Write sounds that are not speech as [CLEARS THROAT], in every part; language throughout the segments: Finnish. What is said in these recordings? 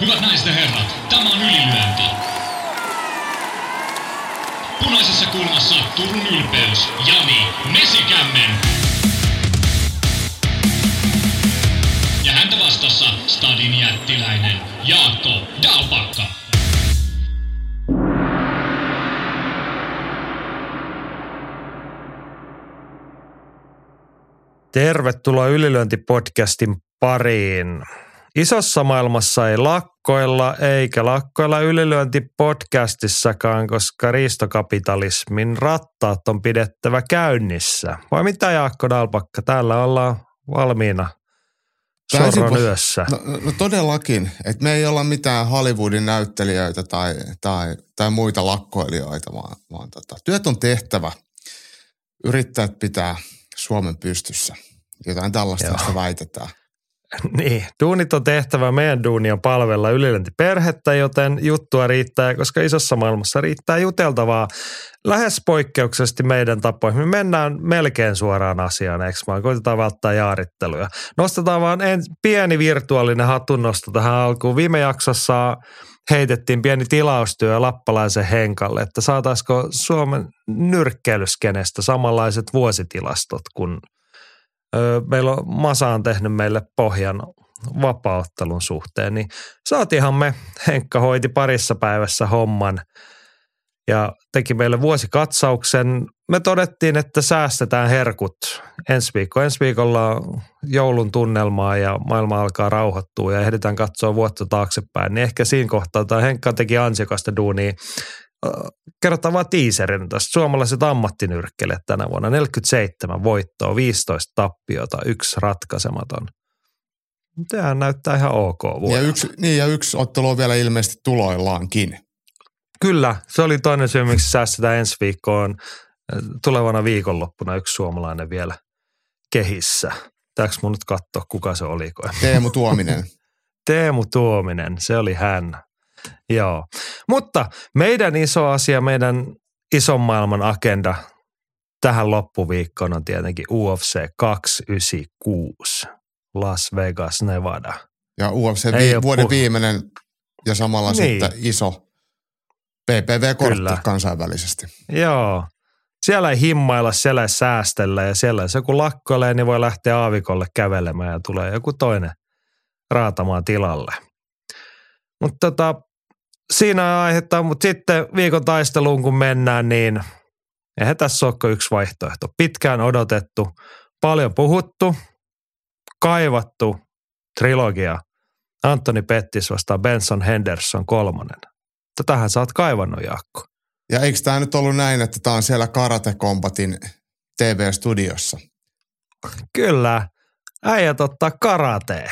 Hyvät naiset ja herrat, tämä on ylilyönti. Punaisessa kulmassa Turun ylpeys, Jani Mesikämmen. Ja häntä vastassa Stadin jättiläinen Jaakko Dalpakka. Tervetuloa Ylilyöntipodcastin pariin. Isossa maailmassa ei lakkoilla eikä lakkoilla Ylilyöntipodcastissakaan, koska riistokapitalismin rattaat on pidettävä käynnissä. Vai mitä Jaakko Dalpakka, täällä ollaan valmiina sorron yössä. No, no todellakin, että me ei olla mitään Hollywoodin näyttelijöitä tai, tai, tai muita lakkoilijoita, vaan, vaan tota, työt on tehtävä. Yrittäjät pitää Suomen pystyssä. Jotain tällaista sitä väitetään. [LAUGHS] Niin, duunit on tehtävä, meidän duuni on palvella ylilöntiperhettä, joten juttua riittää, koska isossa maailmassa riittää juteltavaa lähes poikkeuksellisesti meidän tapoihin. Me mennään melkein suoraan asiaan, eikö vaan? Koitetaan välttää jaaritteluja. Nostetaan vaan en, pieni virtuaalinen hatunnosto tähän alkuun. Viime jaksossa heitettiin pieni tilaustyö lappalaisen Henkalle, että saataisiko Suomen nyrkkeilyskenestä samanlaiset vuositilastot kuin – meillä on Masa on tehnyt meille pohjan vapauttelun suhteen, niin saatiinhan me, Henkka hoiti parissa päivässä homman ja teki meille vuosikatsauksen. Me todettiin, että säästetään herkut ensi viikko. Ensi viikolla on joulun tunnelmaa ja maailma alkaa rauhoittua ja ehditään katsoa vuotta taaksepäin. Niin ehkä siinä kohtaa, tai Henkka teki ansiokasta duunia kerrotaan vaan tiiserin tästä. Suomalaiset ammattinyrkkelijät tänä vuonna. 47 voittoa, 15 tappiota, yksi ratkaisematon. Tämähän näyttää ihan ok vuonna. Ja yksi, niin ja yksi ottelu on vielä ilmeisesti tuloillaankin. Kyllä, se oli toinen syy, miksi säästetään ensi viikkoon. Tulevana viikonloppuna yksi suomalainen vielä kehissä. Pitääkö mun nyt katsoa, kuka se oli? Teemu Tuominen. [LAUGHS] Teemu Tuominen, se oli hän. Joo, mutta meidän iso asia, meidän ison maailman agenda tähän loppuviikkoon on tietenkin UFC 296 Las Vegas, Nevada. Ja UFC vi- vuoden puh- viimeinen ja samalla niin. sitten iso PPV-kortti kansainvälisesti. Joo, siellä ei himmailla, siellä ei säästellä ja siellä jos joku lakkoilee, niin voi lähteä aavikolle kävelemään ja tulee joku toinen raatamaan tilalle. Mutta tota, siinä aihetta, mutta sitten viikon taisteluun kun mennään, niin eihän tässä ole yksi vaihtoehto. Pitkään odotettu, paljon puhuttu, kaivattu trilogia. Antoni Pettis vastaa Benson Henderson kolmonen. Tätähän sä oot kaivannut, Jaakko. Ja eikö tämä nyt ollut näin, että tämä on siellä Karate Combatin TV-studiossa? Kyllä. Äijät ottaa karateen.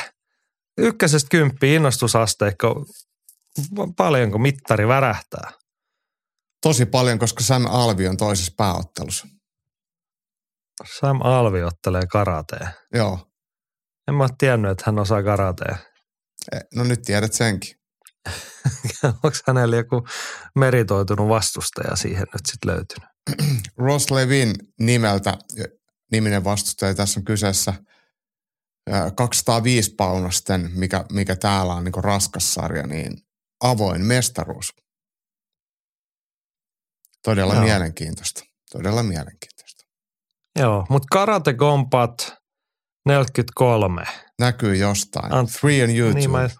Ykkösestä kymppi innostusasteikko paljonko mittari värähtää? Tosi paljon, koska Sam Alvi on toisessa pääottelussa. Sam Alvi ottelee karateen. Joo. En mä ole tiennyt, että hän osaa karateen. Eh, no nyt tiedät senkin. [LAUGHS] Onko hänellä joku meritoitunut vastustaja siihen nyt sitten löytynyt? [CLEARS THROAT] Ross Levin nimeltä, niminen vastustaja tässä on kyseessä 205 paunasten, mikä, mikä täällä on niin raskas sarja, niin avoin mestaruus. Todella Joo. mielenkiintoista. Todella mielenkiintoista. Joo, mutta Karate Combat 43. Näkyy jostain. Ant- Free on YouTube. Niin mä...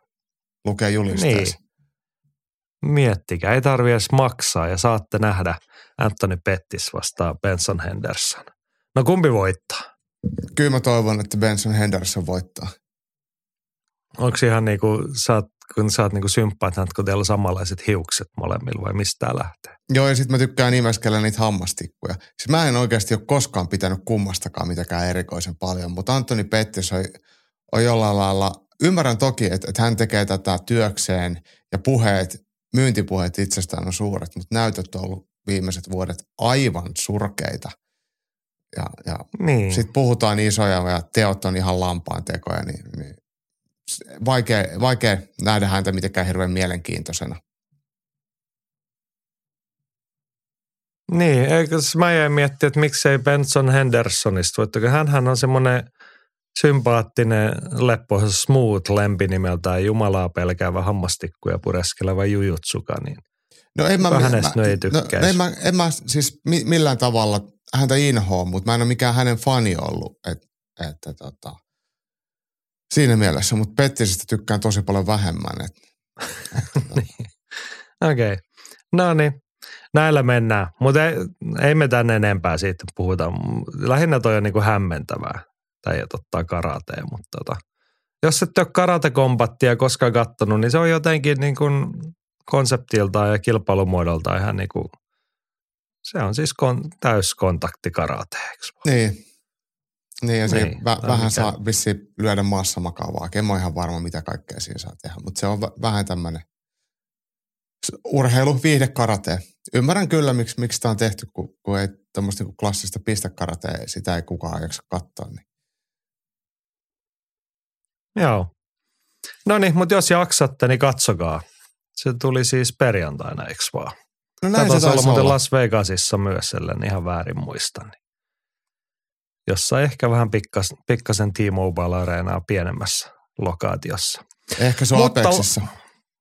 Lukee julisteessa. Niin. Miettikää, ei tarvi edes maksaa ja saatte nähdä Anthony Pettis vastaan Benson Henderson. No kumpi voittaa? Kyllä mä toivon, että Benson Henderson voittaa. Onko ihan niin kuin, sä oot kun sä oot niinku sympaatit, kun teillä on samanlaiset hiukset molemmilla vai mistä tää lähtee? Joo, ja sitten mä tykkään nimeskellä niitä hammastikkuja. Siis mä en oikeasti ole koskaan pitänyt kummastakaan mitenkään erikoisen paljon, mutta Antoni Pettis on, on jollain lailla, ymmärrän toki, että, että hän tekee tätä työkseen ja puheet, myyntipuheet itsestään on suuret, mutta näytöt on ollut viimeiset vuodet aivan surkeita. Ja, ja niin. sitten puhutaan isoja ja teot on ihan lampaan tekoja, niin, niin vaikea, vaikea nähdä häntä mitenkään hirveän mielenkiintoisena. Niin, eikö mä jäin miettiä, että miksei Benson Hendersonista, voitteko hänhän on semmoinen sympaattinen, leppoisa, smooth lempi nimeltään Jumalaa pelkäävä hammastikku ja pureskeleva jujutsuka, niin No en mä, hänestä mä, nyt ei no, en, mä, en mä siis mi, millään tavalla häntä inhoa, mutta mä en ole mikään hänen fani ollut. Et, että tota, siinä mielessä, mutta Pettisistä tykkään tosi paljon vähemmän. Et, [LAUGHS] tota, okei. Okay. No niin, näillä mennään. Mutta ei, ei me tänne enempää siitä puhuta. Lähinnä toi on niinku hämmentävää. Tai ei ottaa karateen, mutta tota, jos et ole karatekombattia koskaan kattonut, niin se on jotenkin niin kuin konseptiltaan ja kilpailumuodoltaan ihan niin kuin, se on siis kon, täyskontakti karate, eikö niin. Niin, ja se Niin, vä, vähän mikä- saa vissiin lyödä maassa makaavaa. En ole ihan varma, mitä kaikkea siinä saa tehdä, mutta se on vä- vähän tämmöinen urheilu, viihde karate. Ymmärrän kyllä, miksi, miksi tämä on tehty, kun, kun ei tämmöistä niin klassista pistekaratea, sitä ei kukaan jaksa katsoa. Niin. Joo. No niin, mutta jos jaksatte, niin katsokaa. Se tuli siis perjantaina, eikö vaan? No näin se taisi olla muuten. Las Vegasissa myös, ellen ihan väärin muista. Niin. Jossa ehkä vähän pikkas, pikkasen T-Mobile Areenaa pienemmässä lokaatiossa. Ehkä se on Mutta- Apexissa.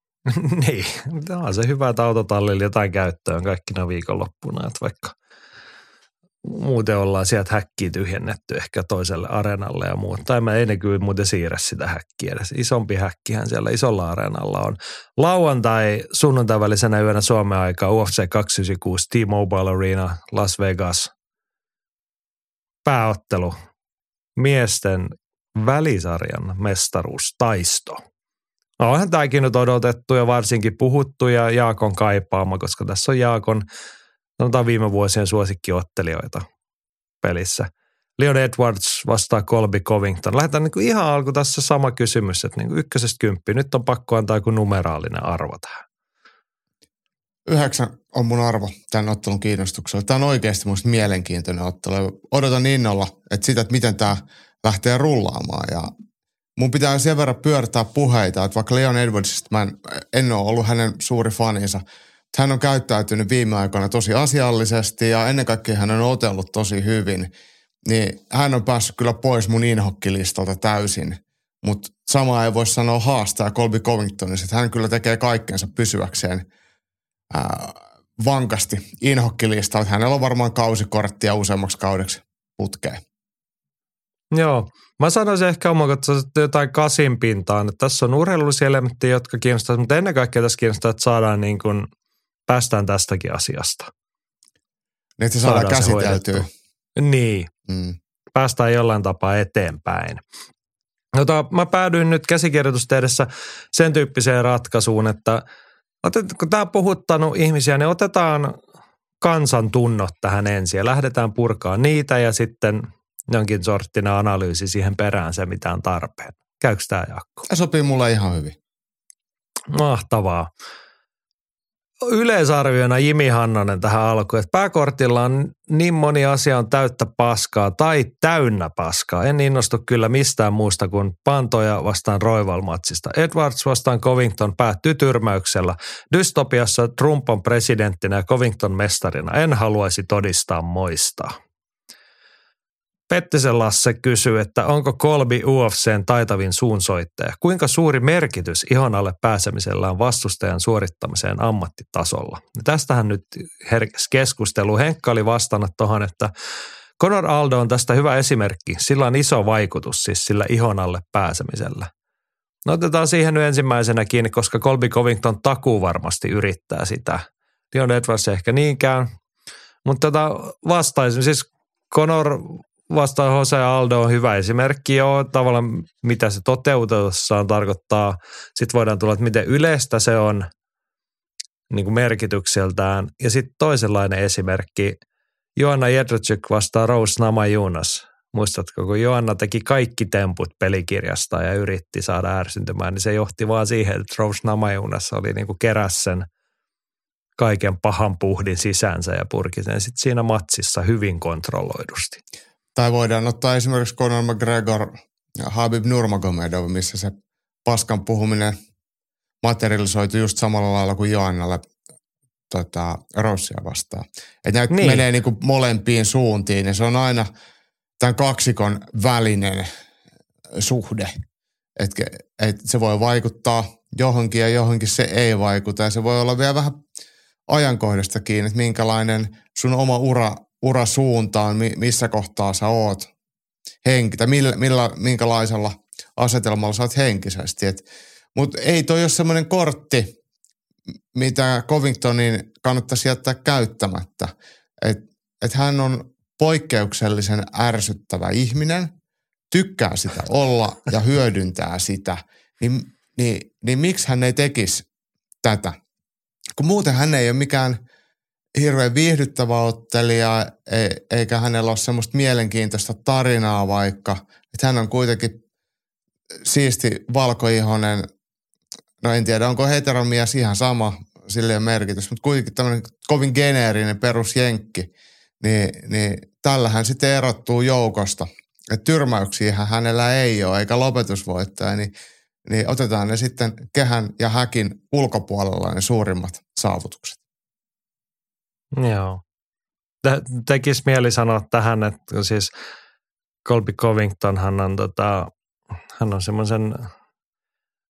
[LAUGHS] niin, tämä on se hyvä, että autotallilla jotain käyttöön kaikkina viikonloppuna, että vaikka muuten ollaan sieltä häkkiä tyhjennetty ehkä toiselle areenalle ja muuta. Tai mä ei ne kyllä muuten siirrä sitä häkkiä edes. Isompi häkkihän siellä isolla areenalla on. Lauantai sunnuntai välisenä yönä Suomen aikaa UFC 296 T-Mobile Arena Las Vegas. Pääottelu. Miesten välisarjan mestaruustaisto. No, onhan tämäkin nyt odotettu ja varsinkin puhuttu ja Jaakon kaipaama, koska tässä on Jaakon, sanotaan viime vuosien suosikkiottelijoita pelissä. Leon Edwards vastaa Colby Covington. Lähdetään niin kuin ihan alku tässä sama kysymys, että niin kuin ykkösestä kymppiä. Nyt on pakko antaa joku numeraalinen arvo tähän. Yhdeksän on mun arvo tämän ottelun kiinnostuksella. Tämä on oikeasti musta mielenkiintoinen ottelu. Odotan innolla, että sitä, että miten tämä lähtee rullaamaan. Ja mun pitää sen verran pyörtää puheita, että vaikka Leon Edwardsista mä en, en ole ollut hänen suuri faninsa, hän on käyttäytynyt viime aikoina tosi asiallisesti ja ennen kaikkea hän on otellut tosi hyvin. Niin hän on päässyt kyllä pois mun inhokkilistalta täysin. Mutta samaa ei voi sanoa haastaa Colby että hän kyllä tekee kaikkensa pysyäkseen ää, vankasti inhokkilistalla. Hänellä on varmaan kausikorttia useammaksi kaudeksi putkeen. Joo, mä sanoisin ehkä omakohtaisesti jotain kasin pintaan, että tässä on urheilullisia elementtejä, jotka kiinnostavat, mutta ennen kaikkea tässä kiinnostaa, että saadaan niin kuin, päästään tästäkin asiasta. Niin, että saadaan, Saadaan käsiteltyä. Niin, Mm. päästään jollain tapaa eteenpäin. Jota, mä päädyin nyt käsikirjoitustehdessä sen tyyppiseen ratkaisuun, että kun tämä on puhuttanut ihmisiä, niin otetaan kansan tunnot tähän ensin ja lähdetään purkaa niitä ja sitten jonkin sorttinen analyysi siihen perään se, mitä on tarpeen. Käykö tämä Jaakko? Ja sopii mulle ihan hyvin. Mahtavaa. Yleisarviona Jimi Hannanen tähän alkuun, että pääkortilla on niin moni asia on täyttä paskaa tai täynnä paskaa. En innostu kyllä mistään muusta kuin Pantoja vastaan Roival-matsista. Edwards vastaan Covington päättyy tyrmäyksellä. Dystopiassa Trump on presidenttinä ja Covington mestarina. En haluaisi todistaa moista. Pettisen Lasse kysyy, että onko Kolbi UFCn taitavin suunsoittaja? Kuinka suuri merkitys ihon alle pääsemisellä on vastustajan suorittamiseen ammattitasolla? Ja tästähän nyt herkäs keskustelu. Henkka oli vastannut tuohon, että Conor Aldo on tästä hyvä esimerkki. Sillä on iso vaikutus siis sillä ihon alle pääsemisellä. No otetaan siihen nyt ensimmäisenä kiinni, koska Colby Covington takuu varmasti yrittää sitä. Leon Edwards ehkä niinkään. Mutta tota vastaisin, siis Conor vastaan Jose Aldo on hyvä esimerkki jo tavallaan, mitä se toteutuessaan tarkoittaa. Sitten voidaan tulla, että miten yleistä se on niin kuin merkitykseltään. Ja sitten toisenlainen esimerkki, Joanna Jedrzejczyk vastaa Rose Namajunas. Muistatko, kun Joanna teki kaikki temput pelikirjasta ja yritti saada ärsyntymään, niin se johti vaan siihen, että Rose Namajunas oli niin kuin keräs sen kaiken pahan puhdin sisänsä ja purki sen sitten siinä matsissa hyvin kontrolloidusti. Tai voidaan ottaa esimerkiksi Conor McGregor ja Habib Nurmagomedov, missä se paskan puhuminen materialisoitu just samalla lailla kuin Joannalle tota, Rossia vastaan. Että näitä Niin. niin. menee niinku molempiin suuntiin ja se on aina tämän kaksikon välinen suhde. Että et se voi vaikuttaa johonkin ja johonkin se ei vaikuta. Ja se voi olla vielä vähän ajankohdasta kiinni, että minkälainen sun oma ura, ura suuntaan, missä kohtaa sä oot henki, tai millä, millä, minkälaisella asetelmalla sä oot henkisesti. Mutta ei toi ole semmoinen kortti, mitä Covingtonin kannattaisi jättää käyttämättä. Että et hän on poikkeuksellisen ärsyttävä ihminen, tykkää sitä olla ja hyödyntää sitä, niin, niin, niin miksi hän ei tekisi tätä? Kun muuten hän ei ole mikään hirveän viihdyttävä ottelija, eikä hänellä ole semmoista mielenkiintoista tarinaa vaikka, että hän on kuitenkin siisti valkoihonen, no en tiedä onko heteromies ihan sama, sille merkitys, mutta kuitenkin tämmöinen kovin geneerinen perusjenkki, niin, niin tällähän sitten erottuu joukosta. Että tyrmäyksiä hänellä ei ole, eikä lopetusvoittaja, niin, niin otetaan ne sitten kehän ja häkin ulkopuolella ne suurimmat saavutukset. Joo. Te, tekisi mieli sanoa tähän, että siis Colby Covington, hän on, tota, hän on semmoisen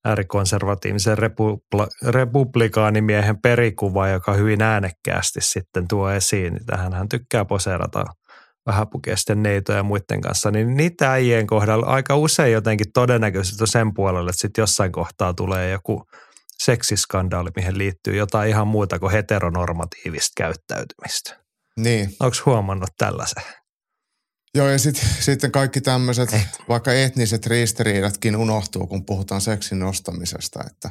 äärikonservatiivisen republi- republikaanimiehen perikuva, joka hyvin äänekkäästi sitten tuo esiin. Tähän hän tykkää poseerata vähäpukeisten neitoja ja muiden kanssa, niin niitä äijien kohdalla aika usein jotenkin todennäköisesti sen puolelle, että sitten jossain kohtaa tulee joku seksiskandaali, mihin liittyy jotain ihan muuta kuin heteronormatiivista käyttäytymistä. Niin. Onko huomannut tällaisen? Joo, ja sit, sitten kaikki tämmöiset, eh. vaikka etniset ristiriidatkin unohtuu, kun puhutaan seksin nostamisesta. Että,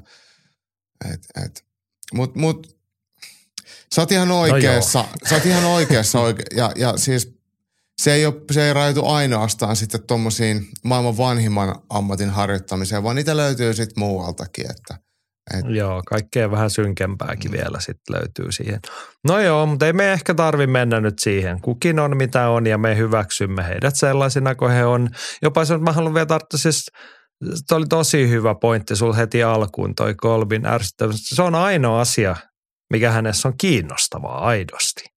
et, et. Mut, mut, sä oot ihan no oikeassa, no sä oot ihan oikeassa oike- ja, ja siis se ei, ole, se ei rajoitu ainoastaan sitten tuommoisiin maailman vanhimman ammatin harjoittamiseen, vaan niitä löytyy sitten muualtakin, että et. Joo, kaikkea vähän synkempääkin mm. vielä sitten löytyy siihen. No joo, mutta ei me ehkä tarvi mennä nyt siihen. Kukin on mitä on ja me hyväksymme heidät sellaisina kuin he on. Jopa se, mä haluan vielä tarttua siis, toi oli tosi hyvä pointti sul heti alkuun toi Kolbin ärsyttävyys. Se on ainoa asia, mikä hänessä on kiinnostavaa aidosti.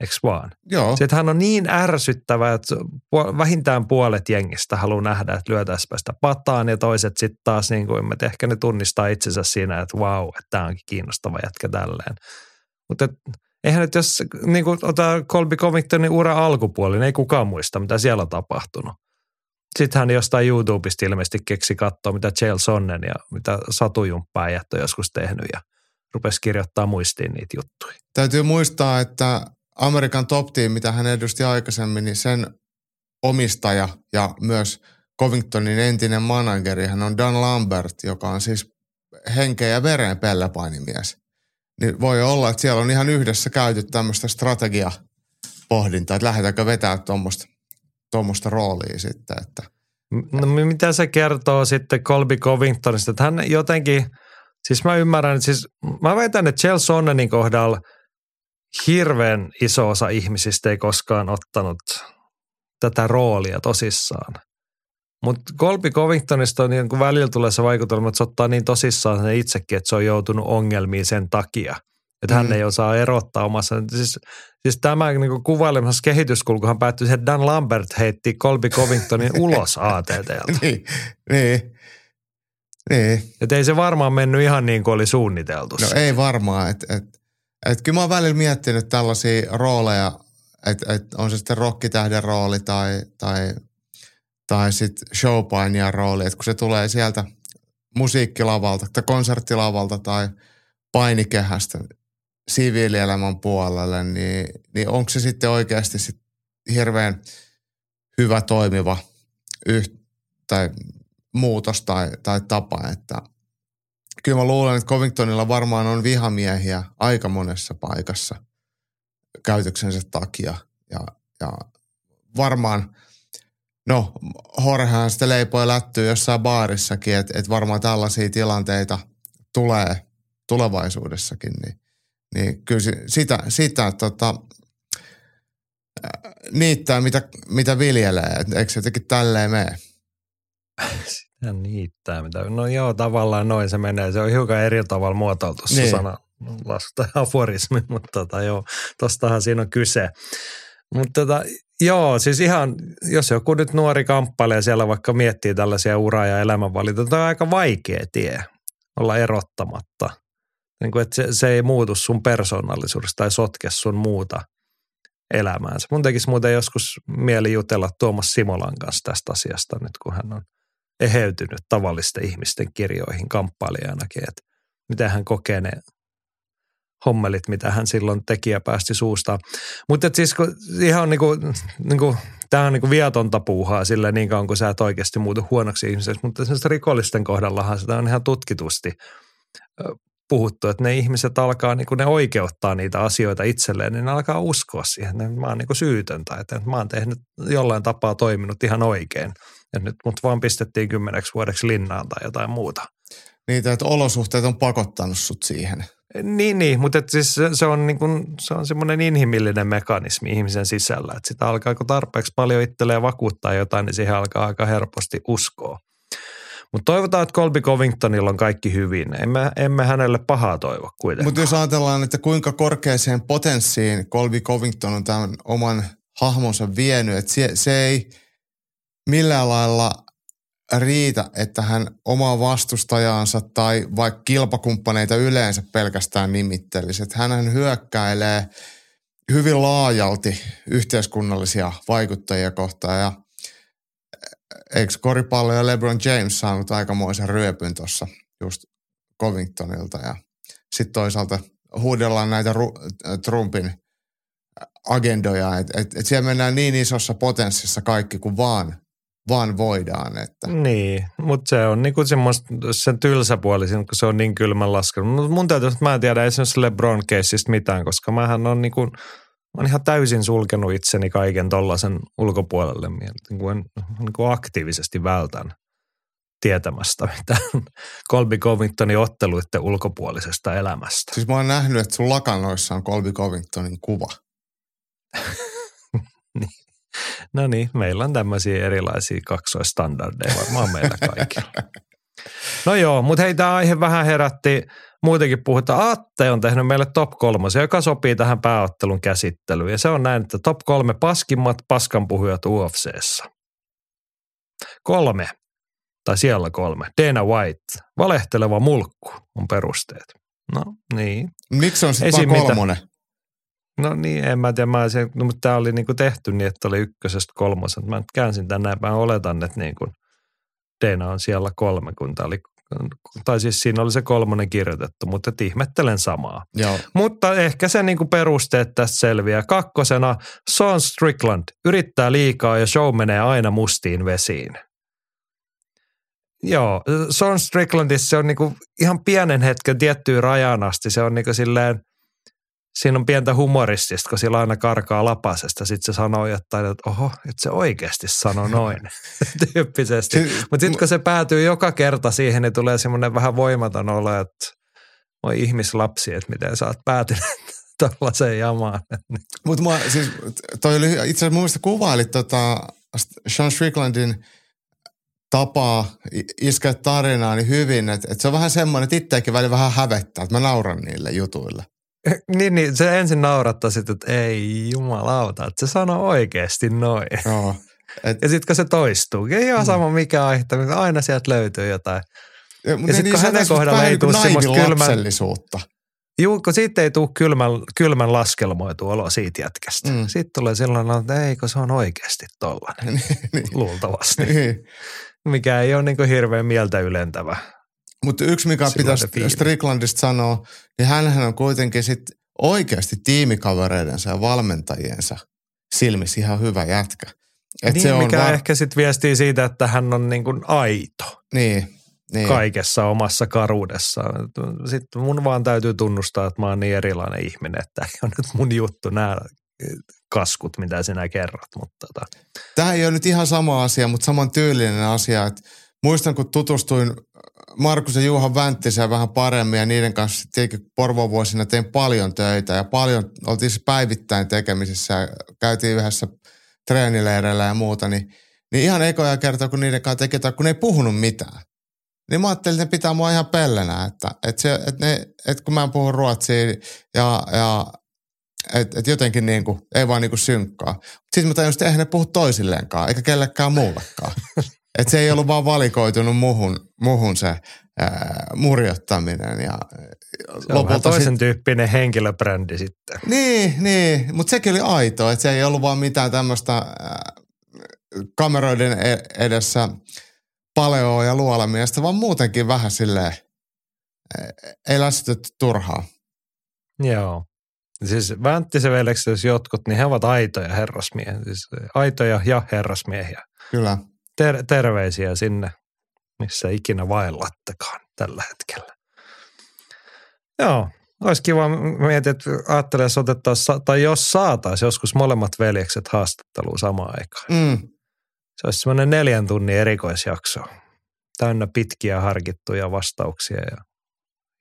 Eikö vaan? Joo. Sitten hän on niin ärsyttävä, että vähintään puolet jengistä haluaa nähdä, että lyötäisiin sitä pataan ja toiset sitten taas, niin kuin, että ehkä ne tunnistaa itsensä siinä, että vau, että tämä onkin kiinnostava jätkä tälleen. Mutta eihän nyt jos niin kuin ottaa Colby Covingtonin ura alkupuoli, niin ei kukaan muista, mitä siellä on tapahtunut. Sitten hän jostain YouTubesta ilmeisesti keksi katsoa, mitä Chael Sonnen ja mitä Satujumppaa jättö joskus tehnyt ja rupesi kirjoittaa muistiin niitä juttuja. Täytyy muistaa, että Amerikan Top Team, mitä hän edusti aikaisemmin, niin sen omistaja ja myös Covingtonin entinen manageri, hän on Dan Lambert, joka on siis henkeä ja veren pellepainimies. Niin voi olla, että siellä on ihan yhdessä käyty tämmöistä strategiapohdintaa, että lähdetäänkö vetää tuommoista tuommoista roolia sitten. Että. No mitä se kertoo sitten Colby Covingtonista, että hän jotenkin, siis mä ymmärrän, että siis mä väitän, että Chelsea Sonnenin kohdalla – hirveän iso osa ihmisistä ei koskaan ottanut tätä roolia tosissaan. Mutta Colby Covingtonista on niin välillä tulee se vaikutelma, että se ottaa niin tosissaan sen itsekin, että se on joutunut ongelmiin sen takia. Että hän mm. ei osaa erottaa omassa. Siis, siis tämä niin kuvailemassa kehityskulkuhan päättyi siihen, että Dan Lambert heitti Colby Covingtonin [LAUGHS] ulos ATTlta. niin, niin. Niin. Että ei se varmaan mennyt ihan niin kuin oli suunniteltu. No ei varmaan, että et, et kyllä mä oon välillä miettinyt tällaisia rooleja, että et on se sitten rokkitähden rooli tai, tai, tai sitten showpainijan rooli, että kun se tulee sieltä musiikkilavalta tai konserttilavalta tai painikehästä siviilielämän puolelle, niin, niin onko se sitten oikeasti sit hirveän hyvä toimiva yht, tai muutos tai, tai tapa, että kyllä mä luulen, että Covingtonilla varmaan on vihamiehiä aika monessa paikassa käytöksensä takia. Ja, ja varmaan, no Horhän sitten leipoi lättyy jossain baarissakin, että et varmaan tällaisia tilanteita tulee tulevaisuudessakin. Niin, niin kyllä sitä, sitä tota, niittää, mitä, mitä viljelee. Eikö se jotenkin tälleen mene? [LAUGHS] Ja niittää mitä. No joo, tavallaan noin se menee. Se on hiukan eri tavalla muotoiltu se niin. sana lasku tai aforismi, [LAUGHS] mutta tota, joo, tostahan siinä on kyse. Mutta tota, joo, siis ihan, jos joku nyt nuori kamppailee siellä vaikka miettii tällaisia ura- ja elämänvalintoja, tämä on aika vaikea tie olla erottamatta. Niin kuin, että se, se ei muutu sun persoonallisuudesta tai sotke sun muuta elämäänsä. Mun tekisi muuten joskus mieli jutella Tuomas Simolan kanssa tästä asiasta nyt, kun hän on eheytynyt tavallisten ihmisten kirjoihin kamppailijanakin, että miten hän kokee ne hommelit, mitä hän silloin teki ja päästi suusta. Mutta siis kun ihan niinku, niinku, tämä on niinku vietonta puuhaa sillä niin kauan, kun sä et oikeasti muutu huonoksi ihmiseksi, mutta rikollisten kohdallahan sitä on ihan tutkitusti puhuttu, että ne ihmiset alkaa, niin ne oikeuttaa niitä asioita itselleen, niin ne alkaa uskoa siihen, että mä oon niin syytön tai että mä oon tehnyt jollain tapaa toiminut ihan oikein. Ja nyt mut vaan pistettiin kymmeneksi vuodeksi linnaan tai jotain muuta. Niitä, että olosuhteet on pakottanut sut siihen. Niin, niin mutta siis se, on, niin kuin, se on semmoinen inhimillinen mekanismi ihmisen sisällä, että sitä alkaa, kun tarpeeksi paljon itselleen vakuuttaa jotain, niin siihen alkaa aika helposti uskoa. Mutta toivotaan, että Colby Covingtonilla on kaikki hyvin. Emme, emme hänelle pahaa toivo kuitenkaan. Mutta jos ajatellaan, että kuinka korkeaseen potenssiin Colby Covington on tämän oman hahmonsa vienyt, että se, se ei millään lailla riitä, että hän omaa vastustajaansa tai vaikka kilpakumppaneita yleensä pelkästään nimittelisi. Että hän hyökkäilee hyvin laajalti yhteiskunnallisia vaikuttajia kohtaan ja eikö koripallo ja LeBron James saanut aikamoisen ryöpyn tuossa just Covingtonilta ja sitten toisaalta huudellaan näitä Trumpin agendoja, että et, et siellä mennään niin isossa potenssissa kaikki kuin vaan vaan voidaan. Että. Niin, mutta se on niinku semmoista, sen tylsä puoli, kun se on niin kylmän laskenut. Mutta mun täytyy, että mä en tiedä esimerkiksi LeBron caseista mitään, koska mähän on niinku, mä ihan täysin sulkenut itseni kaiken tollaisen ulkopuolelle. Niin kuin, niin kuin aktiivisesti vältän tietämästä mitään [LAUGHS] Colby Covingtonin otteluiden ulkopuolisesta elämästä. Siis mä oon nähnyt, että sun lakanoissa on Colby Covingtonin kuva. [LAUGHS] niin. No niin, meillä on tämmöisiä erilaisia kaksoistandardeja varmaan meillä kaikilla. [LAUGHS] No joo, mutta hei, tämä aihe vähän herätti. Muutenkin puhutaan, Atte on tehnyt meille top kolmosen, joka sopii tähän pääottelun käsittelyyn. Ja se on näin, että top kolme paskimmat paskanpuhujat UFCssä. Kolme, tai siellä kolme. Dana White, valehteleva mulkku on perusteet. No niin. Miksi on sitten kolmonen? No niin, en mä tiedä. Mä se, no, mutta tämä oli niinku tehty niin, että oli ykkösestä kolmosen. Mä käänsin tänne mä oletan, että niinku Dana on siellä kolme, kun tämä oli tai siis siinä oli se kolmonen kirjoitettu, mutta ihmettelen samaa. Joo. Mutta ehkä se niinku perusteet tästä selviää. Kakkosena Sean Strickland yrittää liikaa ja show menee aina mustiin vesiin. Joo, Sean Stricklandissa se on niinku ihan pienen hetken tiettyyn rajan asti. Se on niinku silleen, siinä on pientä humoristista, kun sillä aina karkaa lapasesta. Sitten se sanoo jotain, että oho, että se oikeasti sanoo noin [LAUGHS] tyyppisesti. Mutta sitten kun se päätyy joka kerta siihen, niin tulee semmoinen vähän voimaton olo, että voi ihmislapsi, että miten sä oot päätynyt [LAUGHS] tällaiseen jamaan. [LAUGHS] Mutta siis, toi oli itse asiassa mun mielestä kuvailit tota Sean Stricklandin tapaa iskeä tarinaa niin hyvin, että, että se on vähän semmoinen, että itseäkin välillä vähän hävettää, että mä nauran niille jutuille. [LAUGHS] niin, niin, se ensin naurattasit, että ei jumalauta, että se sanoo oikeasti noin. Joo. Et, ja sitten kun se toistuu, ei ihan mm. sama mikä aihe, aina sieltä löytyy jotain. Ja, ja sitten niin, kun hänen kohdalla ei tule semmoista kylmän... Juu, kun siitä ei tule kylmän, kylmän laskelmoitu olo siitä jätkästä. Mm. Sitten tulee sellainen, että ei, kun se on oikeasti tollainen, [LAUGHS] niin, niin. luultavasti. Niin. Mikä ei ole niin hirveän mieltä ylentävä mutta yksi, mikä pitäisi Stricklandista sanoa, niin hän on kuitenkin sit oikeasti tiimikavereidensa ja valmentajiensa silmissä ihan hyvä jätkä. Et niin, se on mikä var... ehkä sitten viestii siitä, että hän on niin kuin aito. Niin, niin. Kaikessa omassa karuudessaan. Sitten mun vaan täytyy tunnustaa, että mä oon niin erilainen ihminen, että ole nyt mun juttu nämä kaskut, mitä sinä kerrot. Mutta tota. Tämä ei ole nyt ihan sama asia, mutta saman tyylinen asia, että muistan, kun tutustuin Markus ja Juha Vänttisen vähän paremmin ja niiden kanssa tietenkin Porvon vuosina tein paljon töitä ja paljon, oltiin siis päivittäin tekemisissä ja käytiin yhdessä treenileireillä ja muuta, niin, niin ihan ekoja kertoa, kun niiden kanssa teki kun ne ei puhunut mitään. Niin mä ajattelin, että ne pitää mua ihan pellenä, että, että, se, että, ne, että kun mä puhun ruotsia ja, ja että et jotenkin niin kuin, ei vaan niin kuin synkkaa. Sitten mä tajusin, että eihän ne puhu toisilleenkaan, eikä kellekään muullekaan. [LAUGHS] että se ei ollut vaan valikoitunut muhun, muhun se ää, murjottaminen. Ja se on vähän toisen sit... tyyppinen henkilöbrändi sitten. Niin, niin mutta sekin oli aito, että se ei ollut vaan mitään tämmöistä kameroiden e-, edessä paleoa ja luolamiestä, vaan muutenkin vähän silleen, ei lässytetty turhaa. Joo. Siis Vänttisen veljekset, jos jotkut, niin he ovat aitoja herrasmiehiä. Siis aitoja ja herrasmiehiä. Kyllä. Ter- terveisiä sinne, missä ikinä vaellattekaan tällä hetkellä. Joo, olisi kiva miettiä, että ajattelee, jos otettaisiin, tai jos saataisiin joskus molemmat veljekset haastatteluun samaan aikaan. Mm. Se olisi semmoinen neljän tunnin erikoisjakso. Täynnä pitkiä harkittuja vastauksia ja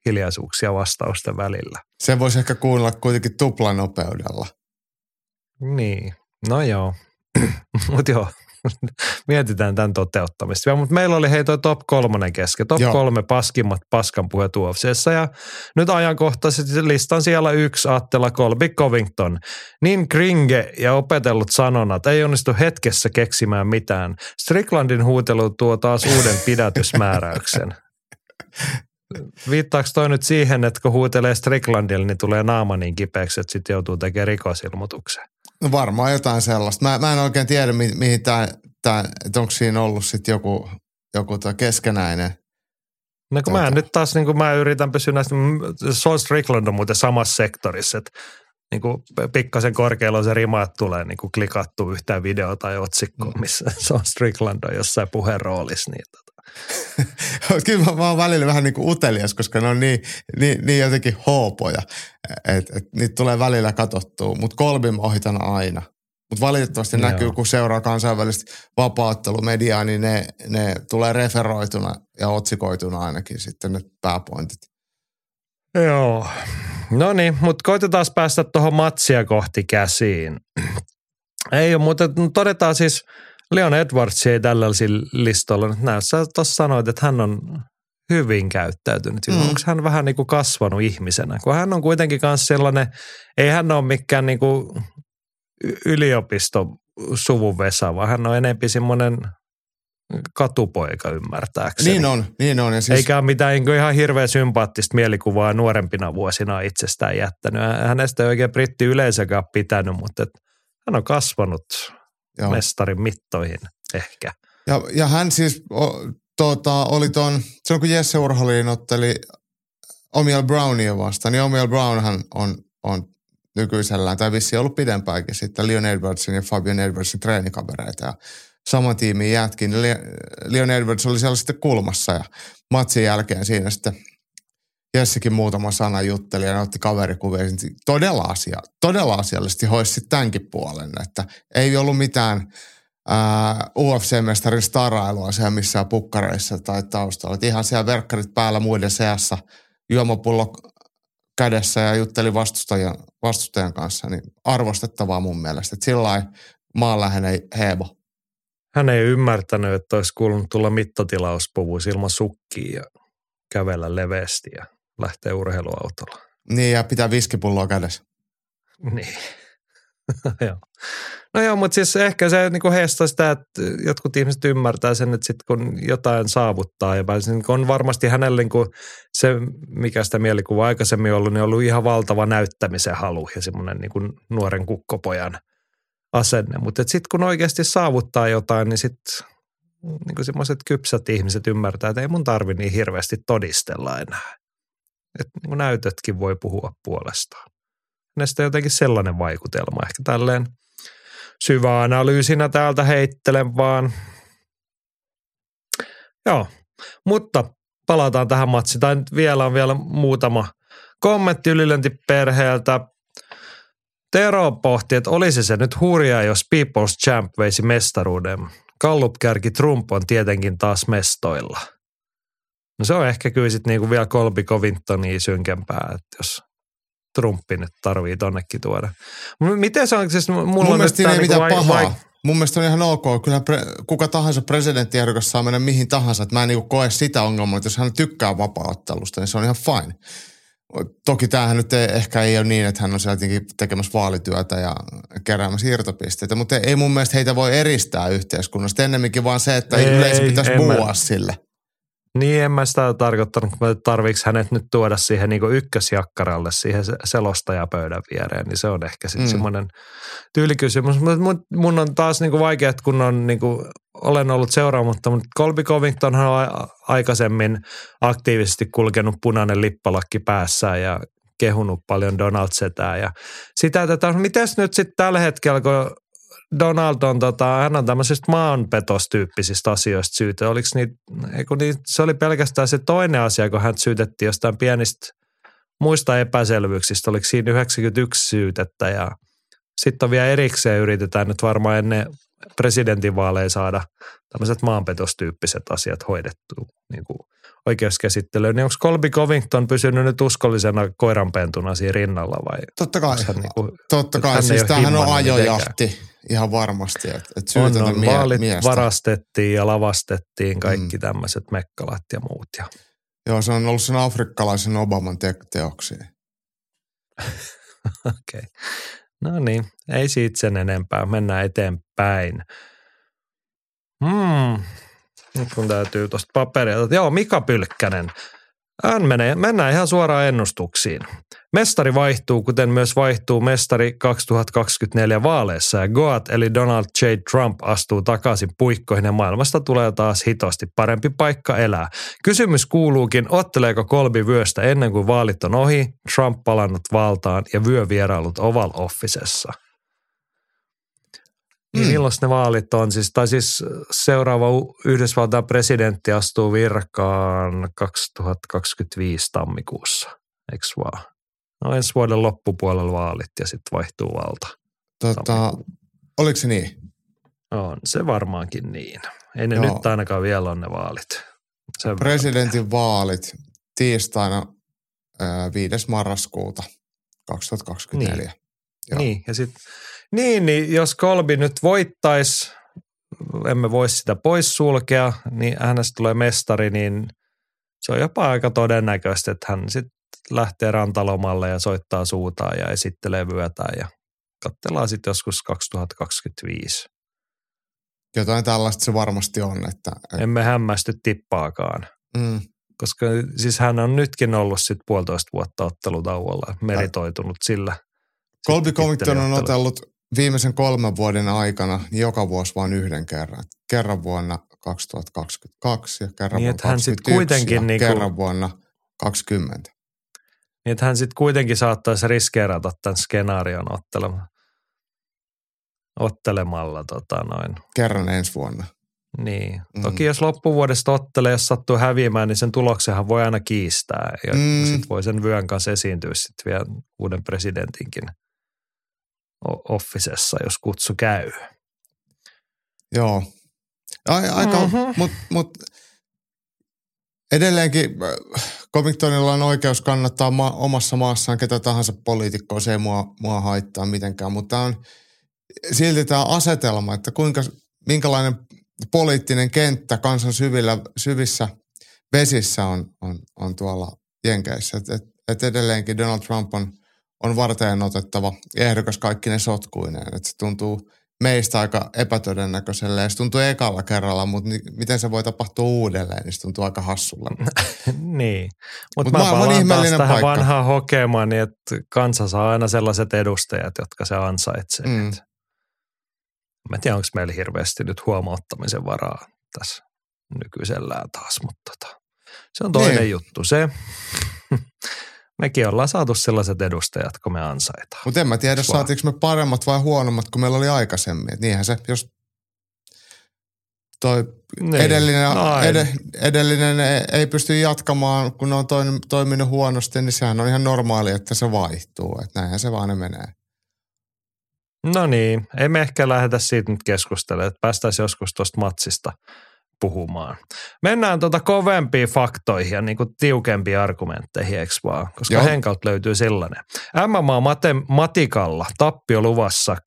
hiljaisuuksia vastausten välillä. Se voisi ehkä kuunnella kuitenkin tuplanopeudella. Niin, no joo. [CLEARS THROAT] Mutta joo, [LAUGHS] mietitään tämän toteuttamista. Mutta meillä oli hei toi top kolmonen kesken. Top Joo. kolme paskimmat paskanpuhet UFCssä ja nyt ajankohtaisesti listan siellä yksi Attila Kolbi Covington. Niin kringe ja opetellut sanonat ei onnistu hetkessä keksimään mitään. Stricklandin huutelu tuo taas uuden [LAUGHS] pidätysmääräyksen. Viittaako toi nyt siihen, että kun huutelee Stricklandille, niin tulee naama niin kipeäksi, että sitten joutuu tekemään rikosilmoituksen? No varmaan jotain sellaista. Mä, mä en oikein tiedä, mi, mihin tämä, tää, että onko siinä ollut sitten joku, joku keskenäinen. No kun mä nyt taas, niin kun mä yritän pysyä näistä, Saul Strickland on muuten samassa sektorissa, että niin kuin pikkasen korkealla se rima, että tulee niin kuin klikattu yhtään video tai otsikkoa, mm. missä [LAUGHS] Saul Strickland on jossain puheen roolissa. Niin tota. Kyllä mä, mä oon välillä vähän niin kuin utelias, koska ne on niin, niin, niin jotenkin hoopoja, että et, niitä tulee välillä katsottua. Mutta kolbin mä ohitan aina. Mutta valitettavasti Joo. näkyy, kun seuraa kansainvälistä vapaattelumediaa, niin ne, ne tulee referoituna ja otsikoituna ainakin sitten ne pääpointit. Joo. No niin, mutta koitetaan päästä tuohon matsia kohti käsiin. Ei ole, mutta todetaan siis – Leon Edwards ei tällä listalla. Näin sä tuossa sanoit, että hän on hyvin käyttäytynyt. Mm. Onko hän vähän niin kuin kasvanut ihmisenä? Kun hän on kuitenkin myös sellainen, ei hän ole mikään niin kuin yliopisto suvuvesa, vaan hän on enempi semmoinen katupoika ymmärtääkseni. Niin on, niin on. Ja siis... Eikä ole mitään niin ihan hirveän sympaattista mielikuvaa nuorempina vuosina itsestään jättänyt. Hänestä ei oikein britti yleisökään pitänyt, mutta hän on kasvanut Joo. mestarin mittoihin ehkä. Ja, ja hän siis o, tuota, oli tuon, silloin kun Jesse Urholin otteli Omiel Brownia vastaan, niin Omiel Brownhan on, on nykyisellään, tai vissi ollut pidempäänkin sitten Leon Edwardsin ja Fabian Edwardsin treenikavereita ja saman tiimin jätkin. Leon Edwards oli siellä sitten kulmassa ja matsin jälkeen siinä sitten Jessekin muutama sana jutteli ja otti kaverikuvia. Todella, asia, todella asiallisesti hoisi tämänkin puolen, että ei ollut mitään UFC-mestarin starailua siellä missään pukkareissa tai taustalla. Et ihan siellä verkkarit päällä muiden seassa, juomapullo kädessä ja jutteli vastustajan, vastustajan kanssa, niin arvostettavaa mun mielestä. Että sillä maanläheinen heebo. Hän ei ymmärtänyt, että olisi kuulunut tulla mittatilauspuvun ilman sukkia ja kävellä leveästi ja lähtee urheiluautolla. Niin, ja pitää viskipulloa kädessä. Niin. [LAUGHS] joo. No joo, mutta siis ehkä se niin heistä sitä, että jotkut ihmiset ymmärtää sen, että sitten kun jotain saavuttaa ja niin on varmasti hänelle niin se, mikä sitä mielikuva aikaisemmin ollut, niin on ollut ihan valtava näyttämisen halu ja semmoinen niin nuoren kukkopojan asenne. Mutta sitten kun oikeasti saavuttaa jotain, niin sitten niin semmoiset kypsät ihmiset ymmärtää, että ei mun tarvi niin hirveästi todistella enää että niin näytötkin voi puhua puolestaan. Näistä jotenkin sellainen vaikutelma. Ehkä tälleen syvä analyysinä täältä heittelen vaan. Joo, mutta palataan tähän matsiin. Tai vielä on vielä muutama kommentti ylilöntiperheeltä. Tero pohti, että olisi se nyt hurjaa, jos People's Champ veisi mestaruuden. Gallup-kärki Trump on tietenkin taas mestoilla – No se on ehkä kyllä sitten niinku vielä Colby Covingtonia synkempää, että jos Trumpi nyt tarvii tonnekin tuoda. Miten se on, siis mulla Mun on mielestä ei niinku mitään pahaa. Vai... Mun mielestä on ihan ok. Kyllä pre, kuka tahansa presidenttiehdokas saa mennä mihin tahansa. Että mä en niinku koe sitä ongelmaa, että jos hän tykkää vapaattelusta, niin se on ihan fine. Toki tämähän nyt ei, ehkä ei ole niin, että hän on siellä jotenkin tekemässä vaalityötä ja keräämässä irtopisteitä, mutta ei mun mielestä heitä voi eristää yhteiskunnasta. Ennemminkin vaan se, että ei, yleensä pitäisi buua sille. Niin, en mä sitä tarkoittanut, että tarviiko hänet nyt tuoda siihen niin ykkösjakkaralle, siihen selostajapöydän viereen, niin se on ehkä sitten mm. semmoinen tyylikysymys. Mutta mun on taas niin kuin vaikea, että kun on, niin kuin, olen ollut seuraamatta, mutta Colby Covington on aikaisemmin aktiivisesti kulkenut punainen lippalakki päässään ja kehunut paljon Donald Setää ja sitä, että miten nyt sitten tällä hetkellä, kun Donald on, tota, hän on tämmöisistä maanpetostyyppisistä asioista syytä. Oliko niitä, eiku niin, se oli pelkästään se toinen asia, kun hän syytettiin jostain pienistä muista epäselvyyksistä. Oliko siinä 91 syytettä ja sitten on vielä erikseen yritetään nyt varmaan ennen presidentinvaaleja saada tämmöiset maanpetostyyppiset asiat hoidettua niin kuin oikeuskäsittelyyn. Niin onko Colby Covington pysynyt nyt uskollisena koiranpentuna siinä rinnalla vai? Totta kai. Hän, niin kuin, Totta kai. Siis tämähän on ajojahti. Mitenkään ihan varmasti, että et on, on, mie- vaalit miestä. varastettiin ja lavastettiin kaikki mm. tämmöiset mekkalat ja muut. Ja. Joo, se on ollut sen afrikkalaisen Obaman te- teoksia. [LAUGHS] Okei. Okay. No niin, ei siitä sen enempää. Mennään eteenpäin. Hmm. Nyt kun täytyy tuosta paperia. Joo, Mika Pylkkänen. Hän menee, mennään ihan suoraan ennustuksiin. Mestari vaihtuu, kuten myös vaihtuu mestari 2024 vaaleissa ja Goat eli Donald J. Trump astuu takaisin puikkoihin ja maailmasta tulee taas hitosti parempi paikka elää. Kysymys kuuluukin, otteleeko kolbi vyöstä ennen kuin vaalit on ohi, Trump palannut valtaan ja vyövierailut Oval Officessa. Niin mm. milloin ne vaalit on? Siis, tai siis seuraava Yhdysvaltain presidentti astuu virkaan 2025 tammikuussa, eikö vaan? No ensi vuoden loppupuolella vaalit ja sitten vaihtuu valta. Tota, oliko se niin? On se varmaankin niin. Ei ne Joo. nyt ainakaan vielä ole ne vaalit. Sen Presidentin vaalit tiistaina 5. marraskuuta 2024. Niin, Joo. niin ja sitten niin, niin jos Kolbi nyt voittaisi, emme voi sitä pois sulkea, niin hänestä tulee mestari, niin se on jopa aika todennäköistä, että hän sitten lähtee rantalomalle ja soittaa suutaan ja esittelee vyötään ja katsellaan sitten joskus 2025. Jotain tällaista se varmasti on. Että, että... Emme hämmästy tippaakaan. Mm. Koska siis hän on nytkin ollut sitten puolitoista vuotta ottelutauolla, meritoitunut sillä. Colby Covington on otellut viimeisen kolmen vuoden aikana niin joka vuosi vain yhden kerran. Kerran vuonna 2022 ja kerran niin, vuonna 2021 ja niinku, kerran vuonna 2020. Niin, että hän sitten kuitenkin saattaisi riskeerata tämän skenaarion ottelemalla, ottelemalla tota noin. Kerran ensi vuonna. Niin. Mm. Toki jos loppuvuodesta ottelee, jos sattuu häviämään, niin sen tuloksenhan voi aina kiistää. Ja mm. sitten voi sen vyön kanssa esiintyä sitten vielä uuden presidentinkin offisessa, jos kutsu käy. Joo. Aika, mm-hmm. mutta mut, edelleenkin Covingtonilla on oikeus kannattaa ma- omassa maassaan ketä tahansa poliitikkoa, se ei mua, mua haittaa mitenkään, mutta on silti tämä asetelma, että kuinka, minkälainen poliittinen kenttä kansan syvillä, syvissä vesissä on, on, on tuolla Jenkeissä. Et, et, et edelleenkin Donald Trump on, on varteen otettava ehdokas kaikki ne sotkuineen. Et se tuntuu – meistä aika epätodennäköiselle. Ja se tuntuu ekalla kerralla, mutta ni, miten se voi tapahtua uudelleen, niin se tuntuu aika hassulla. [LAUGHS] niin, mutta Mut mä palaan taas tähän paikka. vanhaan hokemaan, niin että kansa saa aina sellaiset edustajat, jotka se ansaitsee. Mm. Mä en tiedä, onko meillä hirveästi nyt huomauttamisen varaa tässä nykyisellään taas, mutta tota, se on toinen niin. juttu. Se, [LAUGHS] mekin ollaan saatu sellaiset edustajat, kun me ansaitaan. Mutta en mä tiedä, saatiinko me paremmat vai huonommat kuin meillä oli aikaisemmin. Et niinhän se, jos toi niin. edellinen, ed, edellinen ei pysty jatkamaan, kun on toiminut huonosti, niin sehän on ihan normaali, että se vaihtuu. Että näinhän se vaan menee. No niin, ei me ehkä lähdetä siitä nyt keskustelemaan, että päästäisiin joskus tuosta matsista – puhumaan. Mennään tuota kovempiin faktoihin ja niin kuin tiukempiin argumentteihin, eikö vaan? Koska Joo. Henkalta löytyy sellainen. MMA-matikalla tappio luvassa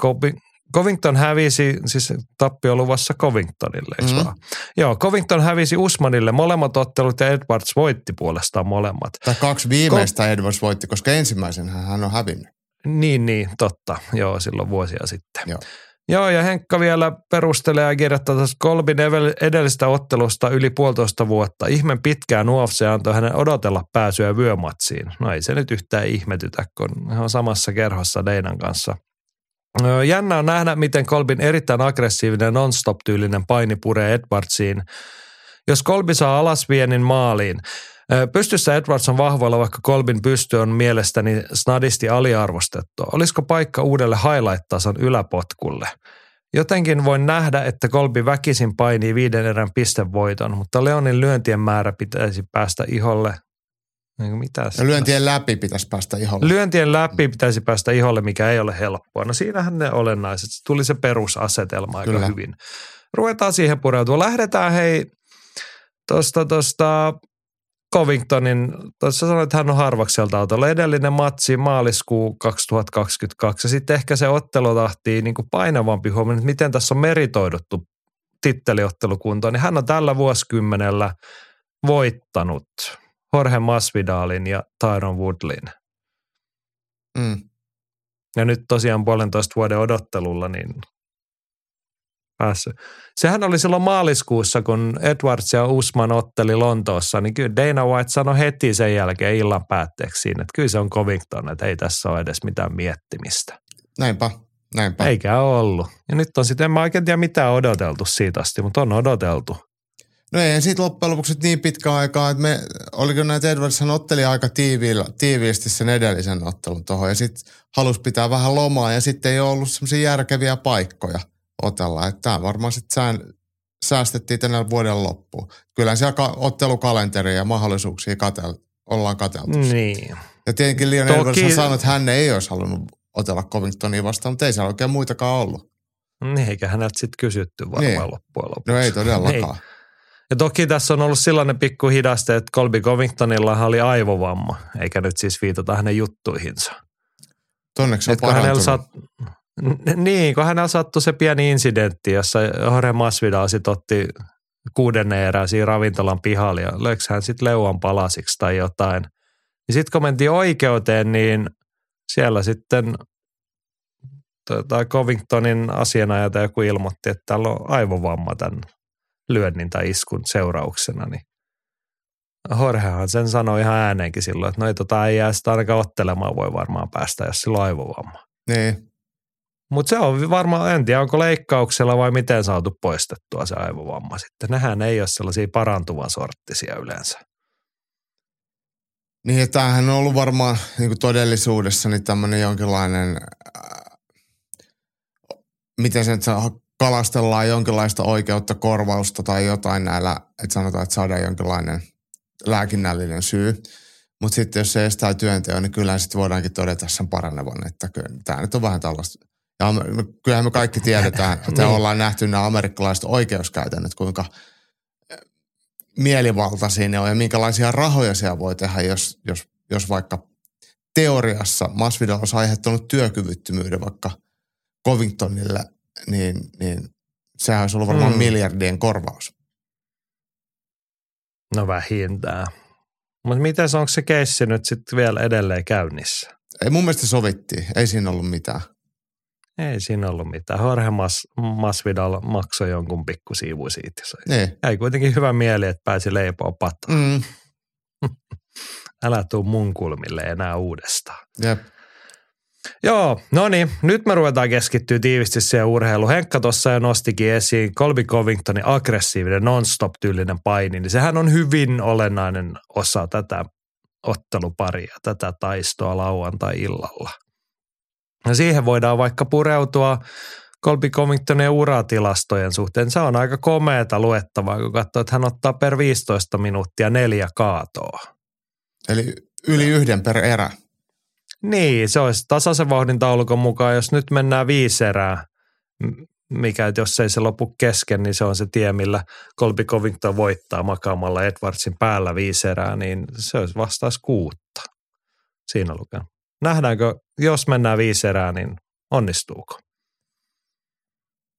Covington hävisi, siis tappioluvassa Covingtonille, eikö Mhm. vaan? Joo, Covington hävisi Usmanille molemmat ottelut ja Edwards voitti puolestaan molemmat. Tai kaksi viimeistä Edwards voitti, koska ensimmäisen hän on hävinnyt. Niin, niin, totta. Joo, silloin vuosia sitten. Joo. Joo, ja Henkka vielä perustelee ja kirjoittaa tästä Kolbin edellisestä ottelusta yli puolitoista vuotta. Ihmen pitkään UFC antoi hänen odotella pääsyä vyömatsiin. No ei se nyt yhtään ihmetytä, kun hän on samassa kerhossa Deinan kanssa. Jännä on nähdä, miten Kolbin erittäin aggressiivinen non-stop-tyylinen paini puree Edwardsiin. Jos Kolbi saa alas viennin maaliin, Pystyssä Edwards on vahvoilla, vaikka Kolbin pysty on mielestäni snadisti aliarvostettua. Olisiko paikka uudelle highlight-tason yläpotkulle? Jotenkin voin nähdä, että Kolbi väkisin painii viiden erän pistevoiton, mutta Leonin lyöntien määrä pitäisi päästä iholle. Mitä Ja lyöntien läpi pitäisi päästä iholle. Lyöntien läpi pitäisi päästä iholle, mikä ei ole helppoa. No siinähän ne olennaiset. Se Tuli se perusasetelma aika Kyllä. hyvin. Ruvetaan siihen pureutua. Lähdetään hei tuosta tosta Covingtonin, tuossa sanoit, että hän on harvakselta autolla. Edellinen matsi maaliskuu 2022 ja sitten ehkä se ottelutahti niin kuin painavampi huomioon, että miten tässä on meritoiduttu titteliottelukuntoon. Niin hän on tällä vuosikymmenellä voittanut Jorge Masvidalin ja Tyron Woodlin. Mm. Ja nyt tosiaan puolentoista vuoden odottelulla niin päässyt. Sehän oli silloin maaliskuussa, kun Edwards ja Usman otteli Lontoossa, niin kyllä Dana White sanoi heti sen jälkeen illan päätteeksi siinä, että kyllä se on Covington, että ei tässä ole edes mitään miettimistä. Näinpä, näinpä. Eikä ole ollut. Ja nyt on sitten, en mä oikein tiedä mitään odoteltu siitä asti, mutta on odoteltu. No ei siitä loppujen lopuksi niin pitkä aikaa, että me, oliko näitä Edwardshan otteli aika tiiviillä, tiiviisti sen edellisen ottelun tuohon ja sitten halusi pitää vähän lomaa ja sitten ei ollut semmoisia järkeviä paikkoja otella. Että tämä varmaan sitten sään, säästettiin tänä vuoden loppuun. Kyllä siellä ka- ottelukalenteria ja mahdollisuuksia katel, ollaan kateltu. Niin. Ja tietenkin Leon Toki- Edwards on sanonut, että hän ei olisi halunnut otella Covingtonia vastaan, mutta ei siellä oikein muitakaan ollut. Niin, eikä häneltä sitten kysytty varmaan Niin. loppujen lopuksi. No ei todellakaan. Ja toki tässä on ollut sellainen pikku hidaste, että Colby Covingtonilla oli aivovamma, eikä nyt siis viitata hänen juttuihinsa. Onneksi on hänellä parantunut. Niin, kun hänellä sattui se pieni incidentti, jossa Jorge Masvidal sit otti kuudennen erää siinä ravintolan pihalla ja löikö hän sitten leuan palasiksi tai jotain. Ja sitten kun mentiin oikeuteen, niin siellä sitten tota, Covingtonin asianajaja joku ilmoitti, että täällä on aivovamma tämän lyönnin tai iskun seurauksena, niin Jorgehan sen sanoi ihan ääneenkin silloin, että no ei tota ei jää sitä ainakaan ottelemaan voi varmaan päästä, jos sillä on aivovamma. Niin. Mutta se on varmaan, en tiedä onko leikkauksella vai miten saatu poistettua se aivovamma sitten. Nehän ei ole sellaisia parantuvan sorttisia yleensä. Niin, ja tämähän on ollut varmaan niin todellisuudessa niin tämmöinen jonkinlainen, äh, miten se nyt kalastellaan jonkinlaista oikeutta, korvausta tai jotain näillä, että sanotaan, että saadaan jonkinlainen lääkinnällinen syy. Mutta sitten jos se estää työnteon, niin kyllä sitten voidaankin todeta sen paranevan, että kyllä tämä nyt on vähän tällaista. Ja Amer- kyllähän me kaikki tiedetään, että Niin. ollaan nähty nämä amerikkalaiset oikeuskäytännöt, kuinka mielivaltaisia ne on ja minkälaisia rahoja siellä voi tehdä, jos, jos, jos vaikka teoriassa Masvidal olisi aiheuttanut työkyvyttömyyden vaikka Covingtonille, niin, niin sehän olisi ollut varmaan mm. miljardien korvaus. No vähintään. Mutta miten onko se keissi nyt sitten vielä edelleen käynnissä? Ei mun mielestä sovittiin, ei siinä ollut mitään. Ei siinä ollut mitään. Jorge Mas, Masvidal maksoi jonkun pikku siivu siitä. Se Niin. Jäi kuitenkin hyvä mieli, että pääsi leipoa pataan. Mm. [LAUGHS] Älä tuu mun kulmille enää uudestaan. Jep. Joo, no niin, nyt me ruvetaan keskittyä tiivisti siihen urheiluun. Henkka tuossa jo nostikin esiin Colby Covingtonin aggressiivinen non-stop-tyylinen paini, niin sehän on hyvin olennainen osa tätä otteluparia, tätä taistoa lauantai-illalla. Ja siihen voidaan vaikka pureutua Colby Covingtonin uratilastojen suhteen. Se on aika komeeta luettavaa, kun katsoo, että hän ottaa per 15 minuuttia neljä kaatoa. Eli yli yhden per erä. Niin, se olisi tasaisen vauhdin taulukon mukaan, jos nyt mennään viisi erää, mikä, jos ei se lopu kesken, niin se on se tie, millä Colby Covington voittaa makaamalla Edwardsin päällä viisi erää, niin se olisi vastaus kuutta. Siinä lukee. Nähdäänkö, jos mennään viisi erää, niin onnistuuko?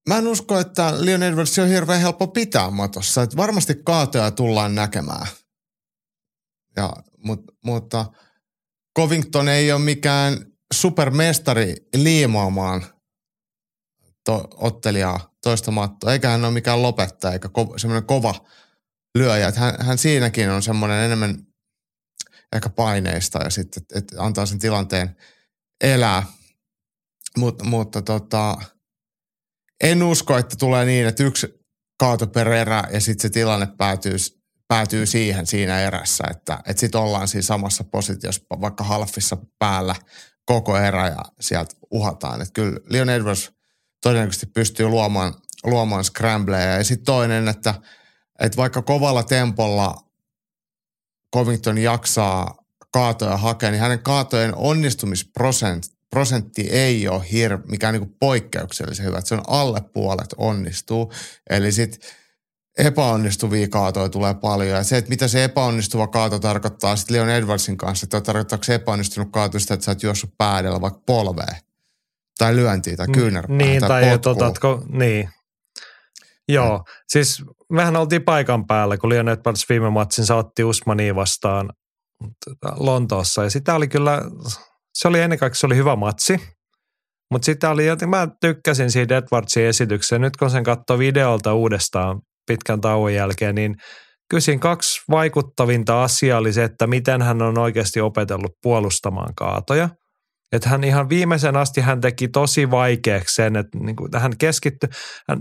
mä en usko, että Leon Edwards on hirveän helppo pitää matossa. Että varmasti kaatoja tullaan näkemään. Ja, mut, mutta Covington ei ole mikään supermestari liimaamaan to, ottelijaa toista mattoa, eikä hän ole mikään lopettaja, eikä ko, semmoinen kova lyöjä. Että hän, hän siinäkin on semmoinen enemmän ehkä paineista ja sitten, että et antaa sen tilanteen elää. Mut, mutta tota, en usko, että tulee niin, että yksi kaato per erä ja sitten se tilanne päätyy, päätyy siihen siinä erässä, että, että sitten ollaan siinä samassa positiossa vaikka halfissa päällä koko erä ja sieltä uhataan. Että kyllä Leon Edwards todennäköisesti pystyy luomaan, luomaan scrambleja. Ja sitten toinen, että, että vaikka kovalla tempolla Covington jaksaa kaatoja hakea, niin hänen kaatojen onnistumisprosentti ei ole hir, mikään niin poikkeuksellisen hyvä. Että se on alle puolet onnistuu. Eli sitten epäonnistuvia kaatoja tulee paljon. Ja se, että mitä se epäonnistuva kaato tarkoittaa sitten Leon Edwardsin kanssa, että tarkoittaako se epäonnistunut kaato sitä, että sä oot juossut päädellä vaikka polveen tai lyöntiä tai kyynärpää niin, tai, tai otatko, niin. Joo, siis mehän oltiin paikan päällä, kun Leon Edwards viime matsin otti Usmania vastaan tota, Lontoossa. Ja sitä oli kyllä, se oli ennen kaikkea se oli hyvä matsi. Mutta sitä oli jotenkin, mä tykkäsin siitä Edwardsin esityksen. Nyt kun sen katsoi videolta uudestaan pitkän tauon jälkeen, niin kysin kaksi vaikuttavinta asiaa oli se, että miten hän on oikeasti opetellut puolustamaan kaatoja. Että hän ihan viimeisen asti hän teki tosi vaikeaksi sen, että niin kuin hän keskittyi, hän,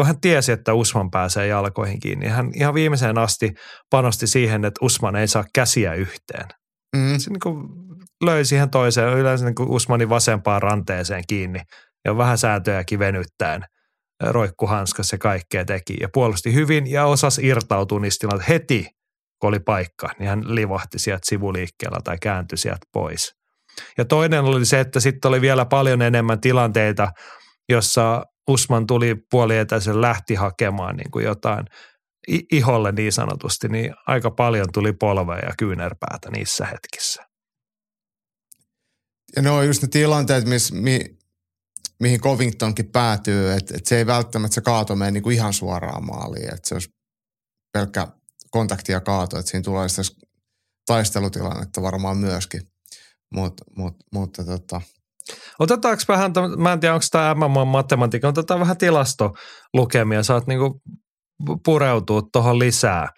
kun hän tiesi, että Usman pääsee jalkoihin kiinni, hän ihan viimeiseen asti panosti siihen, että Usman ei saa käsiä yhteen. Mm. Se niin kuin löi siihen toiseen, yleensä niin kuin Usmanin vasempaan ranteeseen kiinni ja vähän sääntöjäkin venyttäen roikkuhanskas ja kaikkea teki ja puolusti hyvin ja osasi irtautua niistä heti, kun oli paikka, niin hän livahti sieltä sivuliikkeellä tai kääntyi sieltä pois. Ja toinen oli se, että sitten oli vielä paljon enemmän tilanteita, jossa Usman tuli puolietäisen lähti hakemaan niin kuin jotain iholle niin sanotusti, niin aika paljon tuli polvea ja kyynärpäätä niissä hetkissä. Ja ne on just ne tilanteet, miss, mi, mihin Covingtonkin päätyy, että, että se ei välttämättä se kaato mene kuin ihan suoraan maaliin, että se olisi pelkkä kontakti ja kaato, että siinä tulee sitä taistelutilannetta varmaan myöskin. Mut, mut, mutta tota. Otetaanko vähän, mä en tiedä onko tämä MMA-matematiikka, otetaan vähän tilastolukemia, saat niinku pureutua tuohon lisää.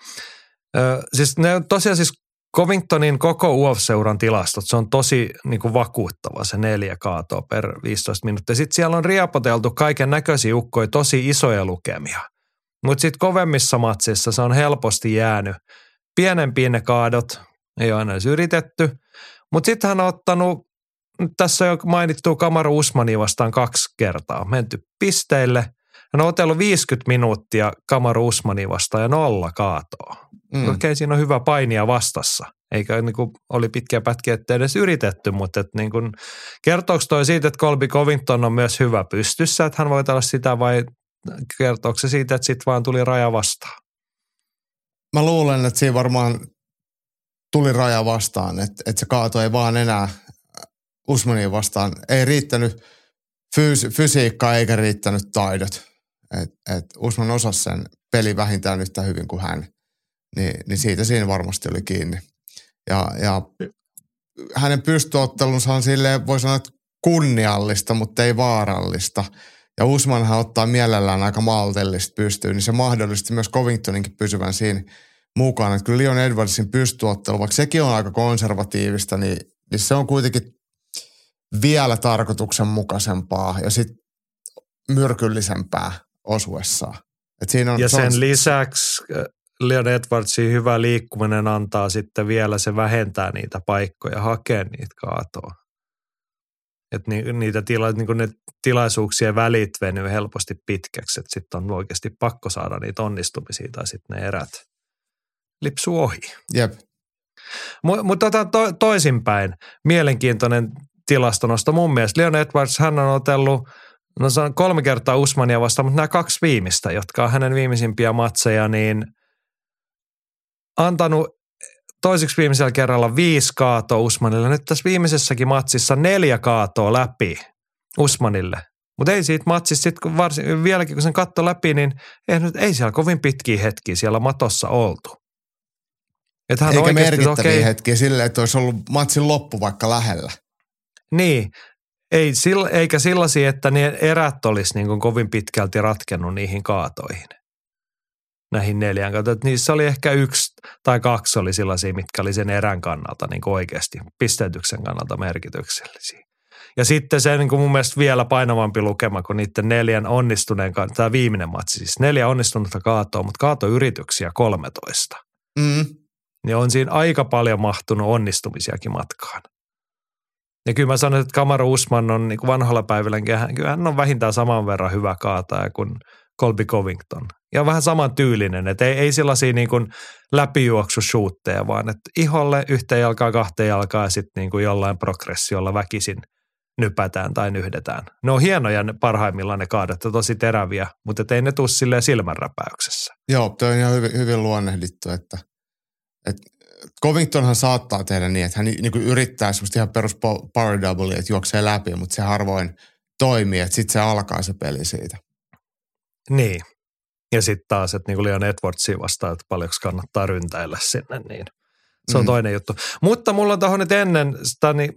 Ö, siis ne tosiaan siis Covingtonin koko UF-seuran tilastot, se on tosi niin kuin vakuuttava se neljä kaatoa per 15 minuuttia. Sitten siellä on riepoteltu kaiken näköisiä ukkoja, tosi isoja lukemia. Mutta sitten kovemmissa matsissa se on helposti jäänyt. Pienempiin ne kaadot, ei ole aina edes yritetty. Mutta sitten hän on ottanut, tässä on jo mainittu Kamaru Usmani vastaan kaksi kertaa, menty pisteille. Hän on otellut 50 minuuttia Kamaru Usmani vastaan ja nolla kaatoa. Mm. Okei, siinä on hyvä painia vastassa. Eikä niin kuin, oli pitkiä pätkiä, että edes yritetty, mutta että niin kuin, kertooko toi siitä, että Colby Covington on myös hyvä pystyssä, että hän voi olla sitä vai kertooko se siitä, että sitten vaan tuli raja vastaan? Mä luulen, että siinä varmaan tuli raja vastaan, että, että se kaato ei vaan enää Usmaniin vastaan. Ei riittänyt fyys, fysiikkaa eikä riittänyt taidot. Et, et Usman osasi sen peli vähintään yhtä hyvin kuin hän. Ni, niin siitä siinä varmasti oli kiinni. Ja, ja hänen pystyottelunsa on silleen, voi sanoa, että kunniallista, mutta ei vaarallista. Ja Usmanhan ottaa mielellään aika maltillista pystyyn, niin se mahdollisti myös Covingtoninkin pysyvän siinä mukana. Että kyllä Leon Edwardsin pystyottelu, vaikka sekin on aika konservatiivista, niin, niin se on kuitenkin vielä tarkoituksenmukaisempaa ja sitten myrkyllisempää osuessaan. Et siinä on, ja se sen on, lisäksi äh, Leon Edwardsin hyvä liikkuminen antaa sitten vielä, se vähentää niitä paikkoja, hakea niitä kaatoa. Että ni, niitä tila, niin ne tilaisuuksien välit venyy helposti pitkäksi, että sitten on oikeasti pakko saada niitä onnistumisia tai sitten ne erät lipsuu ohi. Jep. Mutta mut tota to, toisinpäin, mielenkiintoinen tilastonosto mun mielestä. Leon Edwards, hän on otellut no se on kolme kertaa Usmania vastaan, mutta nämä kaksi viimeistä, jotka on hänen viimeisimpiä matseja, niin antanut toiseksi viimeisellä kerralla viisi kaatoa Usmanille. Nyt tässä viimeisessäkin matsissa neljä kaatoa läpi Usmanille. Mutta ei siitä matsista, sit kun varsin, vieläkin kun sen katto läpi, niin ei, nyt, ei siellä kovin pitkiä hetkiä siellä matossa oltu. Et hän Eikä merkittäviä okay, hetkiä silleen, että olisi ollut matsin loppu vaikka lähellä. Niin, ei, eikä sellaisia, että ne erät olisi niin kovin pitkälti ratkennut niihin kaatoihin. Näihin neljään kautta. Niissä oli ehkä yksi tai kaksi oli sellaisia, mitkä oli sen erän kannalta niin oikeasti pisteytyksen kannalta merkityksellisiä. Ja sitten se niin kuin mun mielestä vielä painavampi lukema kuin niiden neljän onnistuneen, tämä viimeinen matsi, siis neljä onnistunutta kaatoa, mutta kaatoyrityksiä 13. Mm. Niin on siinä aika paljon mahtunut onnistumisiakin matkaan. Ja kyllä mä sanon, että Kamaru Usman on niin kuin vanhalla päivällä, kyllä hän on vähintään saman verran hyvä kaataja kuin Colby Covington. Ja vähän saman tyylinen, että ei, ei sellaisia niin kuin läpijuoksusuutteja, vaan että iholle yhteen jalkaan, kahteen jalkaan ja sitten niin kuin jollain progressiolla väkisin nypätään tai nyhdetään. Ne on hienoja ne, parhaimmillaan ne kaadat, tosi teräviä, mutta ei ne tule silleen silmänräpäyksessä. Joo, tuo on ihan hyvin, hyvin luonnehdittu, että, että Covingtonhan saattaa tehdä niin, että hän niin kuin yrittää semmoista ihan perus power double, että juoksee läpi, mutta se harvoin toimii, että sitten se alkaa se peli siitä. Niin. Ja sitten taas, että niin kuin Leon Edwardsia vastaan, että paljonko kannattaa ryntäillä sinne, niin se on mm. toinen juttu. Mutta mulla on tuohon nyt ennen sitä, niin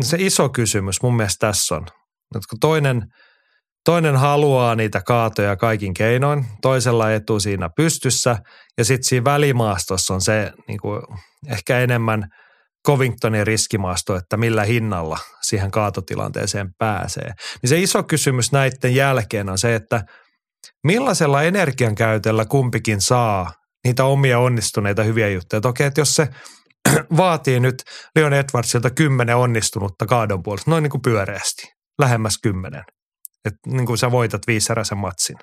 se iso kysymys mun mielestä tässä on, että kun toinen – Toinen haluaa niitä kaatoja kaikin keinoin, toisella etu siinä pystyssä ja sitten siinä välimaastossa on se niin kuin, ehkä enemmän Covingtonin riskimaasto, että millä hinnalla siihen kaatotilanteeseen pääsee. Niin se iso kysymys näiden jälkeen on se, että millaisella energiankäytöllä kumpikin saa niitä omia onnistuneita hyviä juttuja. Toki, että jos se [CLEARS THROAT] vaatii nyt Leon Edwardsilta kymmenen onnistunutta kaadon puolesta, noin niin kuin pyöreästi, lähemmäs kymmenen – että niin kuin sä voitat viisäräisen matsin,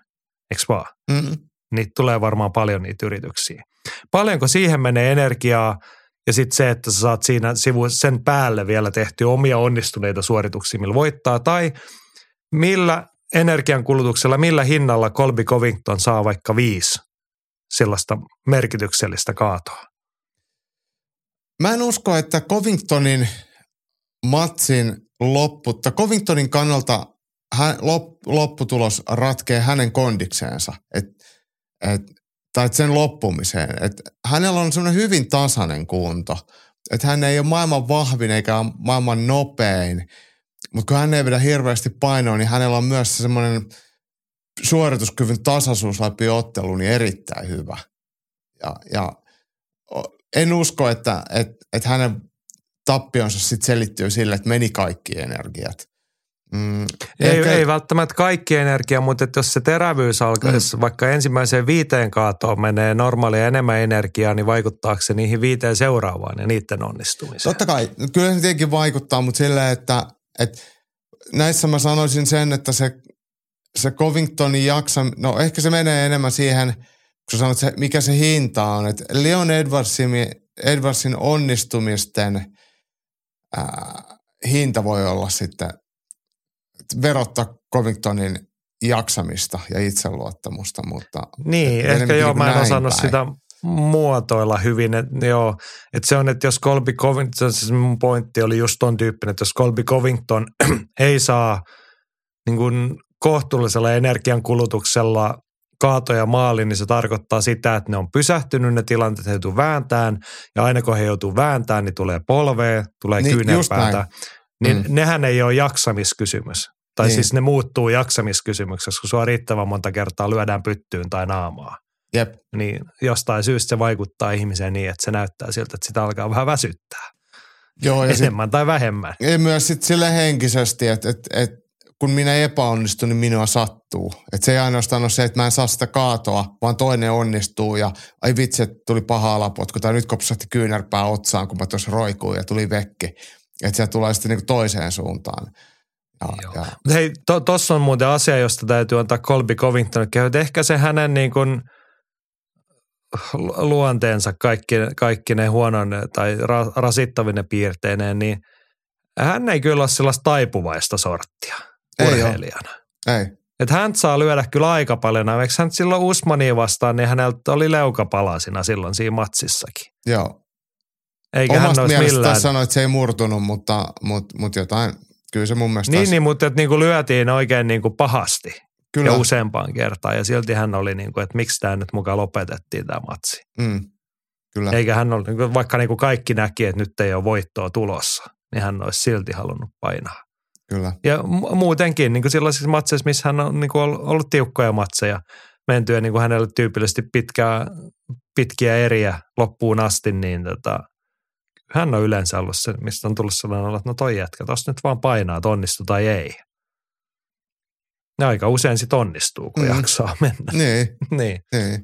eikö vaan? Mm-hmm. Niitä tulee varmaan paljon niitä yrityksiä. Paljonko siihen menee energiaa ja sitten se, että sä saat siinä sivu, sen päälle vielä tehty omia onnistuneita suorituksia, millä voittaa, tai millä energiankulutuksella, millä hinnalla Colby Covington saa vaikka viisi sellaista merkityksellistä kaatoa? Mä en usko, että Covingtonin matsin loppu, Covingtonin kannalta hän, lopputulos ratkee hänen kondikseensa, et, et, tai sen loppumiseen. Et hänellä on semmoinen hyvin tasainen kunto, että hän ei ole maailman vahvin eikä maailman nopein, mutta kun hän ei vedä hirveästi painoa, niin hänellä on myös semmoinen suorituskyvyn tasaisuus läpi ottelun niin erittäin hyvä. Ja, ja en usko, että et, et hänen tappionsa sitten selittyy sille, että meni kaikki energiat. Mm, ei, ehkä... ei välttämättä kaikki energia, mutta että jos se terävyys alkaisi, mm. vaikka ensimmäiseen viiteen kaatoon menee normaalia enemmän energiaa, niin vaikuttaako se niihin viiteen seuraavaan ja niiden onnistumiseen? Totta kai, kyllä se tietenkin vaikuttaa, mutta silleen, että, että näissä mä sanoisin sen, että se, se Covingtonin jaksa, no ehkä se menee enemmän siihen, kun sä sanot, mikä se hinta on, että Leon Edwardsin, Edwardsin onnistumisten ää, hinta voi olla sitten verottaa Covingtonin jaksamista ja itseluottamusta, mutta... Niin, ehkä joo, niin mä en osannut päin. sitä muotoilla hyvin, että joo, että se on, että jos Colby Covington, siis mun pointti oli just ton tyyppinen, että jos Colby Covington [CLEARS THROAT] ei saa niin kuin kohtuullisella energiankulutuksella kaatoja maaliin, niin se tarkoittaa sitä, että ne on pysähtynyt ne tilanteet, he joutuu vääntään, ja aina kun he joutuu vääntään, niin tulee polvea, tulee niin, kyynärpäätä. Niin mm. nehän ei ole jaksamiskysymys. Tai niin. siis ne muuttuu jaksamiskysymyksessä, kun sua riittävän monta kertaa lyödään pyttyyn tai naamaa. Jep. Niin jostain syystä se vaikuttaa ihmiseen niin, että se näyttää siltä, että sitä alkaa vähän väsyttää. Joo, ja Enemmän sit, tai vähemmän. Ja myös sitten sille henkisesti, että, että, että kun minä epäonnistun, niin minua sattuu. Että se ei ainoastaan ole se, että mä en saa sitä kaatoa, vaan toinen onnistuu ja ai vitsi, että tuli paha alapotku tai nyt kopsahti kyynärpää otsaan, kun mä tuossa roikuin ja tuli vekki. Että se tulee sitten niin toiseen suuntaan. Ja, ja. Hei, tuossa to, on muuten asia, josta täytyy antaa Colby Covington että Ehkä se hänen niin kuin luonteensa kaikki, kaikki ne huonon tai ra, rasittavine piirteineen, niin hän ei kyllä ole sellaista taipuvaista sorttia urheilijana. Ei. Että hän saa lyödä kyllä aika paljon. Eikö hän silloin Usmania vastaan, niin häneltä oli leukapalasina silloin siinä matsissakin. Joo. Eikä Omasta hän olisi millään. sanoit, että se ei murtunut, mutta, mutta, mutta jotain kyllä se mun mielestä Niin, taisi- niin mutta että niinku lyötiin oikein niinku pahasti kyllä. ja useampaan kertaan. Ja silti hän oli, niinku, että miksi tämä nyt mukaan lopetettiin tämä matsi. Mm, kyllä. Eikä hän ole, niinku, vaikka niinku kaikki näki, että nyt ei ole voittoa tulossa, niin hän olisi silti halunnut painaa. Kyllä. Ja mu- muutenkin niin kuin sellaisissa matseissa, missä hän on niin kuin ollut, ollut tiukkoja matseja, mentyä niin kuin hänelle tyypillisesti pitkää, pitkiä eriä loppuun asti, niin tota, hän on yleensä ollut se, mistä on tullut sellainen että no toi jätkä, tossa nyt vaan painaa, että onnistuu tai ei. Ja aika usein sit onnistuu, kun Mm. jaksaa mennä. Niin, [LAUGHS] niin, niin.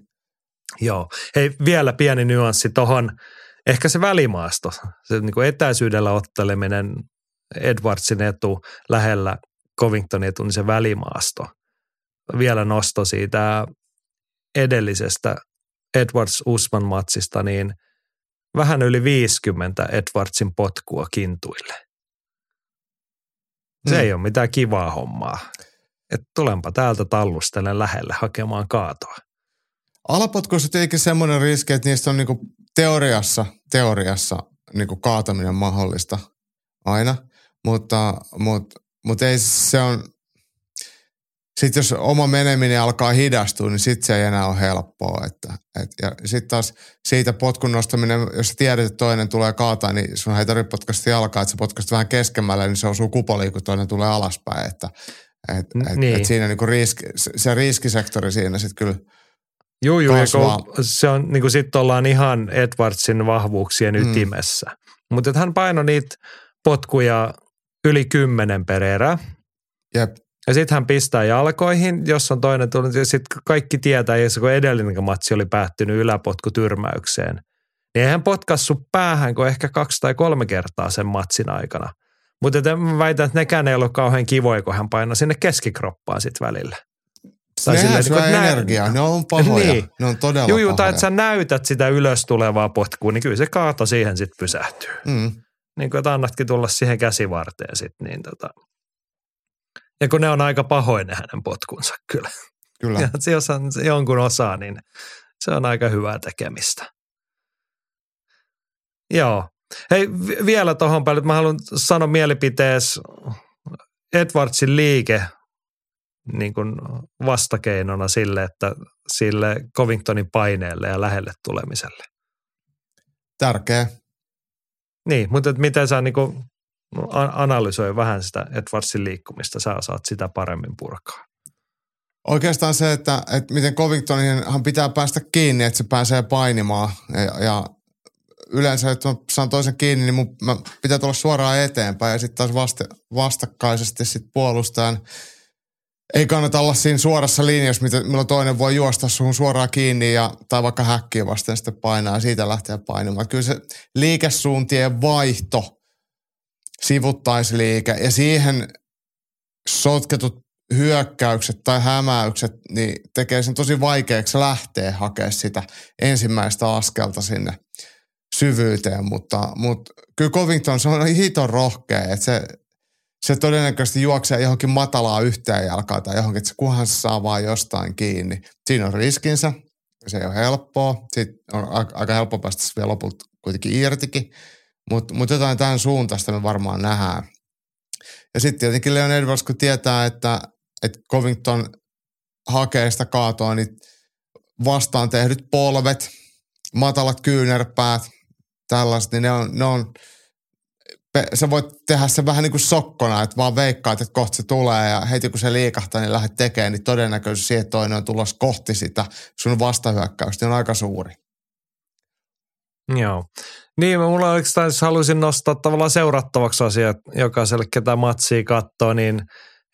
joo. Hei, vielä pieni nyanssi tohon, ehkä se välimaasto, se niin kuin etäisyydellä otteleminen, Edwardsin etu lähellä Covingtonin etu, niin se välimaasto. Vielä nosto siitä edellisestä Edwards-Usman-matsista, niin vähän yli 50 Edwardsin potkua kintuille. Se Mm. ei ole mitään kivaa hommaa. Et tulenpa täältä tallustelen lähelle hakemaan kaatoa. Alapotkuissa on tietenkin semmoinen riski, että niistä on niinku teoriassa, teoriassa niinku kaataminen mahdollista aina, mutta, mutta, mutta ei se on, sitten jos oma meneminen alkaa hidastua, niin sitten se ei enää ole helppoa. Että, et, ja sitten taas siitä potkun nostaminen, jos sä tiedät, että toinen tulee kaataa, niin sun ei tarvitse potkaista jalkaa, että sä potkaista vähän keskemmälle, niin se osuu kupoliin, kun toinen tulee alaspäin. Että, et, et, Niin. et siinä niinku riski, se- se riskisektori siinä sitten kyllä Juu, juu, se on, niin kuin sitten ollaan ihan Edwardsin vahvuuksien Mm. ytimessä. Mutta hän painoi niitä potkuja yli kymmenen per erä. Jep. Ja sitten hän pistää jalkoihin, jos on toinen tullut. Ja sitten kaikki tietää, jos kun edellinen matsi oli päättynyt yläpotkutyrmäykseen. Niin eihän potkassu päähän kuin ehkä kaksi tai kolme kertaa sen matsin aikana. Mutta mä väitän, että nekään ei ollut kauhean kivoja, kun hän painoi sinne keskikroppaan sitten välillä. Tai Nehän silleen, niin kuin, että nä- energiaa, ne on pahoja. Niin. Ne on todella Juu, pahoja. että sä näytät sitä ylös tulevaa potkua, niin kyllä se kaato siihen sitten pysähtyy. Mm, Niin kuin, että annatkin tulla siihen käsivarteen sitten, niin tota. Ja kun ne on aika pahoin ne hänen potkunsa kyllä. kyllä. Ja se, jos on se jonkun osaa, niin se on aika hyvää tekemistä. Joo. Hei, vi- vielä tuohon päälle, että mä haluan sanoa mielipitees Edwardsin liike niin kuin vastakeinona sille, että sille Covingtonin paineelle ja lähelle tulemiselle. Tärkeä. Niin, mutta miten sä niin kuin analysoi vähän sitä Edwardsin liikkumista, sä osaat sitä paremmin purkaa. Oikeastaan se, että, että miten Covingtoninhan pitää päästä kiinni, että se pääsee painimaan. Ja, ja yleensä, että mä saan toisen kiinni, niin mun, mä pitää tulla suoraan eteenpäin. Ja sitten taas vasta, vastakkaisesti sit puolustajan ei kannata olla siinä suorassa linjassa, mitä- milloin toinen voi juosta suhun suoraan kiinni ja, tai vaikka häkkiä vasten sitten painaa ja siitä lähteä painamaan. Kyllä se liikesuuntien vaihto, sivuttaisliike ja siihen sotketut hyökkäykset tai hämäykset, niin tekee sen tosi vaikeaksi lähteä hakemaan sitä ensimmäistä askelta sinne syvyyteen, mutta, mutta kyllä Covington se on hiton rohkea, että se, se todennäköisesti juoksee johonkin matalaa yhteen jalkaa tai johonkin, että se kunhan se saa vaan jostain kiinni. Siinä on riskinsä, se ei ole helppoa, sitten on aika, helppo päästä vielä lopulta kuitenkin irtikin, mutta mut jotain tämän suuntaista me varmaan nähdään. Ja sitten tietenkin Leon Edwards, kun tietää, että, että Covington hakee sitä kaatoa, niin vastaan tehdyt polvet, matalat kyynärpäät, tällaiset, niin ne on, ne on sä voit tehdä se vähän niin kuin sokkona, että vaan veikkaat, että kohta se tulee ja heti kun se liikahtaa, niin lähdet tekemään, niin todennäköisesti siihen, että toinen on tulossa kohti sitä sun vastahyökkäystä, niin on aika suuri. Joo. Niin, mulla oikeastaan jos haluaisin nostaa tavallaan seurattavaksi asiat jokaiselle, ketä matsia katsoo, niin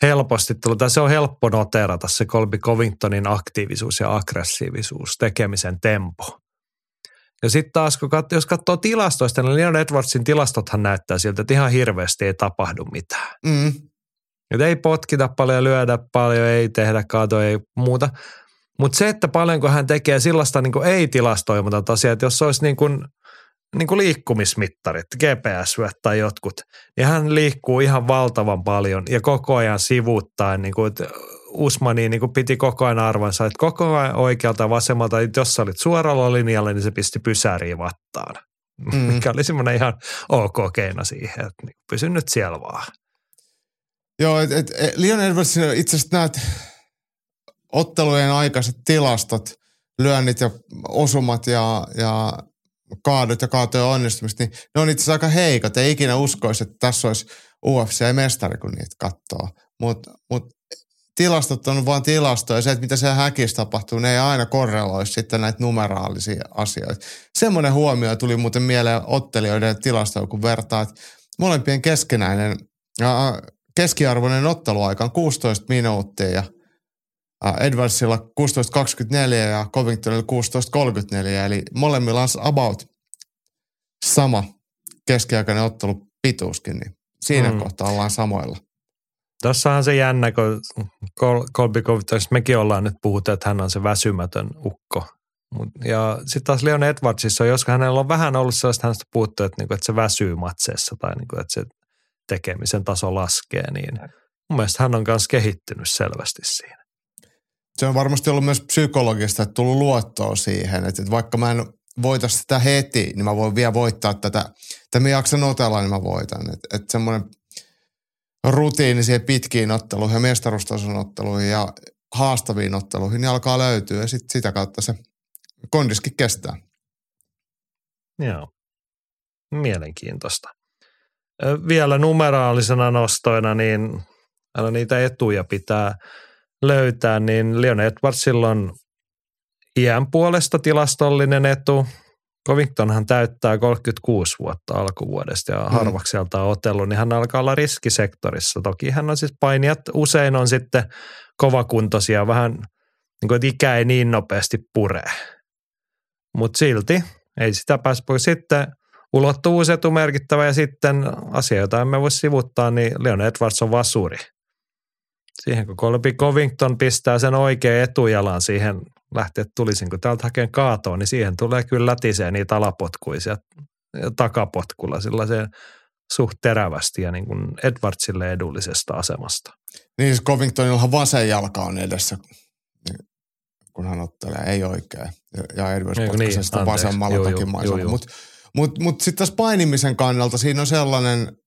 helposti tullut, tai se on helppo noterata se Colby Covingtonin aktiivisuus ja aggressiivisuus, tekemisen tempo. Ja sitten taas, kun katso, jos katsoo tilastoista, niin Leon Edwardsin tilastothan näyttää siltä, että ihan hirveästi ei tapahdu mitään. Mm, Että ei potkita paljon, lyödä paljon, ei tehdä kaatoja, ei muuta. Mutta se, että paljonko hän tekee sellaista niin ei-tilastoimatonta asiaa, että jos se olisi niin kuin, niin kuin liikkumismittarit, GPS tai jotkut, niin hän liikkuu ihan valtavan paljon ja koko ajan sivuuttaen, niin kuin, Usmani niin kuin piti koko ajan arvansa, että koko ajan oikealta ja vasemmalta, että jos sä olit suoralla linjalla, niin se pisti pysäriin vattaan. [LAUGHS] Mm. Mikä oli semmoinen ihan ok keino siihen, että niin pysy nyt siellä vaan. Joo, et, et Leon Edwards itse asiassa näet ottelujen aikaiset tilastot, lyönnit ja osumat ja, ja kaadut ja kaatojen onnistumista, niin ne on itse asiassa aika heikot. Ei ikinä uskoisi, että tässä olisi UFC-mestari, kun niitä katsoo. Mutta mut tilastot on vain tilastoja. Se, että mitä siellä häkissä tapahtuu, ne ei aina korreloi sitten näitä numeraalisia asioita. Semmoinen huomio tuli muuten mieleen ottelijoiden tilastoja, kun vertaa, että molempien keskenäinen, keskiarvoinen otteluaika on 16 minuuttia ja Edwardsilla 16.24 ja Covingtonilla 16.34, eli molemmilla on about sama keskiaikainen ottelu pituuskin, niin siinä mm. kohtaa ollaan samoilla. Tossahan se jännä, kun Colby Covington, mekin ollaan nyt puhuttu, että hän on se väsymätön ukko. Ja sitten taas Leon Edwardsissa on, joskus hänellä on vähän ollut sellaista, hänestä puhuttu, että, niinku, että se väsyy matseessa tai niinku, että se tekemisen taso laskee, niin mun mielestä hän on myös kehittynyt selvästi siinä. Se on varmasti ollut myös psykologista, että tullut luottoa siihen, että vaikka mä en voita sitä heti, niin mä voin vielä voittaa tätä, että mä jaksan otella, niin mä voitan. Että et semmoinen rutiini siihen pitkiin otteluihin ja mestaruustason otteluihin ja haastaviin otteluihin niin alkaa löytyä ja sit sitä kautta se kondiskin kestää. Joo, mielenkiintoista. Vielä numeraalisena nostoina, niin aina niitä etuja pitää löytää, niin Leon Edwardsilla on iän puolesta tilastollinen etu. Covingtonhan täyttää 36 vuotta alkuvuodesta ja mm. harvakselta on otellut, niin hän alkaa olla riskisektorissa. Toki hän on siis painijat, usein on sitten kovakuntoisia, vähän niin kuin, että ikä ei niin nopeasti puree. Mutta silti ei sitä pääse pois. Sitten ulottuvuusetu merkittävä ja sitten asia, jota emme voi sivuttaa, niin Leon Edwards on vasuri. Siihen kun Colby Covington pistää sen oikean etujalan siihen lähtee, että tulisin kun täältä hakeen kaatoon, niin siihen tulee kyllä lätisee niitä alapotkuisia takapotkulla sellaiseen suht terävästi ja niin kuin Edwardsille edullisesta asemasta. Niin siis Covingtonilla vasen jalka on edessä, kun hän ottelee, ei oikein. Ja Edwards niin, potkaisee niin, sitä vasemmalla takimaisella. Mutta mut, mut sitten tässä painimisen kannalta siinä on sellainen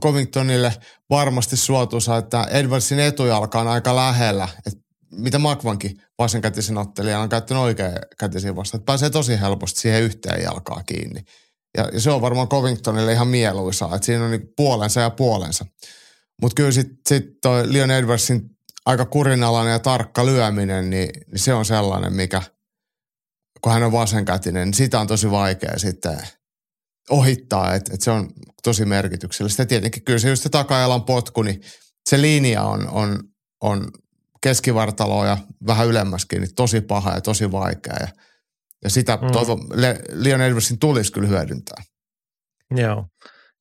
Covingtonille varmasti suotuisa, että Edwardsin etujalka on aika lähellä. Et mitä Makvankin vasenkätisen ottelijana on käyttänyt oikeakätisiä vastaan. Että pääsee tosi helposti siihen yhteen jalkaa kiinni. Ja, ja se on varmaan Covingtonille ihan mieluisaa, että siinä on niin puolensa ja puolensa. Mutta kyllä sitten sit toi Leon Edwardsin aika kurinalainen ja tarkka lyöminen, niin, niin se on sellainen, mikä, kun hän on vasenkätinen, niin sitä on tosi vaikea sitten ohittaa, että et se on tosi merkityksellistä. Ja tietenkin kyllä se just se takajalan potku, niin se linja on, on, on keskivartaloa ja vähän ylemmäskin, niin tosi paha ja tosi vaikea. Ja, ja sitä mm. toivon, Le, Leon Edwardsin tulisi kyllä hyödyntää. Joo.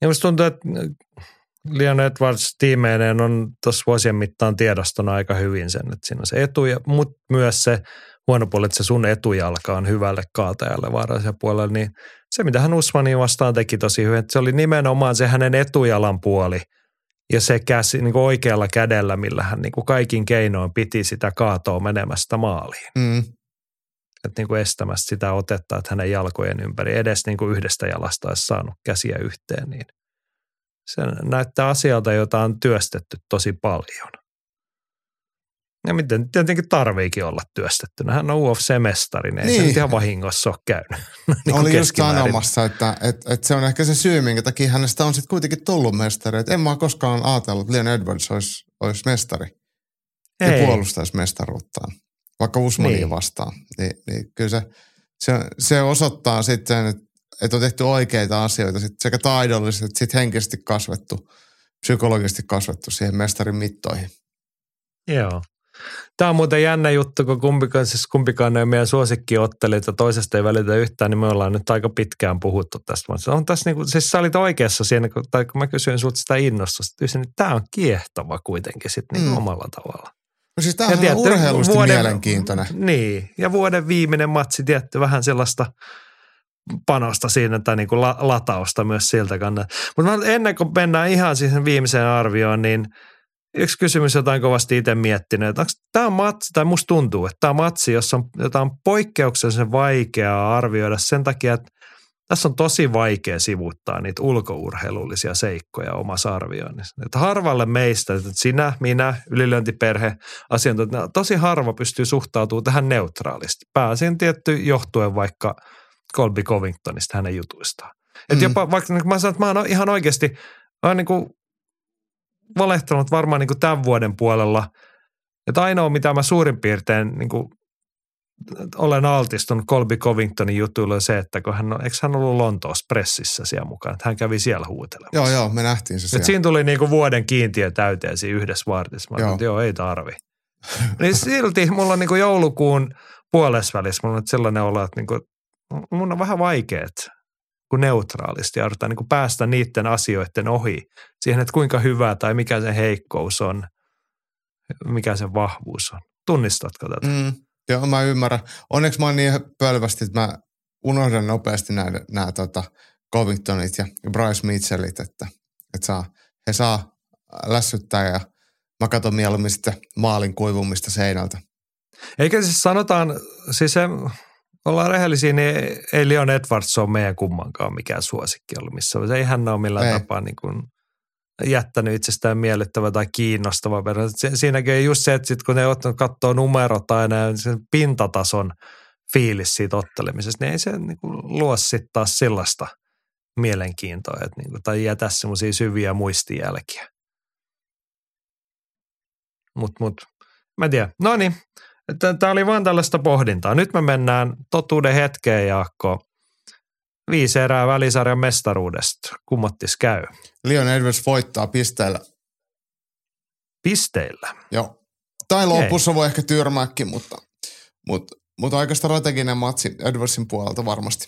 Ja musta tuntuu, että Leon Edwards tiimeineen on tuossa vuosien mittaan tiedostona aika hyvin sen, että siinä on se etu, mutta myös se huono puoli, että se sun etujalka on hyvälle kaatajalle vaarallisella puolella, niin se mitä hän Usmaniin vastaan teki tosi hyvin, että se oli nimenomaan se hänen etujalan puoli – ja se käsi niin kuin oikealla kädellä, millä hän niin kuin kaikin keinoin piti sitä kaatoa menemästä maaliin. Mm. Että niin kuin estämästä sitä otetta, että hänen jalkojen ympäri edes niin kuin yhdestä jalasta olisi saanut käsiä yhteen, niin se näyttää asialta, jota on työstetty tosi paljon. Ja miten tietenkin tarviikin olla työstettynä. Hän on UFC-mestari, niin ei niin. se nyt ihan vahingossa ole käynyt. [LAUGHS] niin Oli just sanomassa, että, että, että, se on ehkä se syy, minkä takia hänestä on sitten kuitenkin tullut mestari. Että en mä koskaan ajatellut, että Leon Edwards olisi, olisi mestari ei. ja puolustaisi mestaruuttaan, vaikka Usmania niin. vastaan. Niin, niin kyllä se, se, se osoittaa sitten, että, että on tehty oikeita asioita sit sekä taidollisesti että sitten henkisesti kasvettu, psykologisesti kasvettu siihen mestarin mittoihin. Joo. Tämä on muuten jännä juttu, kun kumpikaan, siis kumpikaan ei meidän suosikkiottelijat ja toisesta ei välitä yhtään, niin me ollaan nyt aika pitkään puhuttu tästä. Se on tässä niin kuin, siis sä olit oikeassa siinä, kun, tai kun mä kysyin sinulta sitä innostusta, että tämä on kiehtova kuitenkin sitten niin mm. omalla tavalla. No siis tämä on urheilusti vuoden, mielenkiintoinen. Niin, ja vuoden viimeinen matsi, tietty vähän sellaista panosta siinä tai niin kuin la, latausta myös siltä kannalta. Mutta ennen kuin mennään ihan siihen viimeiseen arvioon, niin – yksi kysymys, jota olen kovasti itse miettinyt, että tämä matsi, tai musta tuntuu, että tämä matsi, jossa on jotain poikkeuksellisen vaikeaa arvioida sen takia, että tässä on tosi vaikea sivuttaa niitä ulkourheilullisia seikkoja omassa arvioinnissa. Että harvalle meistä, että sinä, minä, ylilöintiperhe, asiantuntija, tosi harva pystyy suhtautumaan tähän neutraalisti. Pääsin tietty johtuen vaikka Colby Covingtonista hänen jutuistaan. Että Mm. jopa vaikka niin mä sanon, että mä oon ihan oikeasti, mä oon niin kuin valehtanut varmaan niin kuin tämän vuoden puolella, että ainoa mitä mä suurin piirtein niin kuin olen altistunut Colby Covingtonin jutuille on se, että kun hän on, eikö hän ollut Lontoossa pressissä siellä mukaan, että hän kävi siellä huutelemassa. Joo, joo, me nähtiin se Et siellä. siinä tuli niinku vuoden kiintiö täyteen siinä yhdessä vartissa. Mä Joo. että joo, ei tarvi. niin silti mulla on niinku joulukuun puolesvälissä, mulla on nyt sellainen olo, että niinku, mun on vähän vaikeet kun neutraalisti ja yritetään niinku päästä niiden asioiden ohi siihen, että kuinka hyvä tai mikä se heikkous on, mikä se vahvuus on. Tunnistatko tätä? Mm, joo, mä ymmärrän. Onneksi mä oon niin pölvästi, että mä unohdan nopeasti nämä, nämä tota Covingtonit ja Bryce Mitchellit, että, että saa, he saa lässyttää ja mä katson mieluummin sitten maalin kuivumista seinältä. Eikä siis sanotaan, siis se, ollaan rehellisiä, niin ei Leon Edwards ole meidän kummankaan mikään suosikki ollut missä. Ei hän ole millään Ei. tapaa niin kuin jättänyt itsestään miellyttävä tai kiinnostava verran. Siinäkin on just se, että sit kun ne ottanut katsoo numerot aina ja sen pintatason fiilis siitä ottelemisesta, niin ei se niin kuin luo sitten taas sellaista mielenkiintoa, että niin kuin, tai jätä semmoisia syviä muistijälkiä. Mutta mut, mä en tiedä. No niin, tämä oli vaan tällaista pohdintaa. Nyt me mennään totuuden hetkeen, Jaakko. Viisi erää välisarjan mestaruudesta. Kummottis käy? Leon Edwards voittaa pisteellä. Pisteillä. Joo. Tai lopussa voi ehkä tyrmääkin, mutta, mutta, mutta aika strateginen matsi Edwardsin puolelta varmasti.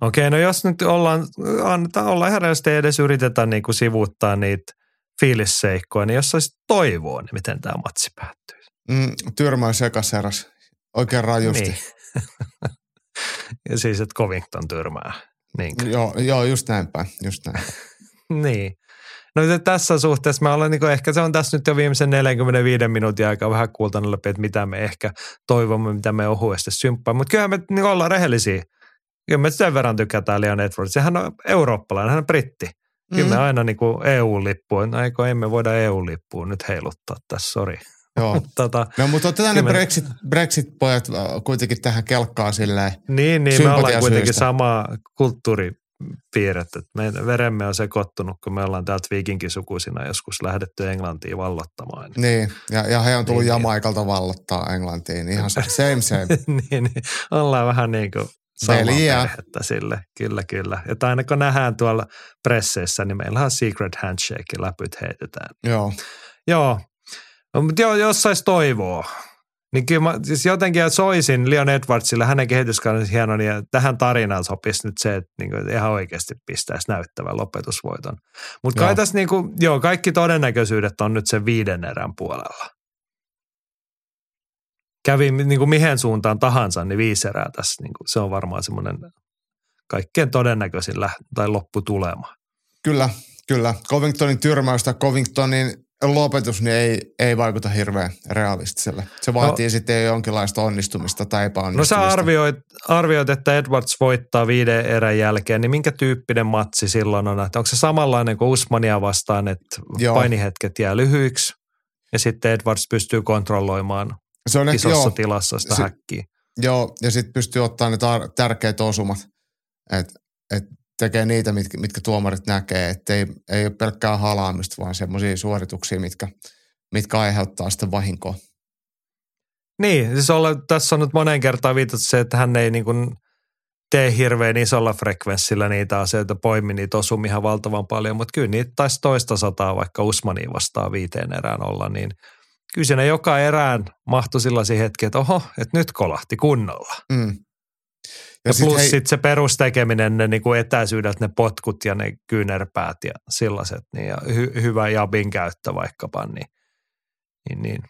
Okei, no jos nyt ollaan, annetaan olla ihan rehellisesti edes yritetä niin kuin sivuuttaa niitä fiilisseikkoja, niin jos saisit toivoa, niin miten tämä matsi päättyy? Mm, tyrmäys ekas eräs. Oikein rajusti. Niin. [LAUGHS] ja siis, että Covington tyrmää. Niin. Joo, joo, just näin päin. Just näin. [LAUGHS] niin. No tässä suhteessa mä olen, niin ehkä se on tässä nyt jo viimeisen 45 minuutin aikaa vähän kuultanut läpi, että mitä me ehkä toivomme, mitä me ohuesti symppaa. Mutta kyllä me niin ollaan rehellisiä. Kyllä me sen verran tykätään Leon Edwards. Hän on eurooppalainen, hän on britti. Kyllä me Mm. aina niin EU-lippuun, no eikö emme voida EU-lippuun nyt heiluttaa tässä, sori. Joo. [LAUGHS] tota, No mutta otetaan ne Brexit, Brexit-pojat äh, kuitenkin tähän kelkkaan silleen. niin, niin me ollaan kuitenkin sama kulttuuripiirrettä. että Meidän veremme on sekoittunut, kun me ollaan täältä viikinkisukuisina joskus lähdetty Englantiin vallottamaan. Niin, ja, ja he on tullut Niin, niin. Jamaikalta vallottaa Englantiin. Ihan se- same same. [LAUGHS] niin, niin, ollaan vähän niin kuin samaa perhettä sille, kyllä, kyllä. Että aina kun nähdään tuolla presseissä, niin meillä on secret handshake läpyt heitetään. Joo. Joo, no, mutta joo, jos sais toivoa, niin kyllä mä siis jotenkin soisin Leon Edwardsille hänen kehityskautensa hieno, niin tähän tarinaan sopisi nyt se, että niinku, että ihan oikeasti pistäisi näyttävän lopetusvoiton. Mutta kai tässä niinku, joo, kaikki todennäköisyydet on nyt sen viiden erän puolella. Kävi niinku mihin suuntaan tahansa, niin viisi erää tässä, niinku, se on varmaan semmoinen kaikkein todennäköisin läht- tai lopputulema. Kyllä, kyllä. Covingtonin tyrmäys tai Covingtonin lopetus niin ei, ei vaikuta hirveän realistiselle. Se vaatii no, sitten jonkinlaista onnistumista tai No epäonnistumista. sä arvioit, arvioit, että Edwards voittaa viiden erän jälkeen, niin minkä tyyppinen matsi silloin on? Että onko se samanlainen kuin Usmania vastaan, että Joo. painihetket jää lyhyiksi ja sitten Edwards pystyy kontrolloimaan se on, isossa joo, tilassa sitä Se- häkkiä. joo, ja sitten pystyy ottaa ne tar- tärkeät osumat, että et tekee niitä, mitkä, mitkä tuomarit näkee, että ei, ei ole pelkkää halaamista, vaan semmoisia suorituksia, mitkä, mitkä aiheuttaa sitten vahinkoa. Niin, siis olla, tässä on nyt moneen kertaan viitattu se, että hän ei niin kuin tee hirveän isolla frekvenssillä niitä asioita, poimi niitä osumia ihan valtavan paljon, mutta kyllä niitä taisi toista sataa vaikka Usmaniin vastaan viiteen erään olla, niin kyllä siinä joka erään mahtui sellaisia hetkiä, että oho, että nyt kolahti kunnolla. Mm. Ja, ja sit plus hei- sitten se perustekeminen, ne niinku etäisyydet, ne potkut ja ne kyynärpäät ja sellaiset, niin ja hy, hyvä jabin käyttö vaikkapa, niin, niin, niin.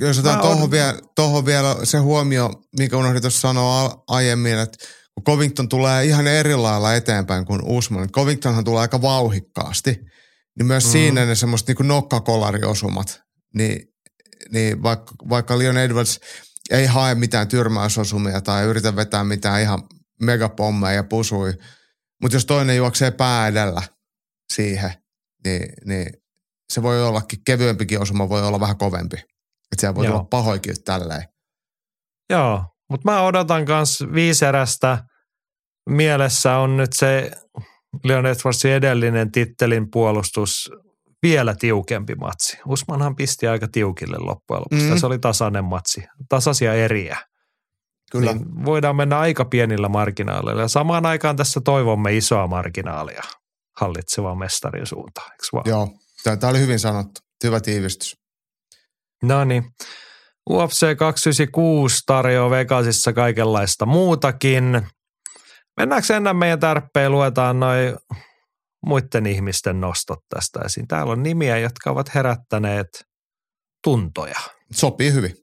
Jos otetaan Mä tuohon vielä, tohon vielä se huomio, minkä unohdin tuossa sanoa aiemmin, että kun Covington tulee ihan eri lailla eteenpäin kuin Usman. Covingtonhan tulee aika vauhikkaasti, niin myös Mm. mm. siinä ne semmoiset niin nokkakolariosumat, niin, niin vaikka, vaikka Leon Edwards ei hae mitään tyrmäysosumia tai yritä vetää mitään ihan megapommeja ja pusui. Mutta jos toinen juoksee pää edellä siihen, niin, niin se voi ollakin kevyempikin osuma, voi olla vähän kovempi. Että siellä voi Joo. olla pahoikin tälleen. Joo, mutta mä odotan myös viiserästä. Mielessä on nyt se Leon Edwardsin edellinen tittelin puolustus vielä tiukempi matsi. Usmanhan pisti aika tiukille loppujen lopuksi. Mm. Se oli tasainen matsi, tasaisia eriä. Kyllä. Niin voidaan mennä aika pienillä marginaaleilla. Ja samaan aikaan tässä toivomme isoa marginaalia hallitsevaan mestarin suuntaan, eikö vaan? Joo, tämä oli hyvin sanottu. Hyvä tiivistys. No niin. UFC 296 tarjoaa Vegasissa kaikenlaista muutakin. Mennäänkö ennen meidän tärppejä, luetaan noin muiden ihmisten nostot tästä esiin. Täällä on nimiä, jotka ovat herättäneet tuntoja. Sopii hyvin.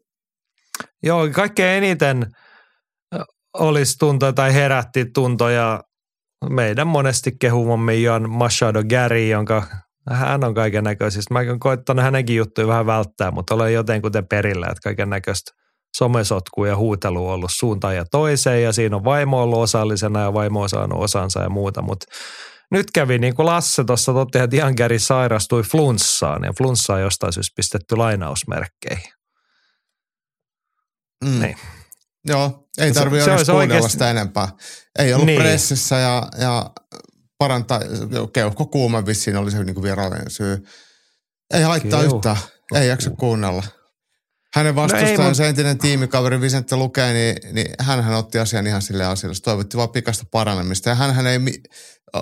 Joo, kaikkein eniten olisi tuntoja tai herätti tuntoja meidän monesti kehumamme Jan Machado Gary, jonka hän on kaiken näköisistä. Mä oon koittanut hänenkin juttuja vähän välttää, mutta olen jotenkuten perillä, että kaiken näköistä somesotkua ja huutelua on ollut suuntaan ja toiseen ja siinä on vaimo ollut osallisena ja vaimo on saanut osansa ja muuta, mutta nyt kävi niin kuin Lasse tuossa totti, että Jan Gary sairastui flunssaan ja flunssaa jostain syystä pistetty lainausmerkkeihin. Mm. Niin. Joo, ei tarvi se se, oikeasti- sitä enempää. Ei ollut Niin. pressissä ja, ja parantaa, keuhko kuuma vissiin oli se niin kuin virallinen syy. Ei haittaa yhtään, ei jaksa kuunnella. Hänen vastustajansa, No ei, se entinen tiimikaveri Vicente Luke, niin, niin hän otti asian ihan sille asialle. Se toivotti vaan pikasta paranemista. Ja hän ei, mi-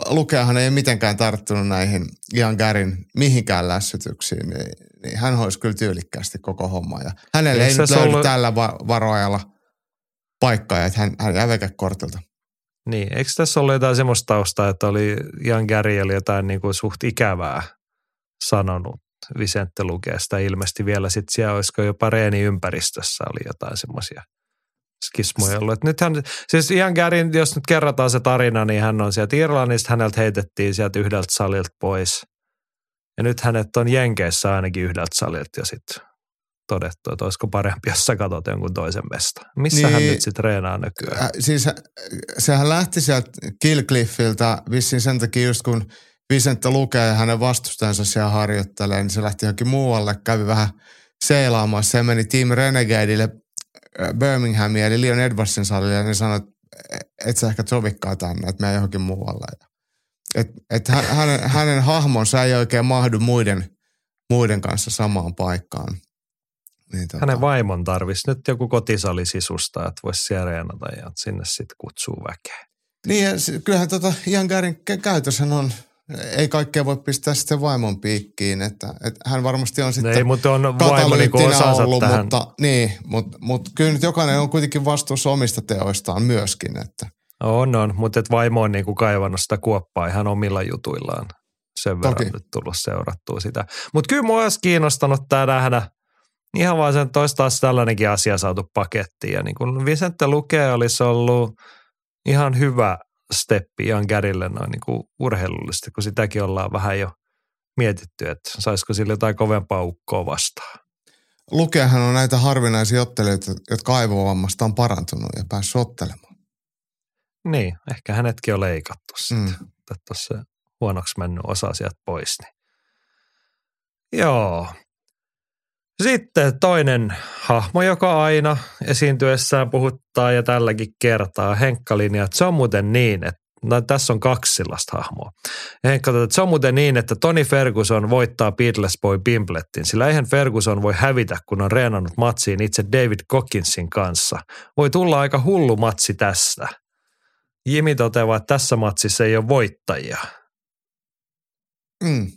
Lukeahan ei mitenkään tarttunut näihin Ian Garin mihinkään lässytyksiin. Niin, niin hän hoisi kyllä tyylikkäästi koko homma. Ja hänelle Eikö ei nyt löydy ollut- tällä va- varoajalla paikkaa, että hän, hän jää vekekortilta. Niin, eikö tässä ollut jotain semmoista taustaa, että oli Jan Gary oli jotain niin kuin suht ikävää sanonut Vicente Lukeesta ilmeisesti vielä sitten siellä, olisiko jopa reeniympäristössä oli jotain semmoisia skismoja ollut. Et nythän, siis Ian Garin, jos nyt kerrataan se tarina, niin hän on sieltä Irlannista, häneltä heitettiin sieltä yhdeltä salilta pois. Ja nyt hänet on Jenkeissä ainakin yhdeltä salilta jo sitten todettu, että olisiko parempi, jos sä katsot jonkun toisen mesta. Missä hän Niin. nyt sitten treenaa nykyään? Äh, siis äh, sehän lähti sieltä Killcliffiltä vissiin sen takia just kun Vicente lukee ja hänen vastustajansa siellä harjoittelee, niin se lähti johonkin muualle, kävi vähän seilaamassa. Se meni Team Renegadeille äh, Birminghamiin eli Leon Edwardsin salille ja ne sanoi, että et sä ehkä sovikkaa tänne, että mene johonkin muualle. Ja Et, et hän, hänen, hänen hahmonsa ei oikein mahdu muiden, muiden kanssa samaan paikkaan. Niin, tota, Hänen vaimon tarvisi nyt joku kotisali sisusta, että voisi siellä reenata ja sinne sitten kutsuu väkeä. Niin, ja kyllähän tota Ian Garin kä- käytöshän on, ei kaikkea voi pistää sitten vaimon piikkiin, että, että hän varmasti on sitten ei, mutta on vaimo osansa ollut, tähän. mutta, niin, mutta, mutta kyllä nyt jokainen on kuitenkin vastuussa omista teoistaan myöskin, että On, on, mutta et vaimo on niinku kaivannut sitä kuoppaa ihan omilla jutuillaan. Sen verran Toki. nyt tullut seurattua sitä. Mutta kyllä mua olisi kiinnostanut tämä nähdä ihan vaan sen, taas tällainenkin asia saatu pakettiin. Ja niin kuin Vicente Luke olisi ollut ihan hyvä steppi Jan Gärille noin niin kuin urheilullisesti, kun sitäkin ollaan vähän jo mietitty, että saisiko sille jotain kovempaa ukkoa vastaan. Lukeahan on näitä harvinaisia ottelijoita, jotka aivovammasta on parantunut ja päässyt ottelemaan. Niin, ehkä hänetkin on leikattu sitten. Mm. että tuossa huonoksi mennyt osa sieltä pois. Niin. Joo. Sitten toinen hahmo, joka aina esiintyessään puhuttaa ja tälläkin kertaa, Henkka linja, että se on muuten niin, että no, tässä on kaksi sellaista hahmoa. Henkka että se on muuten niin, että Tony Ferguson voittaa Beatles Boy Bimblettin, sillä eihän Ferguson voi hävitä, kun on reenannut matsiin itse David Cockinsin kanssa. Voi tulla aika hullu matsi tästä. Jimi toteaa, että tässä matsissa ei ole voittajia. Mm.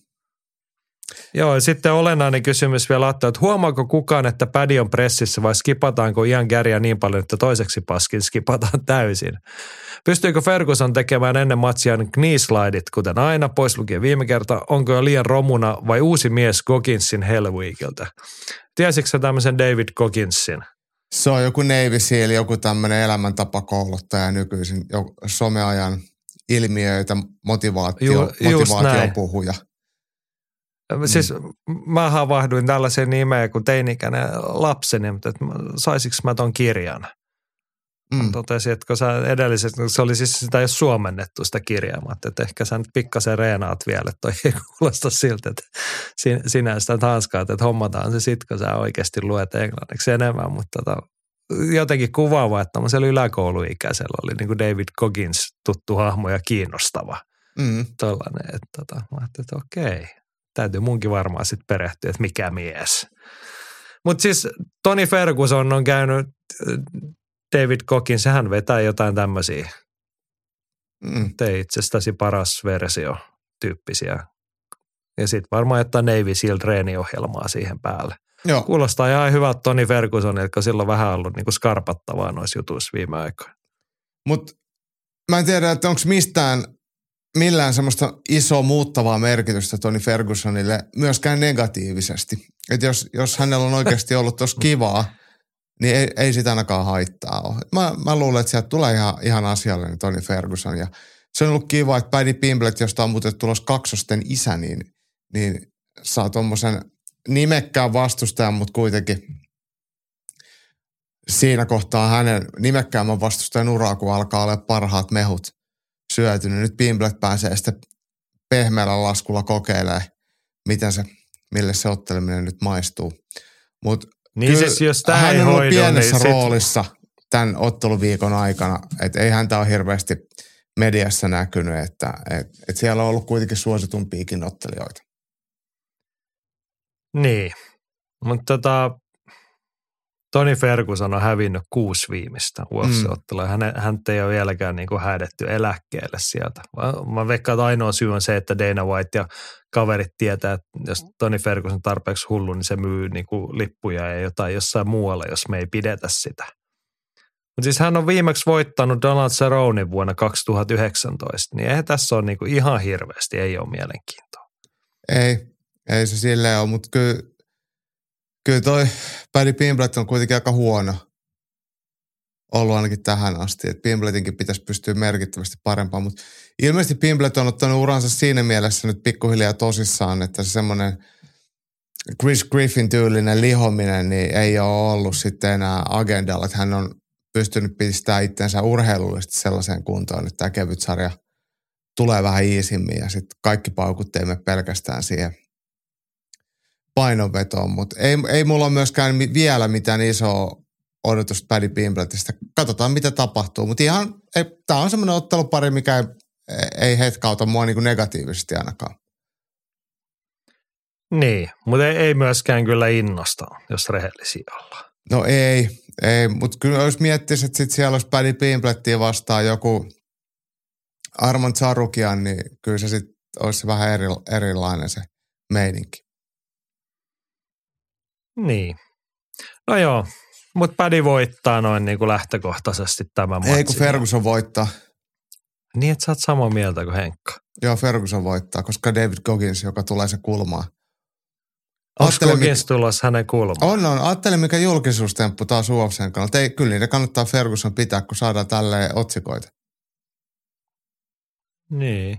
Joo, ja sitten olennainen kysymys vielä ottaa, että huomaako kukaan, että pädi on pressissä vai skipataanko Ian Gäriä niin paljon, että toiseksi paskin skipataan täysin? Pystyykö Ferguson tekemään ennen matsia kneeslidit, kuten aina, pois lukien viime kerta, onko jo liian romuna vai uusi mies Gogginsin Hell Weekiltä? Tiesitkö sä tämmöisen David Gogginsin? Se on joku Navy Seal, joku tämmöinen elämäntapakouluttaja nykyisin, someajan ilmiöitä, motivaatio, Ju- just näin. Motivaation puhuja. Siis mä havahduin tällaisen nimeen kuin teini-ikäinen lapseni, mutta et mä- saisinko mä ton kirjan? Mm. Totesi, että kun sä edelliset, se oli siis sitä jo suomennettu sitä kirjaa, että ehkä sä nyt pikkasen reenaat vielä, että toi [LAUGHS] ei kuulosta siltä, että sinä sitä hanskaa, että hommataan se sit, kun sä oikeasti luet englanniksi enemmän, mutta tota, jotenkin kuvaava, että tämmöisellä yläkouluikäisellä oli niin kuin David Coggins tuttu hahmo ja kiinnostava. Mm. Tollainen, että tota, mä ajattelin, että okei, täytyy munkin varmaan sitten perehtyä, että mikä mies. Mutta siis Tony Ferguson on käynyt David Kokin, sehän vetää jotain tämmöisiä mm. tee itsestäsi paras versio tyyppisiä. Ja sitten varmaan jotain Navy Seal treeniohjelmaa siihen päälle. Joo. Kuulostaa ihan hyvältä Toni Ferguson, jotka silloin vähän ollut niinku skarpattavaa noissa jutuissa viime aikoina. Mutta mä en tiedä, että onko mistään millään semmoista isoa muuttavaa merkitystä Toni Fergusonille myöskään negatiivisesti. Että jos, jos hänellä on oikeasti ollut tuossa kivaa, niin ei, ei sitä ainakaan haittaa ole. Mä, mä luulen, että sieltä tulee ihan, ihan asiallinen Toni Ferguson ja se on ollut kiva, että Paddy Pimblet, josta on muuten tulos kaksosten isä, niin, niin saa tuommoisen nimekkään vastustajan, mutta kuitenkin siinä kohtaa hänen nimekkäämmän vastustajan uraa, kun alkaa olla parhaat mehut syötynyt. Nyt Pimblet pääsee sitten pehmeällä laskulla kokeilemaan, miten se, mille se otteleminen nyt maistuu. Mutta niin siis jos tämä hän ei on ollut pienessä niin roolissa sit... tämän otteluviikon aikana, että ei häntä ole hirveästi mediassa näkynyt, että et, et siellä on ollut kuitenkin suositumpiakin ottelijoita. Niin, mutta tota, Toni Ferguson on hävinnyt kuusi viimeistä UFC-ottelua. Mm. Hän, hän ei ole vieläkään niin kuin hädetty eläkkeelle sieltä. Mä, veikkaan, että ainoa syy on se, että Dana White ja kaverit tietää, että jos Toni Ferguson tarpeeksi hullu, niin se myy niin kuin lippuja ja jotain jossain muualla, jos me ei pidetä sitä. Mutta siis hän on viimeksi voittanut Donald Cerrone vuonna 2019, niin eihän tässä ole niin kuin ihan hirveästi, ei ole mielenkiintoa. Ei, ei se silleen ole, mutta kyllä kyllä toi Paddy Pimblet on kuitenkin aika huono ollut ainakin tähän asti. Että Pimbletinkin pitäisi pystyä merkittävästi parempaan, mutta ilmeisesti Pimblet on ottanut uransa siinä mielessä nyt pikkuhiljaa tosissaan, että se semmoinen Chris Griffin tyylinen lihominen niin ei ole ollut sitten enää agendalla, että hän on pystynyt pistämään itsensä urheilullisesti sellaiseen kuntoon, että tämä kevyt sarja tulee vähän iisimmin ja sitten kaikki paukut teemme pelkästään siihen painonvetoon, mutta ei, ei mulla ole myöskään vielä mitään isoa odotusta Paddy Pimbletistä. Katsotaan, mitä tapahtuu, mutta ihan, tämä on semmoinen ottelupari, mikä ei, ei hetkauta mua niin kuin negatiivisesti ainakaan. Niin, mutta ei, ei myöskään kyllä innosta, jos rehellisiä ollaan. No ei, ei mutta kyllä jos miettisi, että sit siellä olisi Paddy Pimblettiä vastaan joku Armand Sarukian, niin kyllä se sitten olisi vähän eri, erilainen se meininki. Niin. No joo, mutta Pädi voittaa noin niin kuin lähtökohtaisesti tämän matsin. Ei kun Ferguson voittaa. Niin, että sä oot samaa mieltä kuin Henkka. Joo, Ferguson voittaa, koska David Goggins, joka tulee se kulmaan. Onko Goggins mikä... tulossa hänen kulmaan? On, on. Ajattelin, mikä julkisuustemppu taas UFCn kannalta. Ei, kyllä niitä kannattaa Ferguson pitää, kun saadaan tälleen otsikoita. Niin.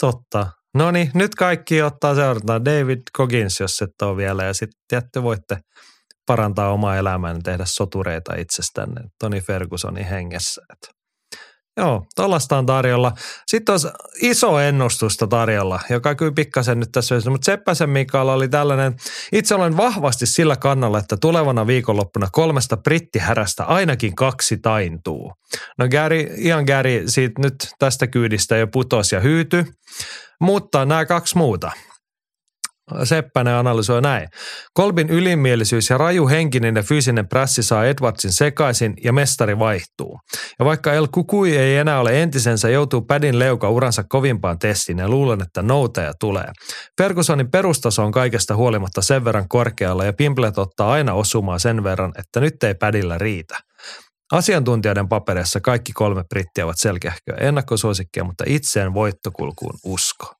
Totta. No niin, nyt kaikki ottaa seurataan David Coggins, jos et ole vielä. Ja sitten te voitte parantaa omaa elämää ja tehdä sotureita itsestänne Toni Fergusonin hengessä. Et Joo, tuollaista on tarjolla. Sitten olisi iso ennustusta tarjolla, joka kyllä pikkasen nyt tässä olisi. Mutta Seppäsen Mikael oli tällainen, itse olen vahvasti sillä kannalla, että tulevana viikonloppuna kolmesta brittihärästä ainakin kaksi taintuu. No Gary, ihan Gary siitä nyt tästä kyydistä jo putosi ja hyyty. Mutta nämä kaksi muuta. Seppänen analysoi näin. Kolbin ylimielisyys ja raju henkinen ja fyysinen prässi saa Edwardsin sekaisin ja mestari vaihtuu. Ja vaikka El Kukui ei enää ole entisensä, joutuu Pädin leuka uransa kovimpaan testiin ja luulen, että noutaja tulee. Fergusonin perustaso on kaikesta huolimatta sen verran korkealla ja Pimplet ottaa aina osumaa sen verran, että nyt ei Pädillä riitä. Asiantuntijoiden paperissa kaikki kolme brittiä ovat selkeähköä ennakkosuosikkeja, mutta itseen voittokulkuun usko.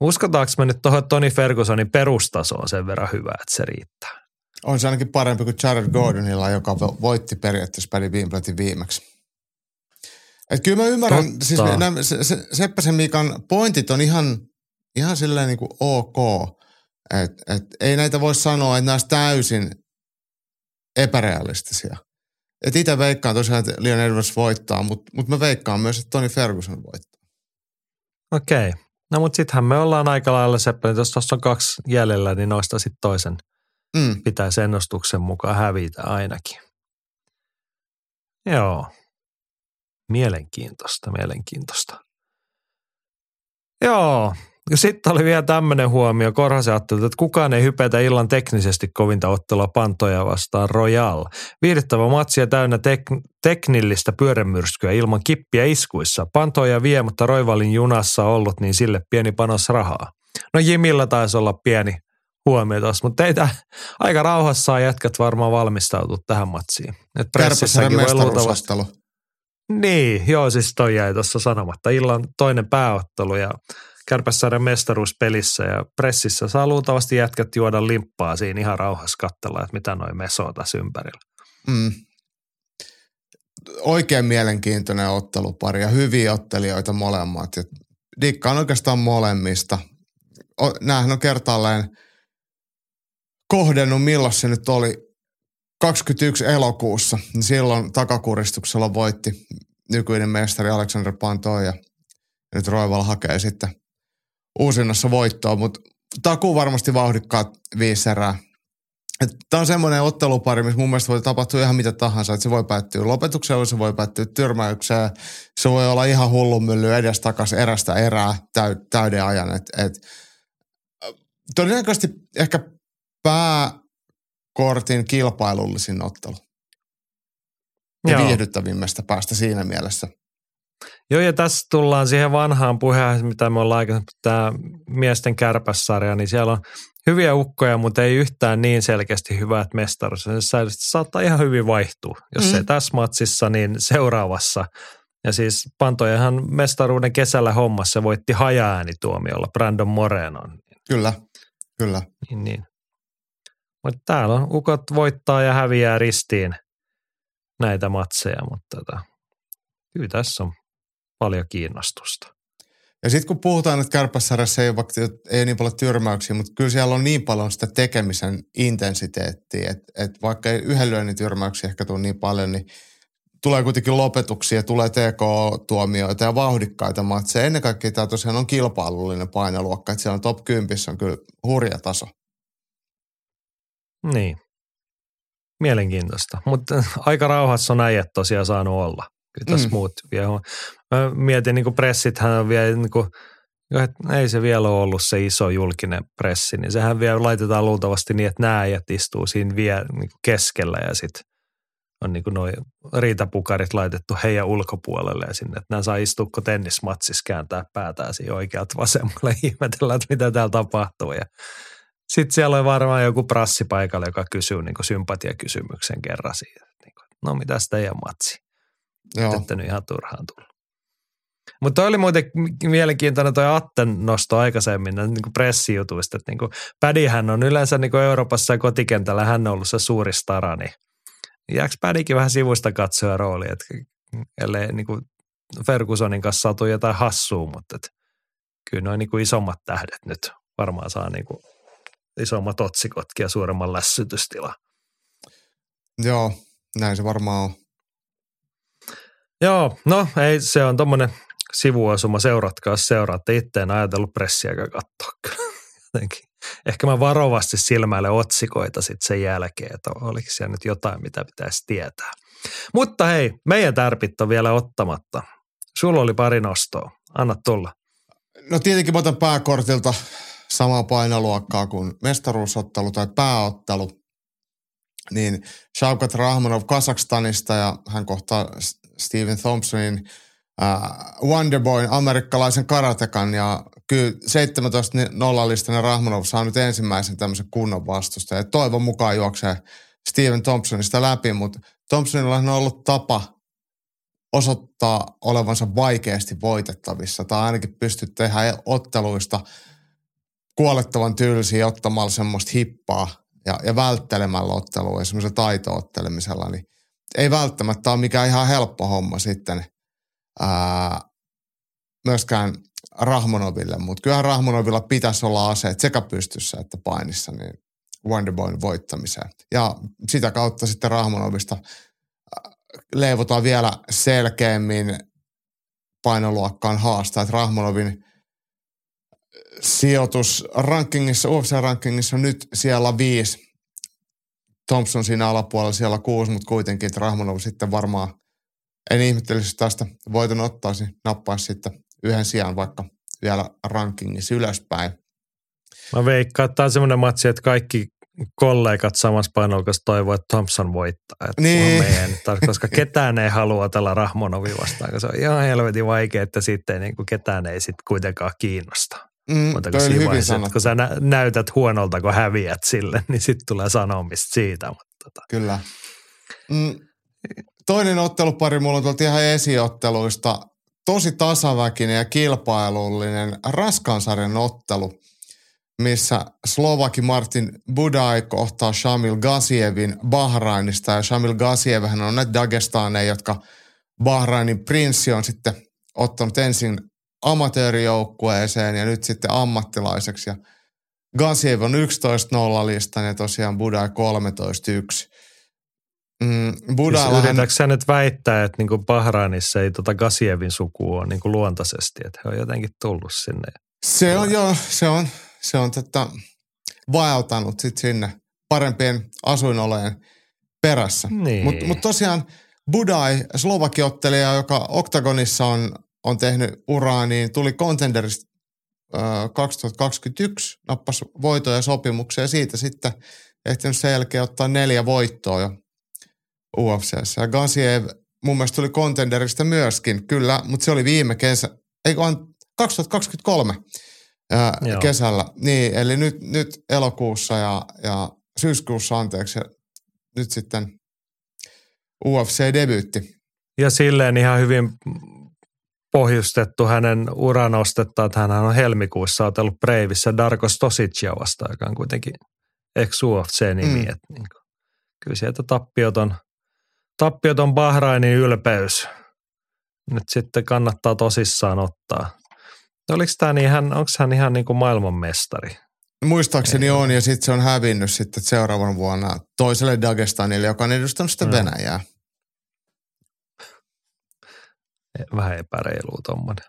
Uskotaanko me nyt tuohon Tony Fergusonin perustasoon sen verran hyvä, että se riittää? On se ainakin parempi kuin Jared Gordonilla, joka voitti periaatteessa Paddy Wimbledin viimeksi. Et kyllä mä ymmärrän, Totta. siis nämä, se, se, Seppäsen Mikan pointit on ihan, ihan silleen niin kuin ok. Et, et ei näitä voi sanoa, että nämä täysin epärealistisia – Et itse veikkaan tosiaan, että Leon Edwards voittaa, mutta mut mä veikkaan myös, että Tony Ferguson voittaa. Okei. Okay. No mutta sittenhän me ollaan aika lailla Seppelin, jos tuossa on kaksi jäljellä, niin noista sitten toisen Mm. pitäisi ennustuksen mukaan hävitä ainakin. Joo. Mielenkiintoista, mielenkiintoista. Joo. Sitten oli vielä tämmöinen huomio. Korhosen ajatteli, että kukaan ei hypetä illan teknisesti kovinta ottelua Pantoja vastaan Royal. Viihdyttävä matsi ja täynnä tek- teknillistä pyörämyrskyä ilman kippiä iskuissa. Pantoja vie, mutta Roivalin junassa ollut, niin sille pieni panos rahaa. No Jimillä taisi olla pieni huomio tuossa, mutta teitä aika rauhassa jätkät varmaan valmistautua tähän matsiin. Et Kärpäsärän pressissäkin voi luultavasti mestaruusostelu. niin, joo, siis toi jäi tuossa sanomatta. Illan toinen pääottelu ja Kärpässaaren mestaruuspelissä ja pressissä saa luultavasti jätkät juoda limppaa siinä ihan rauhassa katsella, että mitä noin mesoo tässä ympärillä. Mm. Oikein mielenkiintoinen ottelupari ja hyviä ottelijoita molemmat. Ja dikkaan oikeastaan molemmista. Nämähän on kertaalleen kohdennut, milloin se nyt oli 21 elokuussa. Niin silloin takakuristuksella voitti nykyinen mestari Alexander Pantoja. ja nyt Roival hakee sitten uusinnassa voittoa, mutta takuu varmasti vauhdikkaat viisi erää. Tämä on semmoinen ottelupari, missä mun mielestä voi tapahtua ihan mitä tahansa. Että se voi päättyä lopetuksella, se voi päättyä tyrmäykseen, se voi olla ihan hullunmylly edestakas erästä erää täy, täyden ajan. Et, et, todennäköisesti ehkä pääkortin kilpailullisin ottelu. Ja Joo. viihdyttävimmästä päästä siinä mielessä. Joo, ja tässä tullaan siihen vanhaan puheen, mitä me ollaan aikaisemmin, tämä miesten kärpässarja, niin siellä on hyviä ukkoja, mutta ei yhtään niin selkeästi hyvät mestaruus. Se saattaa ihan hyvin vaihtua. Jos Mm. ei tässä matsissa, niin seuraavassa. Ja siis Pantojahan mestaruuden kesällä hommassa voitti hajaäänituomiolla Brandon Morenon. Kyllä, kyllä. Niin, niin. Mutta täällä on ukot voittaa ja häviää ristiin näitä matseja, mutta tota, kyllä tässä on paljon kiinnostusta. Ja sitten kun puhutaan, että kärpäsarjassa ei, ole vaikka, ei niin paljon tyrmäyksiä, mutta kyllä siellä on niin paljon sitä tekemisen intensiteettiä, että, että vaikka ei yhden lyönnin tyrmäyksiä ehkä tule niin paljon, niin tulee kuitenkin lopetuksia, tulee TK-tuomioita ja vauhdikkaita matseja. Ennen kaikkea tämä tosiaan on kilpailullinen painoluokka, että siellä on top 10 on kyllä hurja taso. Niin. Mielenkiintoista. Mutta aika rauhassa on äijät tosiaan saanut olla. Kyllä tässä Mm. mm. muut vielä. Mä mietin, niin kuin pressithän on vielä, niin kuin, että ei se vielä ole ollut se iso julkinen pressi, niin sehän vielä laitetaan luultavasti niin, että nämä äijät istuu siinä vielä niin kuin keskellä ja sitten on niin noi riitapukarit laitettu heidän ulkopuolelle ja sinne, että nämä saa istua kun tennismatsissa kääntää päätään siinä oikealta vasemmalle ihmetellä, että mitä täällä tapahtuu ja sitten siellä on varmaan joku prassi paikalla, joka kysyy niin sympatiakysymyksen kerran siitä. Niin kuin, no mitäs teidän matsi? Joo. Nyt ihan turhaan tullut. Mutta toi oli muuten mielenkiintoinen toi Atten nosto aikaisemmin niin kuin pressijutuista, että niin kuin Pädihän on yleensä niin kuin Euroopassa ja kotikentällä hän on ollut se suuri stara, niin jääkö Pädikin vähän sivusta katsoa rooli, että ellei niin kuin Fergusonin kanssa saatu jotain hassua, mutta et, kyllä noin niin kuin isommat tähdet nyt varmaan saa niin kuin isommat otsikotkin ja suuremman lässytystila. Joo, näin se varmaan on. Joo, no ei, se on tommonen sivuosuma, seuratkaa, seuraatte itse, en ajatellut pressiäkään katsoa. [LAUGHS] Jotenkin. Ehkä mä varovasti silmäilen otsikoita sitten sen jälkeen, että oliko siellä nyt jotain, mitä pitäisi tietää. Mutta hei, meidän tärpit on vielä ottamatta. Sulla oli pari nostoa. Anna tulla. No tietenkin mä otan pääkortilta samaa painoluokkaa kuin mestaruusottelu tai pääottelu. Niin Shaukat Rahmanov Kazakstanista ja hän kohtaa Steven Thompsonin äh, Wonderboyn amerikkalaisen karatekan ja kyllä 17 nollalistainen Rahmanov saa nyt ensimmäisen tämmöisen kunnon vastusta ja toivon mukaan juoksee Steven Thompsonista läpi, mutta Thompsonilla on ollut tapa osoittaa olevansa vaikeasti voitettavissa tai ainakin pystyy tehdä otteluista kuolettavan tylsiä ottamalla semmoista hippaa ja, ja välttelemällä ottelua ja semmoisella taito-ottelemisella, niin ei välttämättä ole mikään ihan helppo homma sitten ää, myöskään Rahmonoville, mutta kyllähän Rahmonovilla pitäisi olla aseet sekä pystyssä että painissa niin Wonderboyn voittamiseen. Ja sitä kautta sitten Rahmonovista leivotaan vielä selkeämmin painoluokkaan haastaa. Että Rahmonovin sijoitus rankingissa, UFC-rankingissa nyt siellä viisi. Thompson siinä alapuolella siellä kuusi, mutta kuitenkin, että Rahmonov sitten varmaan, en ihmettelisi tästä voiton ottaisi, nappaisi sitten yhden sijaan vaikka vielä rankingissa ylöspäin. Mä veikkaan, että tämä on semmoinen matsi, että kaikki kollegat samassa painolkassa toivoo, että Thompson voittaa. Että Niin. meidän, koska ketään ei halua tällä Rahmonovi vastaan, koska se on ihan helvetin vaikea, että sitten niin kuin ketään ei sitten kuitenkaan kiinnosta. Mm, Mutta siinä hyvin vaiheessa, että sanottu. kun sä nä- näytät huonolta, kun häviät sille, [LAUGHS] niin sitten tulee sanomista siitä. Mutta tota. Kyllä. Mm, toinen ottelupari mulla on tuolta ihan esiotteluista. Tosi tasaväkinen ja kilpailullinen raskansarjan ottelu, missä Slovaki Martin Budai kohtaa Shamil Gasievin Bahrainista. Ja Shamil Gasiev on näitä Dagestaneja, jotka Bahrainin prinssi on sitten ottanut ensin amatöörijoukkueeseen ja nyt sitten ammattilaiseksi. Ja Gasiev on 11-0 listan ja tosiaan Budai 13-1. Mm, Siis Budallahan, yritätkö sä nyt väittää, että niinku Bahrainissa ei tota Gasievin suku ole niinku luontaisesti, että he on jotenkin tullut sinne. se on jo, se on, se on tota, vaeltanut sit sinne parempien asuinolojen perässä. Niin. Mutta mut tosiaan Budai, slovakiottelija, joka Oktagonissa on, on tehnyt uraa, niin tuli Contenderista ö, 2021, nappasi voitoja ja sopimuksia ja siitä sitten ehtinyt sen jälkeen ottaa neljä voittoa jo UFCssä. Ja Gansiev mun mielestä tuli Contenderista myöskin, kyllä, mutta se oli viime kesä, ei vaan 2023 ää, Joo. kesällä. Niin, eli nyt, nyt elokuussa ja, ja syyskuussa anteeksi, ja nyt sitten UFC-debyytti. Ja silleen ihan hyvin pohjustettu hänen uranostetta, että hän on helmikuussa otellut Breivissä Darko Stosicia vastaan, joka on kuitenkin ex-UFC-nimi. Mm. Että niin kuin, kyllä sieltä tappioton, tappioton Bahrainin ylpeys nyt sitten kannattaa tosissaan ottaa. Oliko tämä niin, hän, onko hän ihan niin kuin maailmanmestari? Muistaakseni Ei. on, ja sitten se on hävinnyt sitten seuraavan vuonna toiselle Dagestanille, joka on edustanut sitten Mm. Venäjää. Vähän epäreilua tuommoinen.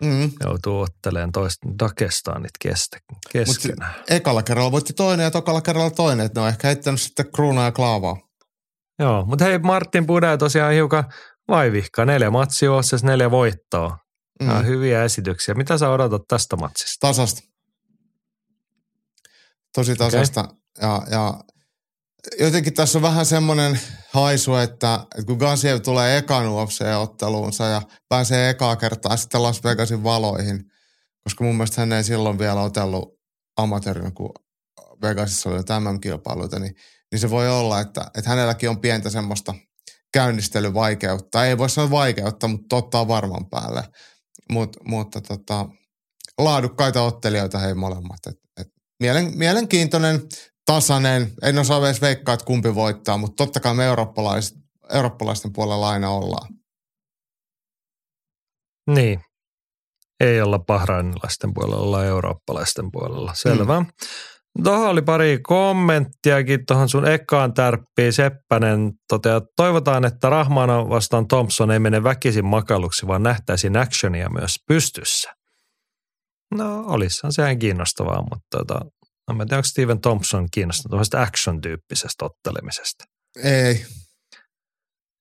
Mm. Joutuu ottelemaan toista Dagestanit kestä, keskenään. Ekalla kerralla voitti toinen ja tokalla kerralla toinen, että ne on ehkä heittänyt sitten kruunaa ja klaavaa. Joo, mutta hei Martin Buda tosiaan hiukan vaivihka. Neljä matsia OSS, neljä voittoa. Mm. Mm. hyviä esityksiä. Mitä sä odotat tästä matsista? Tasasta. Tosi tasasta. Okay. Ja, ja jotenkin tässä on vähän semmoinen haisu, että, että kun Gansiev tulee ekan UFC-otteluunsa ja pääsee ekaa kertaa sitten Las Vegasin valoihin, koska mun mielestä hän ei silloin vielä otellut amatöörinä, kun Vegasissa oli tämän kilpailuita, niin, niin se voi olla, että, että hänelläkin on pientä semmoista käynnistelyvaikeutta. Ei voi sanoa vaikeutta, mutta ottaa varman päälle. Mut, mutta tota, laadukkaita ottelijoita he molemmat. Et, et mielen, mielenkiintoinen, tasainen. En osaa edes veikkaa, että kumpi voittaa, mutta totta kai me eurooppalaiset, eurooppalaisten puolella aina ollaan. Niin. Ei olla bahrainilaisten puolella, ollaan eurooppalaisten puolella. Selvä. Mm. Tuohon oli pari kommenttiakin tuohon sun ekaan tärppiin. Seppänen toteaa, että toivotaan, että Rahmano vastaan Thompson ei mene väkisin makaluksi, vaan nähtäisiin actionia myös pystyssä. No, olisihan sehän kiinnostavaa, mutta tota, en mä tiedä, onko Steven Thompson kiinnostunut tuollaisesta action-tyyppisestä ottelemisesta. Ei.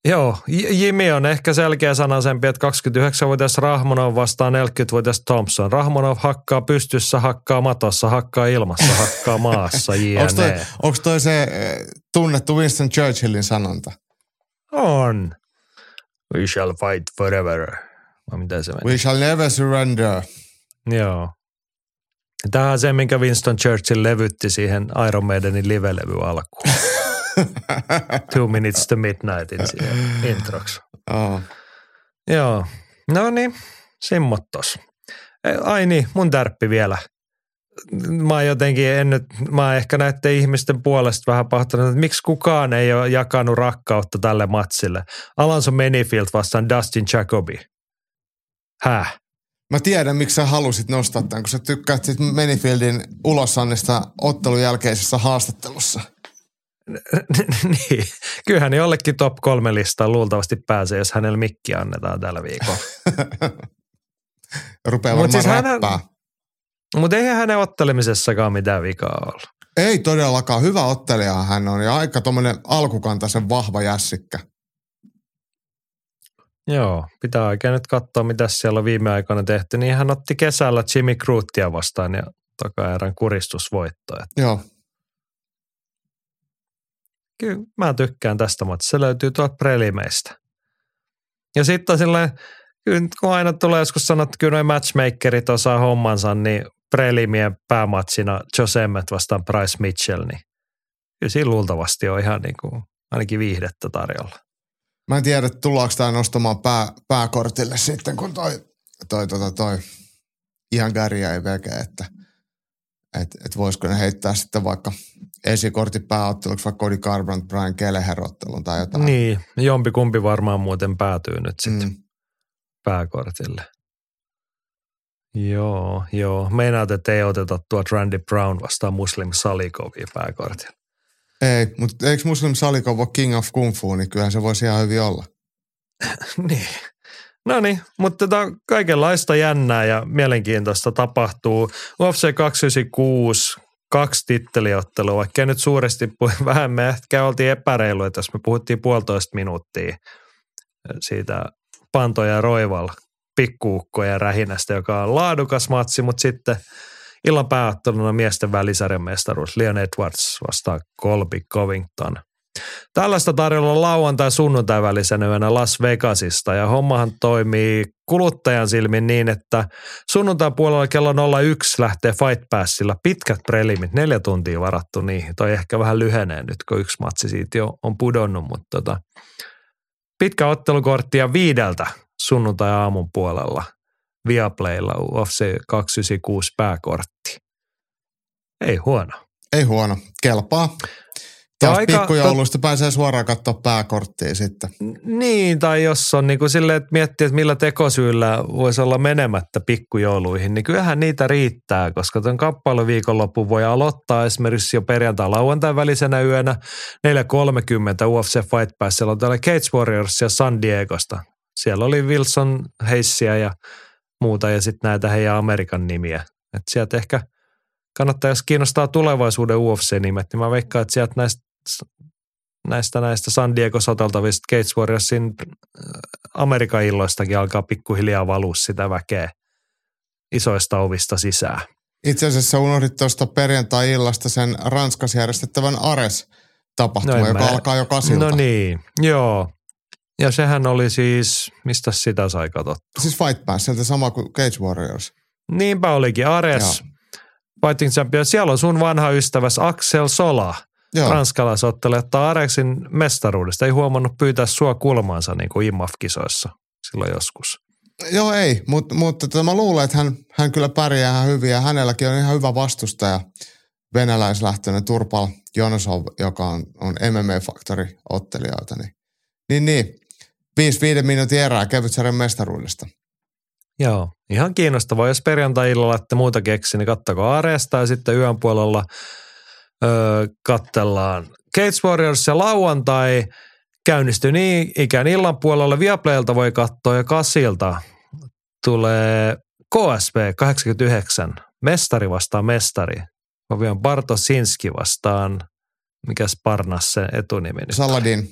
Joo, J- Jimmy on ehkä selkeä sanaisempi, että 29-vuotias Rahmonov vastaa 40-vuotias Thompson. Rahmonov hakkaa pystyssä, hakkaa matossa, hakkaa ilmassa, hakkaa maassa, [LAUGHS] Onko toi, jne. toi se eh, tunnettu Winston Churchillin sanonta? On. We shall fight forever. Vai mitä se meni? We shall never surrender. Joo. Tämä on se, minkä Winston Churchill levytti siihen Iron Maidenin live-levy alkuun. [LAUGHS] Two minutes to midnightin siihen introksi. oh. Joo, no niin, simmottos. Ai niin, mun tärppi vielä. Mä jotenkin, en nyt, mä ehkä näiden ihmisten puolesta vähän pahtanut, että miksi kukaan ei ole jakanut rakkautta tälle matsille. Alonso Menifield vastaan Dustin Jacobi. Häh? Mä tiedän, miksi sä halusit nostaa tämän, kun sä tykkäät sit Menifieldin ulosannesta ottelun jälkeisessä haastattelussa. [LAUGHS] niin, kyllähän jollekin top kolme listaan luultavasti pääsee, jos hänelle mikki annetaan tällä viikolla. [LAUGHS] Rupeaa Mut varmaan siis hän-. Mutta eihän hänen ottelemisessakaan mitään vikaa ollut. Ei todellakaan. Hyvä ottelija hän on ja aika tommonen alkukantaisen vahva jässikkä. Joo, pitää oikein nyt katsoa, mitä siellä on viime aikoina tehty. Niin hän otti kesällä Jimmy Crootia vastaan ja takaerän kuristusvoitto. Joo. kyllä mä tykkään tästä matsista. Se löytyy tuolta prelimeistä. Ja sitten silleen, nyt kun aina tulee joskus sanoa, että kyllä matchmakerit osaa hommansa, niin prelimien päämatsina Joe Emmett vastaan Bryce Mitchell, niin kyllä siinä luultavasti on ihan niin kuin, ainakin viihdettä tarjolla. Mä en tiedä, tullaanko tää nostamaan pää, pääkortille sitten, kun toi, toi, toi, toi ihan Gary ei veke, että et, et voisiko ne heittää sitten vaikka esikortin pääotteluksi vaikka Cody Garbrandt, Brian Kelleher ottelun tai jotain. Niin, jompi kumpi varmaan muuten päätyy nyt sitten Mm. pääkortille. Joo, joo. Meinaat, että ei oteta tuot Randy Brown vastaan Muslim Salikovia pääkortille. Ei, mutta eikö Muslim Salikov ole King of Kung Fu, niin kyllähän se voisi ihan hyvin olla. [LAUGHS] niin. No niin, mutta tota, kaikenlaista jännää ja mielenkiintoista tapahtuu. UFC 296, kaksi titteliottelua, vaikka nyt suuresti pu- [LAUGHS] vähän me ehkä oltiin epäreilu, että jos me puhuttiin puolitoista minuuttia siitä Pantoja ja Roival pikkuukkojen rähinästä, joka on laadukas matsi, mutta sitten illan pääotteluna miesten välisarjan mestaruus Leon Edwards vastaan Colby Covington. Tällaista tarjolla lauantai sunnuntai välisenä yönä Las Vegasista ja hommahan toimii kuluttajan silmin niin, että sunnuntai puolella kello 01 lähtee Fight Passilla pitkät prelimit, neljä tuntia varattu niihin. Toi ehkä vähän lyhenee nyt, kun yksi matsi siitä jo on pudonnut, mutta tota, pitkä ottelukortti ja viideltä sunnuntai-aamun puolella Viaplaylla UFC 296 pääkortti. Ei huono. Ei huono, kelpaa. Taas aika- pikkujouluista pääsee suoraan katsoa pääkorttia sitten. Niin, tai jos on niin kuin silleen, että miettii, että millä tekosyillä voisi olla menemättä pikkujouluihin, niin kyllähän niitä riittää, koska tuon kamppailuviikonloppu voi aloittaa esimerkiksi jo perjantai-lauantai välisenä yönä 4.30 UFC Fight Pass. Siellä on täällä Cage Warriors ja San Diegosta. Siellä oli Wilson Heissiä ja muuta ja sitten näitä heidän Amerikan nimiä. Et sieltä ehkä kannattaa, jos kiinnostaa tulevaisuuden UFC-nimet, niin mä veikkaan, että sieltä näistä näistä, näistä San Diego soteltavista Cage Warriorsin äh, Amerikan illoistakin alkaa pikkuhiljaa valua sitä väkeä isoista ovista sisään. Itse asiassa unohdit tuosta perjantai-illasta sen Ranskassa järjestettävän Ares-tapahtuma, No joka mä- alkaa jo kasilta. No niin, joo. Ja sehän oli siis, mistä sitä sai katsottua? Siis Fight Pass, sieltä sama kuin Cage Warriors. Niinpä olikin Ares, Fighting Champion. Siellä on sun vanha ystäväs Axel Sola, Joo, ranskalaisottelija, että Areksin mestaruudesta ei huomannut pyytää sua kulmaansa niin kuin IMAF-kisoissa silloin joskus. Joo ei, mutta, mutta tota, mä luulen, että hän, hän kyllä pärjää ihan hyvin ja hänelläkin on ihan hyvä vastustaja. Venäläislähtöinen Turpal Jonosov, joka on, on MMA-faktori-ottelijoita. Niin, niin, niin. 5-5 minuutin erää kevytsarjan mestaruudesta. Joo, ihan kiinnostavaa. Jos perjantai-illalla ette muuta keksi, niin kattako Aresta ja sitten yön puolella öö, kattellaan Cage Warriors ja lauantai käynnistyy niin ikään illan puolella. Viaplaylta voi katsoa ja Kasilta tulee KSP 89, mestari vastaan mestari. Ovion Bartosinski vastaan, mikäs Parnas sen etunimi nyt? Saladin.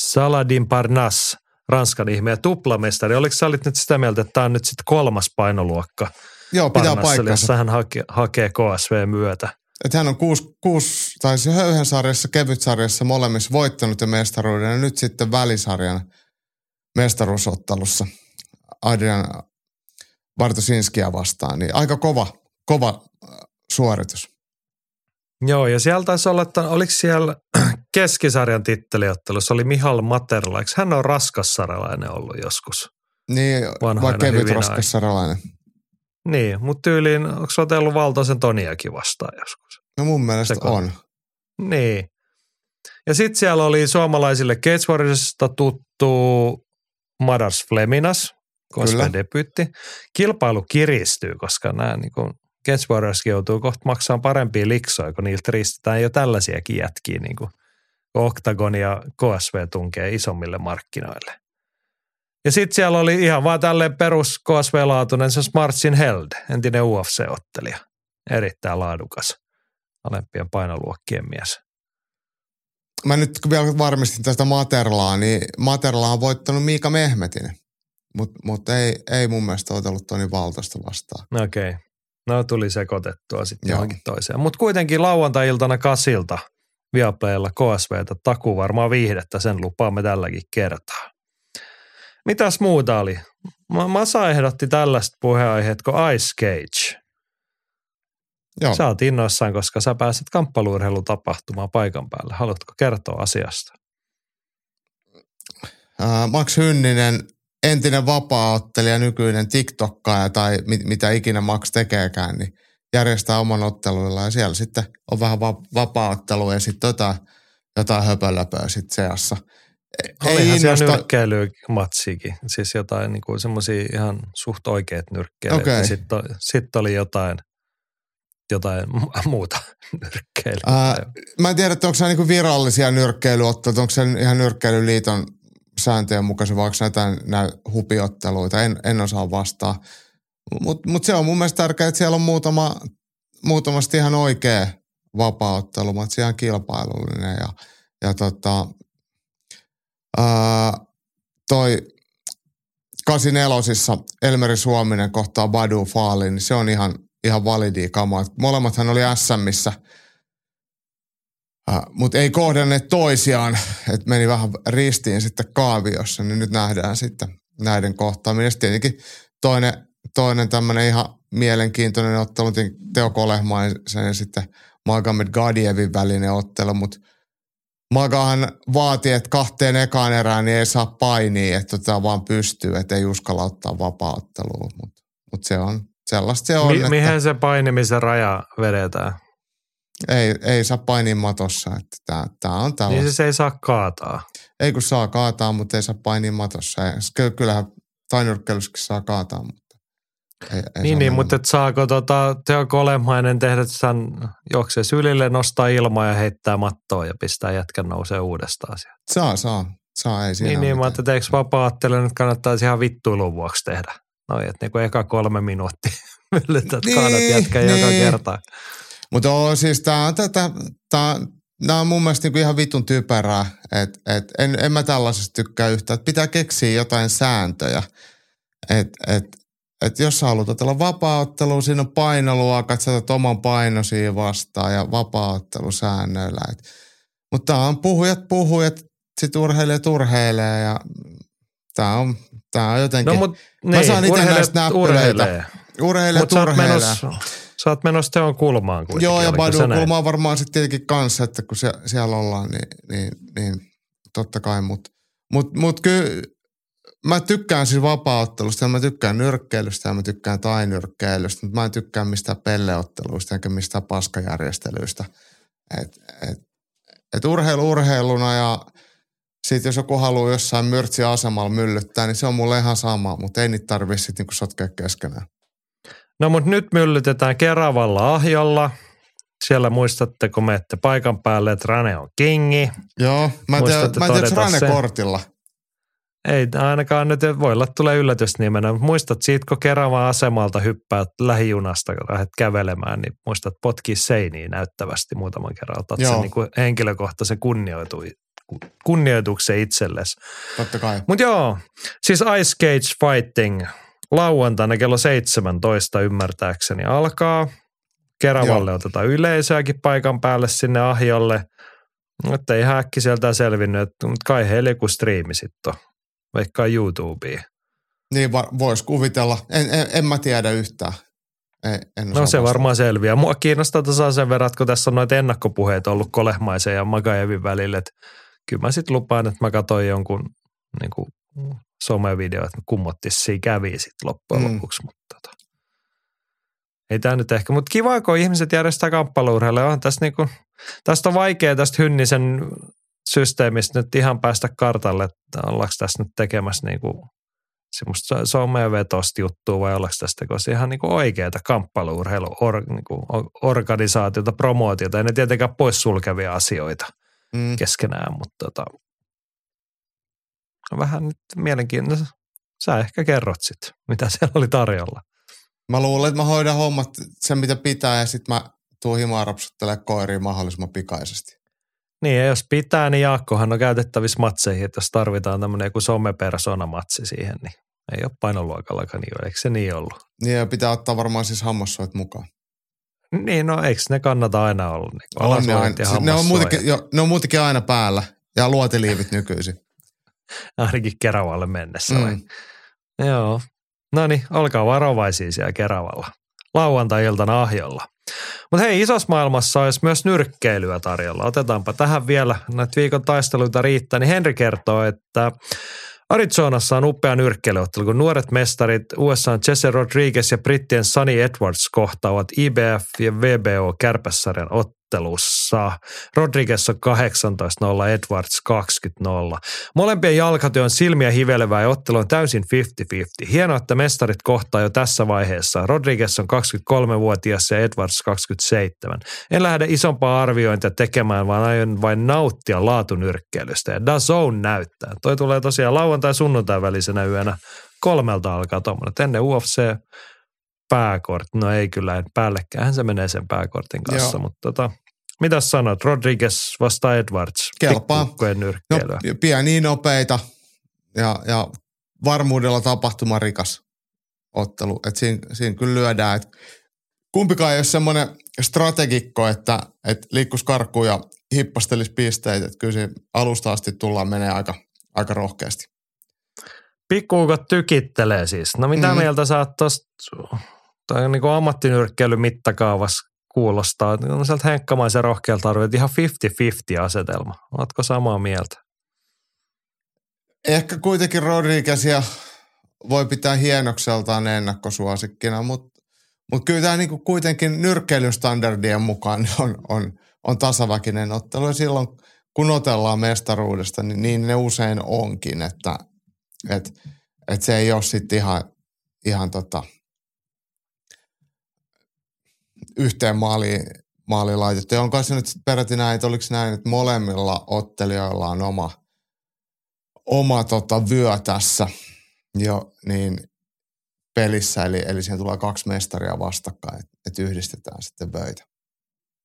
Saladin Parnas, Ranskan ihme ja tuplamestari. Oliko sä olit nyt sitä mieltä, että tämä on nyt sitten kolmas painoluokka Joo, pitää paikkansa. jossa hän hake, hakee KSV myötä? Että hän on kuusi, kuusi tai se höyhensarjassa, kevytsarjassa molemmissa voittanut jo mestaruuden ja nyt sitten välisarjan mestaruusottelussa Adrian Bartosinskia vastaan. Niin aika kova, kova äh, suoritus. Joo, ja siellä taisi olla, että oliko siellä [CLEARS THROAT] keskisarjan titteliottelussa, oli Mihal Materla. Eikö hän on raskassarjalainen ollut joskus? Niin, vai kevyt raskassarjalainen. Niin, mutta tyyliin, onko se otellut Valtoisen Toniakin vastaan joskus? No mun mielestä Seko. on. Niin. Ja sitten siellä oli suomalaisille Cage Warriorsista tuttu Madars Fleminas, koska debyytti. Kilpailu kiristyy, koska nämä niin kuin Cage Warriorskin joutuu kohta maksamaan parempia liksoja, kun niiltä riistetään jo tällaisiakin jätkiä niin kuin Octagon ja KSV tunkee isommille markkinoille. Ja sitten siellä oli ihan vaan tälleen perus KSV-laatuinen se Smartsin Held, entinen UFC-ottelija. Erittäin laadukas, alempien painoluokkien mies. Mä nyt vielä varmistin tästä Materlaa, niin Materla on voittanut Miika Mehmetin, mutta mut ei, ei mun mielestä otellut Toni Valtosta vastaan. Okei. Okay. No tuli sekoitettua sitten johonkin toiseen. Mutta kuitenkin lauantai-iltana kasilta Viaplaylla KSVtä takuu varmaan viihdettä, sen lupaamme tälläkin kertaa. Mitäs muuta oli? Masa ehdotti tällaista puheenaiheet kuin Ice Cage. Joo. Sä oot innoissaan, koska sä pääset kamppaluurheilutapahtumaan paikan päälle. Haluatko kertoa asiasta? Max Hynninen, entinen vapaaottelija, nykyinen TikTokkaaja tai mit, mitä ikinä Max tekeekään, niin järjestää oman otteluilla ja siellä sitten on vähän va- vapaaottelu ja sitten jotain, jotain höpölöpöä sitten seassa – Olihan siellä nyrkkeilymatsiikin, siis jotain niin kuin semmoisia ihan suht oikeat nyrkkeilyt. Okay. Sitten sit oli jotain, jotain muuta [LAUGHS] nyrkkeilyä. Ää, mä en tiedä, että onko se niin virallisia nyrkkeilyotteluita, onko se ihan nyrkkeilyliiton sääntöjen mukaisen, vai onko jotain näitä hupiotteluita, en, en osaa vastaa. Mutta mut se on mun mielestä tärkeää, että siellä on muutama, muutamasti ihan oikea vapaa-ottelu, mutta ihan kilpailullinen ja, ja tota, ää, toi 84 Elmeri Suominen kohtaa Badu Faali, niin se on ihan, ihan validi kama. Molemmathan oli SMissä, mutta ei kohdanneet toisiaan, että meni vähän ristiin sitten kaaviossa, niin nyt nähdään sitten näiden kohtaaminen. Tietenkin toinen, toinen tämmöinen ihan mielenkiintoinen ottelu, Teo Kolehmaisen ja sitten Magomed Gadievin välinen ottelu, mutta – Magahan vaati, että kahteen ekaan erään niin ei saa painia, että tota vaan pystyy, että ei uskalla ottaa vapaattelua, mutta mut se on sellaista se on. Mi- mihin se painimisen raja vedetään? Ei, ei saa painia matossa, että tämä, tämä on tällaista. Niin se ei saa kaataa. Ei kun saa kaataa, mutta ei saa painia matossa. Kyllähän tainurkkeilussakin saa kaataa, mutta ei, ei niin, niin mutta et saako tota, Teo Kolemainen tehdä sen juoksee sylille, nostaa ilmaa ja heittää mattoa ja pistää jätkän nousee uudestaan sieltä? Saa, saa. Saa, ei siinä Niin, niin mä ajattelin, että eikö vapaa nyt kannattaisi ihan vittuilun vuoksi tehdä. No, että niin kuin eka kolme minuuttia [LAUGHS] myllytät niin, kaadat jätkän niin. joka kerta. Mutta on siis tää on tätä, tää, Nämä on mun mielestä niinku ihan vitun typerää, että et en, en mä tällaisesta tykkää yhtään. Että pitää keksiä jotain sääntöjä. Että et, että jos sä haluat otella vapaaottelu, siinä on painoluokat, sä otat oman painosi vastaan ja vapaaottelusäännöillä. Mutta tämä on puhujat puhujat, sit urheilijat urheilee ja tämä on, tää on jotenkin. No, mut, niin, Mä saan itse näistä näppöleitä. Urheilijat mut urheilee. Sä oot menossa teon kulmaan. Joo, ja Badun kulmaan varmaan sitten tietenkin kanssa, että kun siellä ollaan, niin, niin, niin totta kai. Mutta mut, mut kyllä mä tykkään siis vapaaottelusta ja mä tykkään nyrkkeilystä ja mä tykkään tainyrkkeilystä, mutta mä en tykkää mistään pelleotteluista eikä mistään paskajärjestelyistä. Et, et, et urheilu urheiluna ja sitten jos joku haluaa jossain myrtsiasemalla myllyttää, niin se on mulle ihan sama, mutta ei niitä tarvitse sitten niinku sotkea keskenään. No mutta nyt myllytetään Keravalla ahjolla. Siellä muistatteko me, että paikan päälle, että Rane on kingi. Joo, mä en tiedä, mä en tiedä Rane sen. kortilla. Ei ainakaan nyt voi olla tulee yllätysnimenä, mutta muistat siitä, kun Keravan asemalta hyppäät lähijunasta, kun lähdet kävelemään, niin muistat potkii seiniin näyttävästi muutaman kerran. Otat Joo. sen niin kuin henkilökohtaisen kunnioitu, kunnioituksen itsellesi. Totta kai. Mutta joo, siis Ice Cage Fighting lauantaina kello 17 ymmärtääkseni alkaa. Keravalle joo. otetaan yleisöäkin paikan päälle sinne ahjolle. Mutta ei häkki sieltä selvinnyt, mutta kai heille joku striimi sitten vaikka YouTubeen. Niin voisi kuvitella. En, en, en mä tiedä yhtään. En, en no se vastata. varmaan selviää. Mua kiinnostaa tosiaan sen verran, että kun tässä on noita ennakkopuheita ollut Kolehmaisen ja Magajevin välillä, että kyllä mä sitten lupaan, että mä katsoin jonkun niin kuin somevideo, että kummottisi kävi sitten loppujen mm. lopuksi. Mutta tota. Ei tämä nyt ehkä, mutta kiva, kun ihmiset järjestää kamppailuurheille. On tässä niinku, tästä on vaikea tästä Hynnisen systeemistä nyt ihan päästä kartalle, että ollaanko tässä nyt tekemässä niin kuin semmoista somevetosta juttua vai ollaanko tässä tekossa ihan niin kuin oikeaa kamppailuurheilu or, niin kuin organisaatiota, promootiota, ei ne tietenkään poissulkevia asioita. mm. keskenään, mutta tota, vähän nyt mielenkiintoista. Sä ehkä kerrot sit, mitä [LAUGHS] siellä oli tarjolla. Mä luulen, että mä hoidan hommat sen, mitä pitää ja sitten mä tuun himaan rapsuttelemaan koiriin mahdollisimman pikaisesti. Niin, ja jos pitää, niin Jaakkohan on käytettävissä matseihin, että jos tarvitaan tämmöinen joku somepersona-matsi siihen, niin ei ole painoluokallakaan niin, eikö se niin ollut? Niin, ja pitää ottaa varmaan siis hammassuojat mukaan. Niin, no eikö ne kannata aina olla? Niin on ne, aina, siis ne, on muutenkin, jo, ne on muutenkin aina päällä ja luotiliivit nykyisin. Ainakin Keravalle mennessä. Mm. Joo. No niin, olkaa varovaisia siellä Keravalla. Lauantai-iltana ahjolla. Mutta hei, isossa maailmassa olisi myös nyrkkeilyä tarjolla. Otetaanpa tähän vielä, näitä viikon taisteluita riittää. Niin Henri kertoo, että Arizonassa on upea nyrkkeilyottelu, kun nuoret mestarit USA Jesse Rodriguez ja brittien Sunny Edwards kohtaavat IBF ja VBO kärpässarjan ottelussa. Rodriguez on 18-0, Edwards 20-0. Molempien jalkatyö on silmiä hivelevää ja ottelu on täysin 50-50. Hienoa, että mestarit kohtaa jo tässä vaiheessa. Rodriguez on 23-vuotias ja Edwards 27. En lähde isompaa arviointia tekemään, vaan aion vain nauttia laatunyrkkeilystä. Ja DAZN näyttää. Toi tulee tosiaan lauantai sunnuntai välisenä yönä. Kolmelta alkaa tuommoinen. Ennen UFC pääkortti. No ei kyllä, päällekkäin se menee sen pääkortin kanssa, Joo. mutta tota, mitä sanot? Rodriguez vasta Edwards. Kelpaa. No, pieniä nopeita ja, ja varmuudella tapahtumarikas ottelu. Et siinä, siinä kyllä lyödään, että kumpikaan ei ole semmoinen strategikko, että, että liikkuisi karkuun ja hippastelisi pisteitä. Että kyllä siinä alusta asti tullaan menee aika, aika rohkeasti. Pikkuukot tykittelee siis. No mitä mm. mieltä sä oot tosta, toi niin ammattinyrkkeilyn mittakaavassa kuulostaa. On sieltä henkkamaisen rohkealta arvioit ihan 50-50 asetelma. Oletko samaa mieltä? Ehkä kuitenkin Rodriguezia voi pitää hienokseltaan ennakkosuosikkina, mutta mut kyllä tämä niinku kuitenkin nyrkkeilystandardien mukaan [LAUGHS] on, on, on tasaväkinen ottelu. Ja silloin kun otellaan mestaruudesta, niin, niin ne usein onkin, että et, et se ei ole sitten ihan, ihan tota, yhteen maaliin, maaliin laitettu. Ja on kai se nyt peräti näin, että oliko näin, että molemmilla ottelijoilla on oma, oma tota vyö tässä jo niin pelissä, eli, eli siihen tulee kaksi mestaria vastakkain, että et yhdistetään sitten vöitä.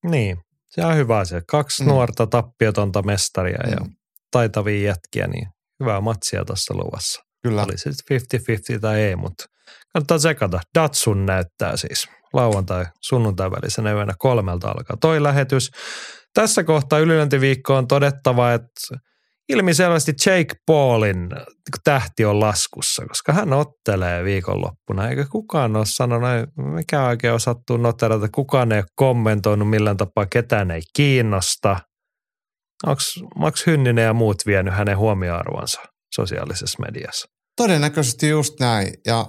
Niin, se on hyvä se. Kaksi mm. nuorta tappiotonta mestaria mm. ja taitavia jätkiä, niin hyvää matsia tuossa luvassa. Kyllä. Oli se 50-50 tai ei, mutta kannattaa tsekata. Datsun näyttää siis lauantai sunnuntai välisenä yönä kolmelta alkaa toi lähetys. Tässä kohtaa ylilöntiviikko on todettava, että ilmiselvästi Jake Paulin tähti on laskussa, koska hän ottelee viikonloppuna, eikä kukaan ole sanonut, mikä oikein on sattuu noterata, kukaan ei ole kommentoinut millään tapaa, ketään ei kiinnosta. Onko Max Hynninen ja muut vienyt hänen huomioarvonsa sosiaalisessa mediassa? Todennäköisesti just näin, ja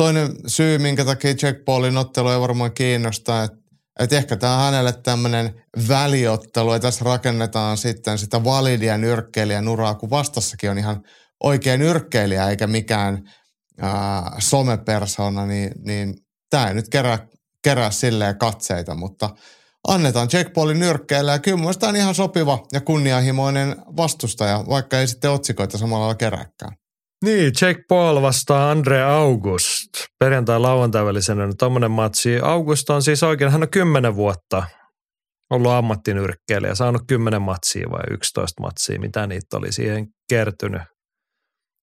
toinen syy, minkä takia Jack Paulin ottelu ei varmaan kiinnostaa, että että ehkä tämä on hänelle tämmöinen väliottelu, ja tässä rakennetaan sitten sitä validia nyrkkeilijän uraa, kun vastassakin on ihan oikea nyrkkeilijä, eikä mikään ää, somepersona, niin, niin tämä ei nyt kerää, kerää silleen katseita, mutta annetaan Jack Paulin nyrkkeillä, ja kyllä mun on ihan sopiva ja kunnianhimoinen vastustaja, vaikka ei sitten otsikoita samalla kerääkään. Niin, Jake Paul vastaa Andre August. Perjantai-lauantai välisenä tuommoinen matsi. August on siis oikein, hän on kymmenen vuotta ollut ammattinyrkkeilijä, saanut kymmenen matsia vai 11 matsia, mitä niitä oli siihen kertynyt.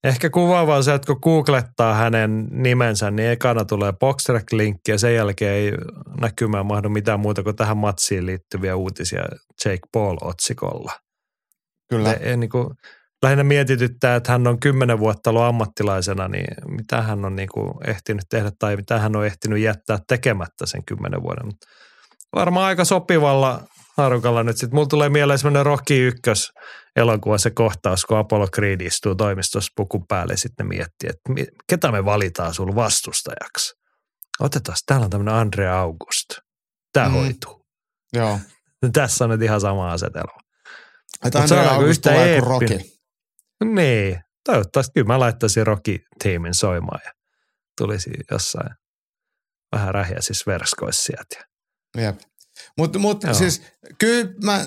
Ehkä kuvaavaa se, että kun googlettaa hänen nimensä, niin ekana tulee Boxrec-linkki ja sen jälkeen ei näkymään mahdu mitään muuta kuin tähän matsiin liittyviä uutisia Jake Paul-otsikolla. Kyllä. Ne, ei, niin kuin, lähinnä mietityttää, että hän on kymmenen vuotta ollut ammattilaisena, niin mitä hän on niin kuin ehtinyt tehdä tai mitä hän on ehtinyt jättää tekemättä sen kymmenen vuoden. Varmaan aika sopivalla harukalla nyt. Sitten mulla tulee mieleen semmoinen Rocky ykkös elokuva se kohtaus, kun Apollo Creed istuu toimistossa pukun päälle ja sitten ne miettii, että ketä me valitaan sulla vastustajaksi. Otetaan, täällä on tämmöinen Andrea August. Tämä mm. hoituu. Joo. Tässä on nyt ihan sama asetelma. Että Andrea August tulee kuin Rocky. Niin, toivottavasti kyllä mä laittaisin Rocky-tiimin soimaan ja tulisi jossain vähän rähjäisissä verskoissa sieltä. Jep. Mutta mut, siis kyllä mä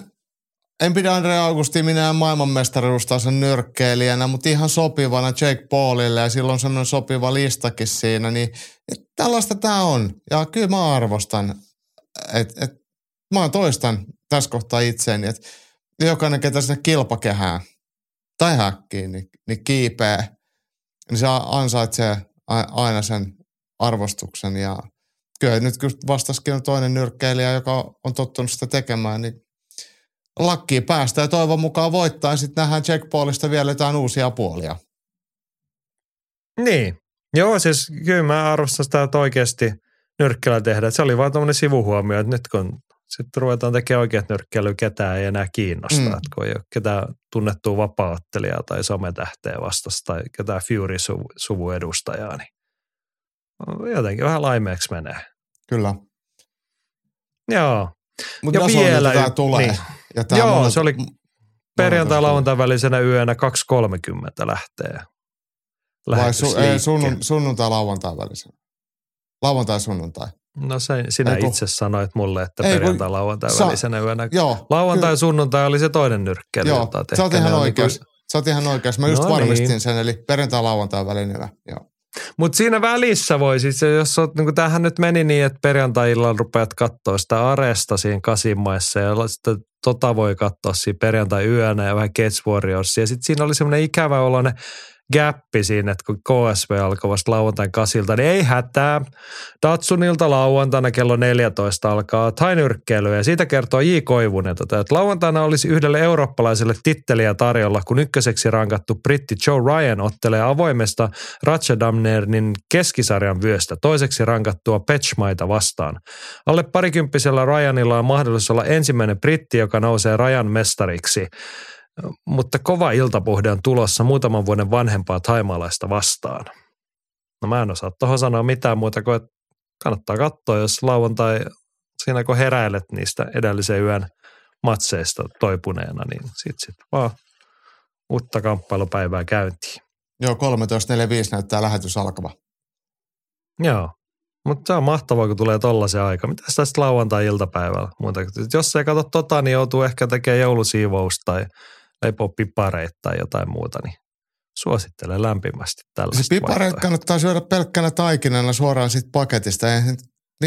en pidä Andre Augusti minä maailmanmestaruustason nyrkkeilijänä, mutta ihan sopivana Jake Paulille ja silloin on semmoinen sopiva listakin siinä, niin et tällaista tämä on. Ja kyllä mä arvostan, että et, mä toistan tässä kohtaa itseäni, että jokainen, ketä sinne kilpakehään tai häkkiin, niin, niin kiipeä, niin se ansaitsee aina sen arvostuksen ja kyllä nyt kun vastaskin on toinen nyrkkeilijä, joka on tottunut sitä tekemään, niin lakkiin päästä ja toivon mukaan voittaa. Sitten nähdään Jack Paulista vielä jotain uusia puolia. Niin. Joo, siis kyllä mä arvostan sitä, että oikeasti nyrkkeellä tehdä. Se oli vaan tämmöinen sivuhuomio, että nyt kun sitten ruvetaan tekemään oikeat nyrkkeilyä, ketään ei enää kiinnostaa. Mm. Kun ei ole ketään tunnettua vapaattelijaa tai sometähteä vastasta tai ketään Fury-suvun edustajaa, niin jotenkin vähän laimeeksi menee. Kyllä. Joo. Mutta ja vielä tämä tulee. Niin. Ja tämä Joo, monet, se oli perjantai lauantai välisenä yönä 2.30 lähtee. Vai su, ei, sunnun, sunnuntai lauantai välisenä? Lauantai sunnuntai. No se, sinä Eiku. itse sanoit mulle, että Ei, perjantai lauantai sa- välisenä yönä. Joo, lauantai ja sunnuntai oli se toinen nyrkkeily, Joo, sä oot ihan oikeas. Niin Sä oot ihan oikeas. Mä just no varmistin niin. sen, eli perjantai lauantai välinen Joo. Mutta siinä välissä voi siis, jos oot, niin tämähän nyt meni niin, että perjantai-illalla rupeat katsoa sitä Aresta siinä kasimaissa ja sitten tota voi katsoa siinä perjantai-yönä ja vähän Cage Warriorsia. Ja sitten siinä oli semmoinen ikävä oloinen gappi siinä, että kun KSV alkoi vasta lauantain kasilta, niin ei hätää. Datsunilta lauantaina kello 14 alkaa tainyrkkeilyä ja siitä kertoo J. Koivunen, tota, että lauantaina olisi yhdelle eurooppalaiselle titteliä tarjolla, kun ykköseksi rankattu britti Joe Ryan ottelee avoimesta Ratchadamnernin keskisarjan vyöstä toiseksi rankattua Petchmaita vastaan. Alle parikymppisellä Ryanilla on mahdollisuus olla ensimmäinen britti, joka nousee rajan mestariksi mutta kova iltapuhde on tulossa muutaman vuoden vanhempaa taimaalaista vastaan. No mä en osaa tuohon sanoa mitään muuta kuin, että kannattaa katsoa, jos lauantai, siinä kun heräilet niistä edellisen yön matseista toipuneena, niin sit sit vaan uutta kamppailupäivää käyntiin. Joo, 13.45 näyttää lähetys alkava. Joo, mutta se on mahtavaa, kun tulee tollaisen aika. Mitä tästä lauantai-iltapäivällä? Muuta, jos ei katso tota, niin joutuu ehkä tekemään joulusiivousta tai leipoo pipareita tai jotain muuta, niin suosittelen lämpimästi tällaista. Se pipareet kannattaa syödä pelkkänä taikinana suoraan siitä paketista.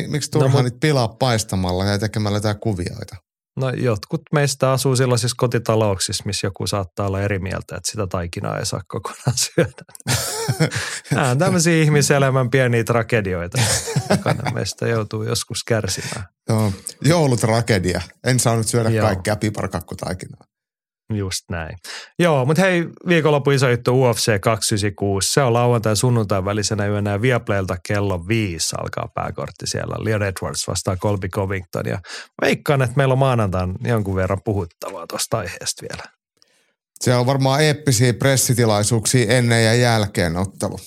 Miksi no, turhaan no, niitä pilaa paistamalla ja tekemällä jotain kuvioita? No jotkut meistä asuu sellaisissa kotitalouksissa, missä joku saattaa olla eri mieltä, että sitä taikinaa ei saa kokonaan [LAUGHS] syödä. [LAUGHS] Nämä on tämmöisiä ihmiselämän pieniä tragedioita. Jokainen meistä joutuu joskus kärsimään. Joo, joulutragedia. En saanut syödä Joo. kaikkea piparkakkutaikinaa. Just näin. Joo, mutta hei, viikonloppu iso juttu UFC 296. Se on lauantai sunnuntai välisenä yönä ja Viaplaylta kello viisi alkaa pääkortti siellä. Leon Edwards vastaa Colby Covington ja veikkaan, että meillä on maanantain jonkun verran puhuttavaa tuosta aiheesta vielä. Se on varmaan eeppisiä pressitilaisuuksia ennen ja jälkeen ottelu.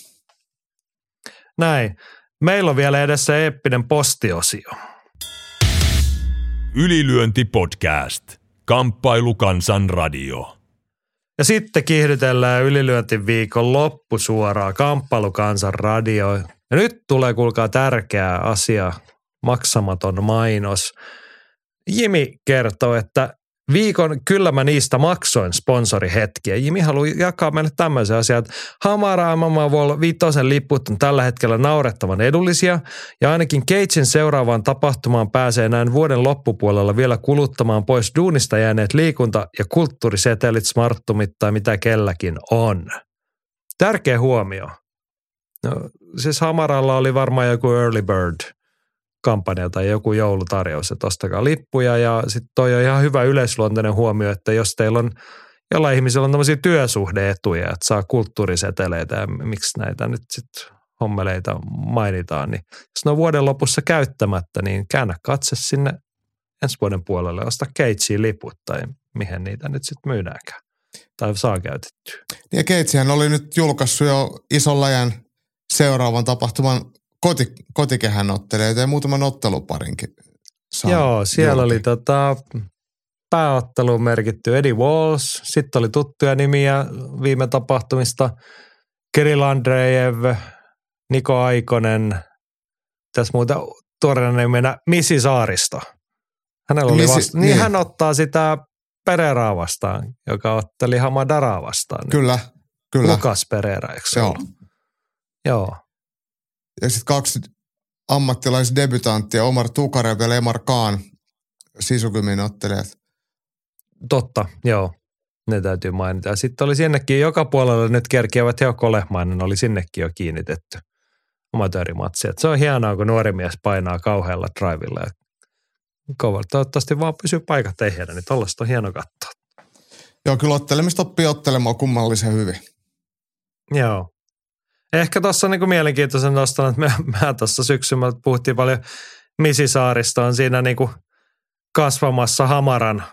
Näin. Meillä on vielä edessä eeppinen postiosio. Ylilyönti podcast. Kamppailu Kansan radio. Ja sitten kiihdytellään ylilyöntiviikon loppu suoraan Kamppailu Kansan radio. Ja nyt tulee kuulkaa tärkeä asia, maksamaton mainos. Jimi kertoo, että Viikon Kyllä mä niistä maksoin sponsorihetkiä. Jimi haluaa jakaa meille tämmöisen asian, että Hamara MMA Vol viitosen liput on tällä hetkellä naurettavan edullisia ja ainakin Keitsin seuraavaan tapahtumaan pääsee näin vuoden loppupuolella vielä kuluttamaan pois duunista jääneet liikunta- ja kulttuurisetelit, smarttumit tai mitä kelläkin on. Tärkeä huomio. No, siis Hamaralla oli varmaan joku early bird kampanja tai joku joulutarjous, että ostakaa lippuja. Ja sitten toi on ihan hyvä yleisluonteinen huomio, että jos teillä on jollain ihmisellä on tämmöisiä työsuhdeetuja, että saa kulttuuriseteleitä ja miksi näitä nyt sitten hommeleita mainitaan, niin jos ne on vuoden lopussa käyttämättä, niin käännä katse sinne ensi vuoden puolelle, osta Keitsiin liput tai mihin niitä nyt sitten myydäänkään tai saa käytettyä. Ja Keitsihän oli nyt julkaissut jo ison seuraavan tapahtuman koti, kotikehän otteleita ja muutaman otteluparinkin. Joo, siellä julki. oli tota, pääotteluun merkitty Eddie Walls, sitten oli tuttuja nimiä viime tapahtumista, Kirill Andreev, Niko Aikonen, tässä muuta tuoreena nimenä Misi Saaristo. Hänellä oli Misi, vasta, niin, niin hän ottaa sitä Pereraa vastaan, joka otteli Hamadaraa vastaan. Kyllä, kyllä. Lukas Pereira, eikö Joo. ollut? Joo. Ja sitten kaksi ammattilaisdebutanttia, Omar Tukarev ja Lemar Kaan, Sisukymin ottelijat. Totta, joo. Ne täytyy mainita. Sitten oli sinnekin joka puolella nyt kerkiävät Heo Kolehmainen oli sinnekin jo kiinnitetty amatöörimatsi. Et se on hienoa, kun nuori mies painaa kauhealla drivilla. Kova. Toivottavasti vaan pysyy paikat ehjänä, niin tollaista on hieno katsoa. Joo, kyllä ottelemista oppii ottelemaan kummallisen hyvin. Joo. Ehkä tuossa on niinku mielenkiintoisen noston, että me, [LAUGHS] me tuossa syksyllä puhuttiin paljon Misisaarista on siinä niinku kasvamassa Hamaran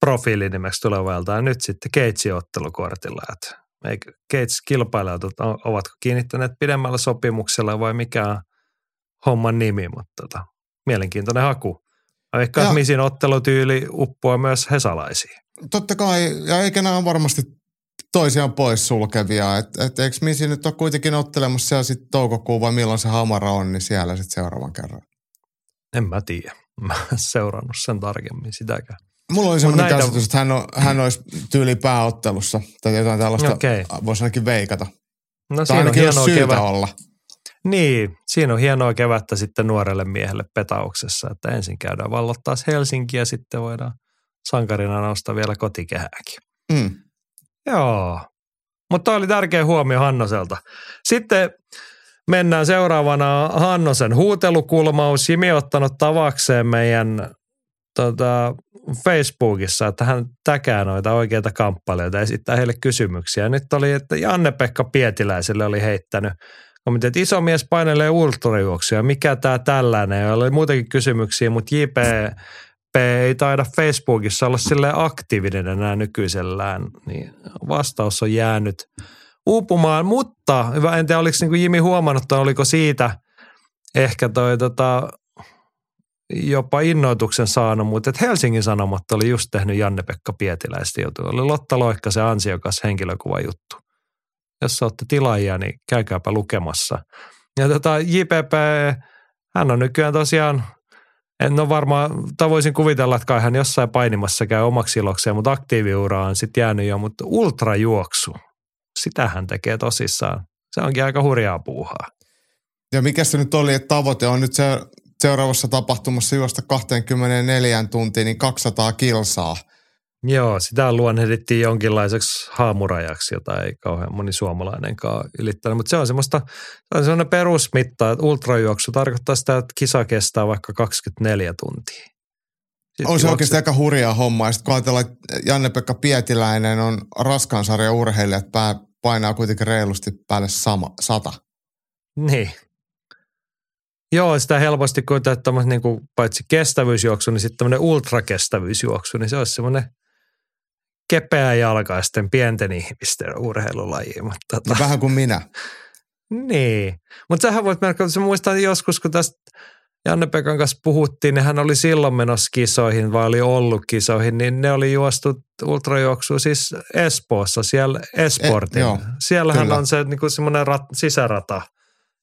profiilinimeksi tulevalta ja nyt sitten Keitsi ottelukortilla. Että Keits kilpailijat, ovatko kiinnittäneet pidemmällä sopimuksella vai mikä on homman nimi, mutta tota, mielenkiintoinen haku. Ehkä Misin ottelutyyli uppoaa myös hesalaisiin. Totta kai, ja eikä nämä varmasti toisiaan pois sulkevia. Että et, eikö Misi nyt ole kuitenkin ottelemassa siellä sitten toukokuun vai milloin se hamara on, niin siellä sitten seuraavan kerran. En mä tiedä. [LAUGHS] Mä en seurannut sen tarkemmin sitäkään. Mulla oli sellainen näitä- käsitys, että hän, on, hän olisi tyyli pääottelussa tai jotain tällaista, Okei. voisi ainakin veikata. No Tai siinä on syytä kevät. olla. Niin, siinä on hienoa kevättä sitten nuorelle miehelle petauksessa, että ensin käydään vallottaa Helsinki ja sitten voidaan sankarina nostaa vielä kotikehääkin. Mm. Joo, mutta oli tärkeä huomio Hannoselta. Sitten mennään seuraavana Hannosen huutelukulmaus. Jimi ottanut tavakseen meidän tota, Facebookissa, että hän täkää noita oikeita kamppailijoita ja esittää heille kysymyksiä. Nyt oli, että Janne-Pekka Pietiläiselle oli heittänyt kommentti, että iso mies painelee ultrajuoksuja, mikä tämä tällainen? Oli muitakin kysymyksiä, mutta JP ei taida Facebookissa olla sille aktiivinen enää nykyisellään, niin vastaus on jäänyt uupumaan, mutta hyvä, en tiedä oliko niin kuin Jimi huomannut, tai oliko siitä ehkä toi tota, jopa innoituksen saanut, mutta että Helsingin Sanomat oli just tehnyt Janne-Pekka Pietiläistä juttu. Oli Lotta Loikka se ansiokas henkilökuvajuttu. Jos olette tilaajia, niin käykääpä lukemassa. Ja tota, JPP, hän on nykyään tosiaan, en ole varmaan, tai voisin kuvitella, että kai hän jossain painimassa käy omaksi ilokseen, mutta aktiiviura on sitten jäänyt jo, mutta ultrajuoksu, sitä hän tekee tosissaan. Se onkin aika hurjaa puuhaa. Ja mikä se nyt oli, että tavoite on nyt se seuraavassa tapahtumassa juosta 24 tuntiin, niin 200 kilsaa. Joo, sitä luonnehdittiin jonkinlaiseksi haamurajaksi, jota ei kauhean moni suomalainenkaan ylittänyt. Mutta se on semmoista, se on semmoinen perusmitta, että ultrajuoksu tarkoittaa sitä, että kisa kestää vaikka 24 tuntia. Sitten On se juokset- oikeasti aika hurjaa hommaa. Ja sitten kun ajatellaan, että Janne-Pekka Pietiläinen on raskaan sarjan urheilija, että pää painaa kuitenkin reilusti päälle sama, sata. Niin. Joo, sitä helposti kuitenkin, että tommoset niinku, paitsi kestävyysjuoksu, niin sitten tämmöinen ultrakestävyysjuoksu, niin se olisi semmoinen kepeä jalkaisten pienten ihmisten urheilulaji. Mutta tota, No, vähän kuin minä. Niin, mutta sähän voit merkata, että sä muistat joskus, kun tästä Janne-Pekan kanssa puhuttiin, niin hän oli silloin menossa kisoihin, vai oli ollut kisoihin, niin ne oli juostu ultrajuoksu siis Espoossa, siellä Esportin. E, joo, Siellähän kyllä. on se niin semmoinen rat, sisärata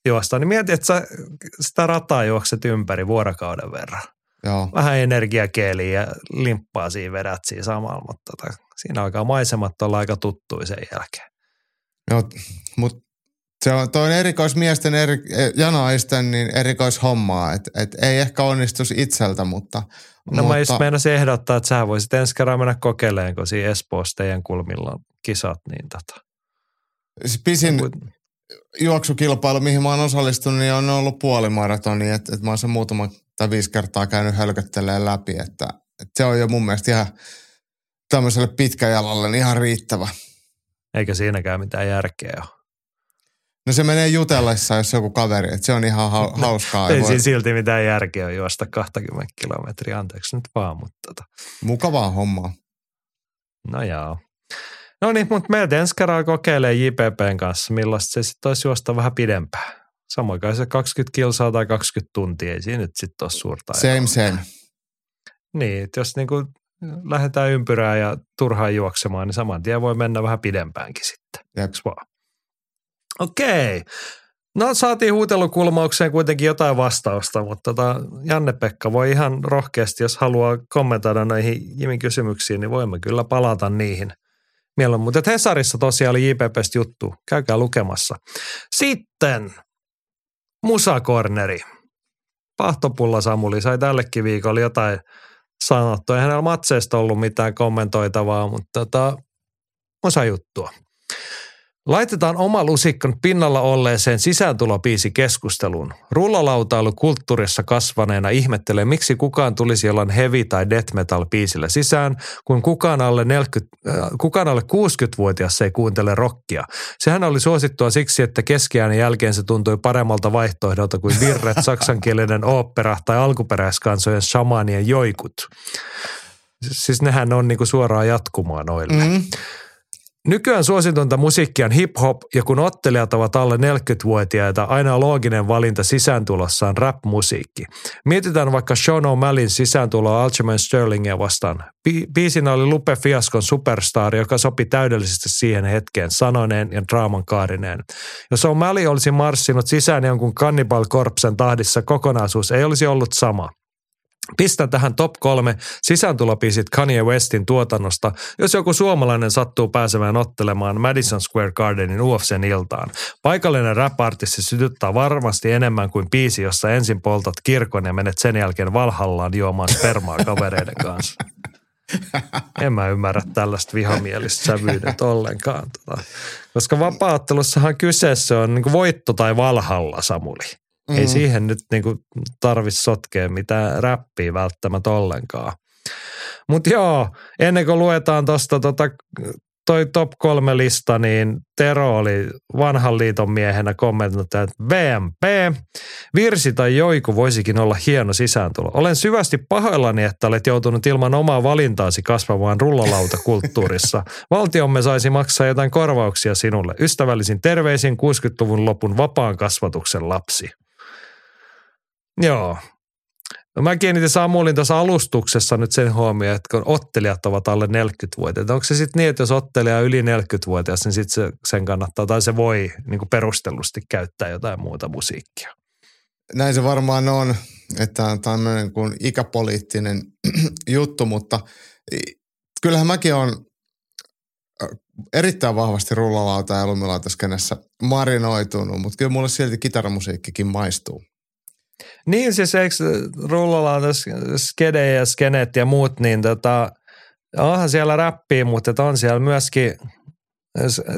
juosta. Niin mieti, että sä sitä rataa juokset ympäri vuorokauden verran. Joo. Vähän energiakeeliä ja limppaa siinä vedät siinä samalla, mutta tota, siinä alkaa maisemat olla aika tuttuja sen jälkeen. Joo, mutta se on toi on erikoismiesten, eri, janaisten niin erikoishommaa, että et ei ehkä onnistuisi itseltä, mutta... No mä just mutta meinasin ehdottaa, että sä voisit ensi kerran mennä kokeilemaan, kun siinä Espoossa teidän kulmilla on kisat, niin tota. pisin Kun- juoksukilpailu, mihin mä oon osallistunut, niin on ollut puolimaratoni, että et mä oon sen muutama tai viisi kertaa käynyt hölköttelemään läpi, että et se on jo mun mielestä ihan tämmöiselle pitkäjalalle niin ihan riittävä. Eikä siinäkään mitään järkeä ole. No se menee jutellessa, jos joku kaveri, että se on ihan ha- [LAUGHS] hauskaa. Ei voi, siinä silti mitään järkeä juosta 20 kilometriä, anteeksi nyt vaan, mutta tota. mukavaa hommaa. No joo. No niin, mutta meiltä ensi kerralla kokeilee JPPn kanssa, millaista se sitten olisi juosta vähän pidempään. Samoin kai se 20 kilsaa tai 20 tuntia, ei siinä nyt sitten ole suurta. Same, same. Niin, että jos niinku lähdetään ympyrää ja turhaan juoksemaan, niin saman tien voi mennä vähän pidempäänkin sitten. Eiks vaan? Okei. No saatiin huutelukulmaukseen kuitenkin jotain vastausta, mutta tota, Janne-Pekka voi ihan rohkeasti, jos haluaa kommentoida näihin Jimin kysymyksiin, niin voimme kyllä palata niihin mieluummin. Mutta Hesarissa tosiaan oli JPPstä juttu, käykää lukemassa. Sitten Musakorneri. Pahtopulla Samuli sai tällekin viikolla jotain sanottu. Eihän näillä matseista ollut mitään kommentoitavaa, mutta tota, osa juttua. Laitetaan oma lusikkan pinnalla olleeseen sisääntulopiisi keskusteluun. Rullalautailu kulttuurissa kasvaneena ihmettelee, miksi kukaan tulisi jollain heavy- tai death metal biisillä sisään, kun kukaan alle, 40, äh, kukaan alle 60-vuotias ei kuuntele rockia. Sehän oli suosittua siksi, että keskiään jälkeen se tuntui paremmalta vaihtoehdolta kuin virret, [LAUGHS] saksankielinen opera tai alkuperäiskansojen shamanien joikut. Siis nehän on niinku suoraan jatkumaa noille. Mm. Nykyään suositonta musiikkia on hip-hop ja kun ottelijat ovat alle 40-vuotiaita, aina looginen valinta sisääntulossa on rap-musiikki. Mietitään vaikka Sean O'Mallin sisääntuloa Algerman Sterlingia vastaan. Bi- biisinä oli Lupe Fiaskon superstar, joka sopi täydellisesti siihen hetkeen sanoneen ja draaman kaarineen. Jos O'Malley olisi marssinut sisään jonkun Cannibal Corpsen tahdissa, kokonaisuus ei olisi ollut sama – Pistän tähän top kolme sisääntulopiisit Kanye Westin tuotannosta, jos joku suomalainen sattuu pääsemään ottelemaan Madison Square Gardenin UFCn iltaan. Paikallinen rap-artisti sytyttää varmasti enemmän kuin biisi, jossa ensin poltat kirkon ja menet sen jälkeen Valhallaan juomaan spermaa kavereiden kanssa. En mä ymmärrä tällaista vihamielistä sävyydet ollenkaan. Tota. Koska vapaattelussahan kyseessä on niin voitto tai valhalla, Samuli. Mm. Ei siihen nyt niinku tarvitse sotkea mitään räppiä välttämättä ollenkaan. Mutta joo, ennen kuin luetaan tuosta tota, toi top kolme lista, niin Tero oli vanhan liiton miehenä kommentoinut, että VMP, virsi tai joiku voisikin olla hieno sisääntulo. Olen syvästi pahoillani, että olet joutunut ilman omaa valintaasi kasvamaan rullalautakulttuurissa. [LAUGHS] Valtiomme saisi maksaa jotain korvauksia sinulle. Ystävällisin terveisin 60-luvun lopun vapaan kasvatuksen lapsi. Joo. No mä kiinnitin Samulin tuossa alustuksessa nyt sen huomioon, että kun ottelijat ovat alle 40-vuotiaita, onko se sitten niin, että jos ottelija on yli 40-vuotias, niin sitten se, sen kannattaa tai se voi niin kuin perustellusti käyttää jotain muuta musiikkia. Näin se varmaan on, että on tämmöinen kuin ikäpoliittinen [CLEARS THROAT] juttu, mutta kyllähän mäkin on erittäin vahvasti rullalauta ja lumilautaskennessä marinoitunut, mutta kyllä mulle silti kitaramusiikkikin maistuu. Niin siis eikö rullalla skede ja skenet ja muut, niin tota, onhan siellä räppiä, mutta on siellä myöskin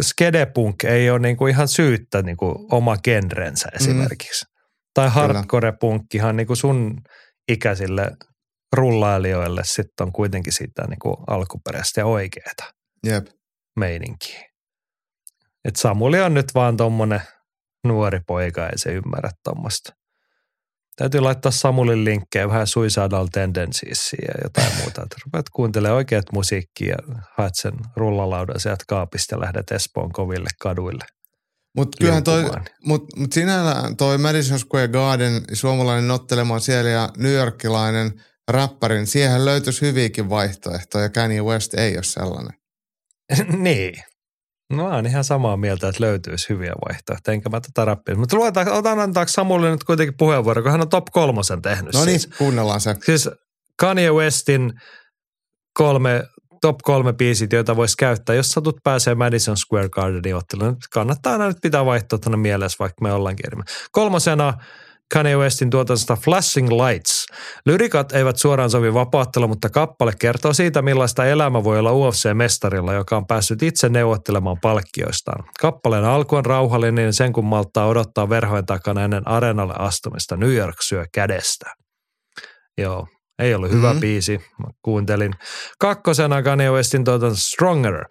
skedepunk ei ole niinku ihan syyttä niinku oma genrensä esimerkiksi. Mm. Tai hardcore-punkkihan niinku sun ikäisille rullailijoille sitten on kuitenkin sitä niinku alkuperäistä ja oikeeta Jep. meininkiä. Et Samuli on nyt vaan tommonen nuori poika, ei se ymmärrä tuommoista. Täytyy laittaa Samulin linkkejä vähän Suicidal Tendencies ja jotain [LAUGHS] muuta. Että rupeat kuuntelemaan oikeat musiikkia ja haet sen rullalaudan sieltä kaapista ja lähdet Espoon koville kaduille. Mutta kyllähän toi, mut, mut sinällään toi Madison Square Garden, suomalainen nottelemaan siellä ja newyorkilainen räppärin, siihen löytyisi hyviäkin vaihtoehtoja. Kanye West ei ole sellainen. [LAUGHS] niin, No on ihan samaa mieltä, että löytyisi hyviä vaihtoehtoja, enkä mä tätä rappia. Mutta luetaan, otan antaako Samulle nyt kuitenkin puheenvuoro, kun hän on top kolmosen tehnyt. No niin, siis. kuunnellaan se. Siis Kanye Westin kolme, top kolme biisit, joita voisi käyttää, jos satut pääsee Madison Square Gardenin otteluun. Kannattaa aina nyt pitää vaihtoehtona mielessä, vaikka me ollaankin eri. Kolmosena Kanye Westin tuotannosta Flashing Lights. Lyrikat eivät suoraan sovi vapaattelu, mutta kappale kertoo siitä, millaista elämä voi olla UFC-mestarilla, joka on päässyt itse neuvottelemaan palkkioistaan. Kappaleen alku on rauhallinen niin sen kun malttaa odottaa verhojen takana ennen areenalle astumista. New York syö kädestä. Joo, ei ollut hyvä mm-hmm. biisi, mä kuuntelin. Kakkosena Kanye Westin tuotanto Stronger.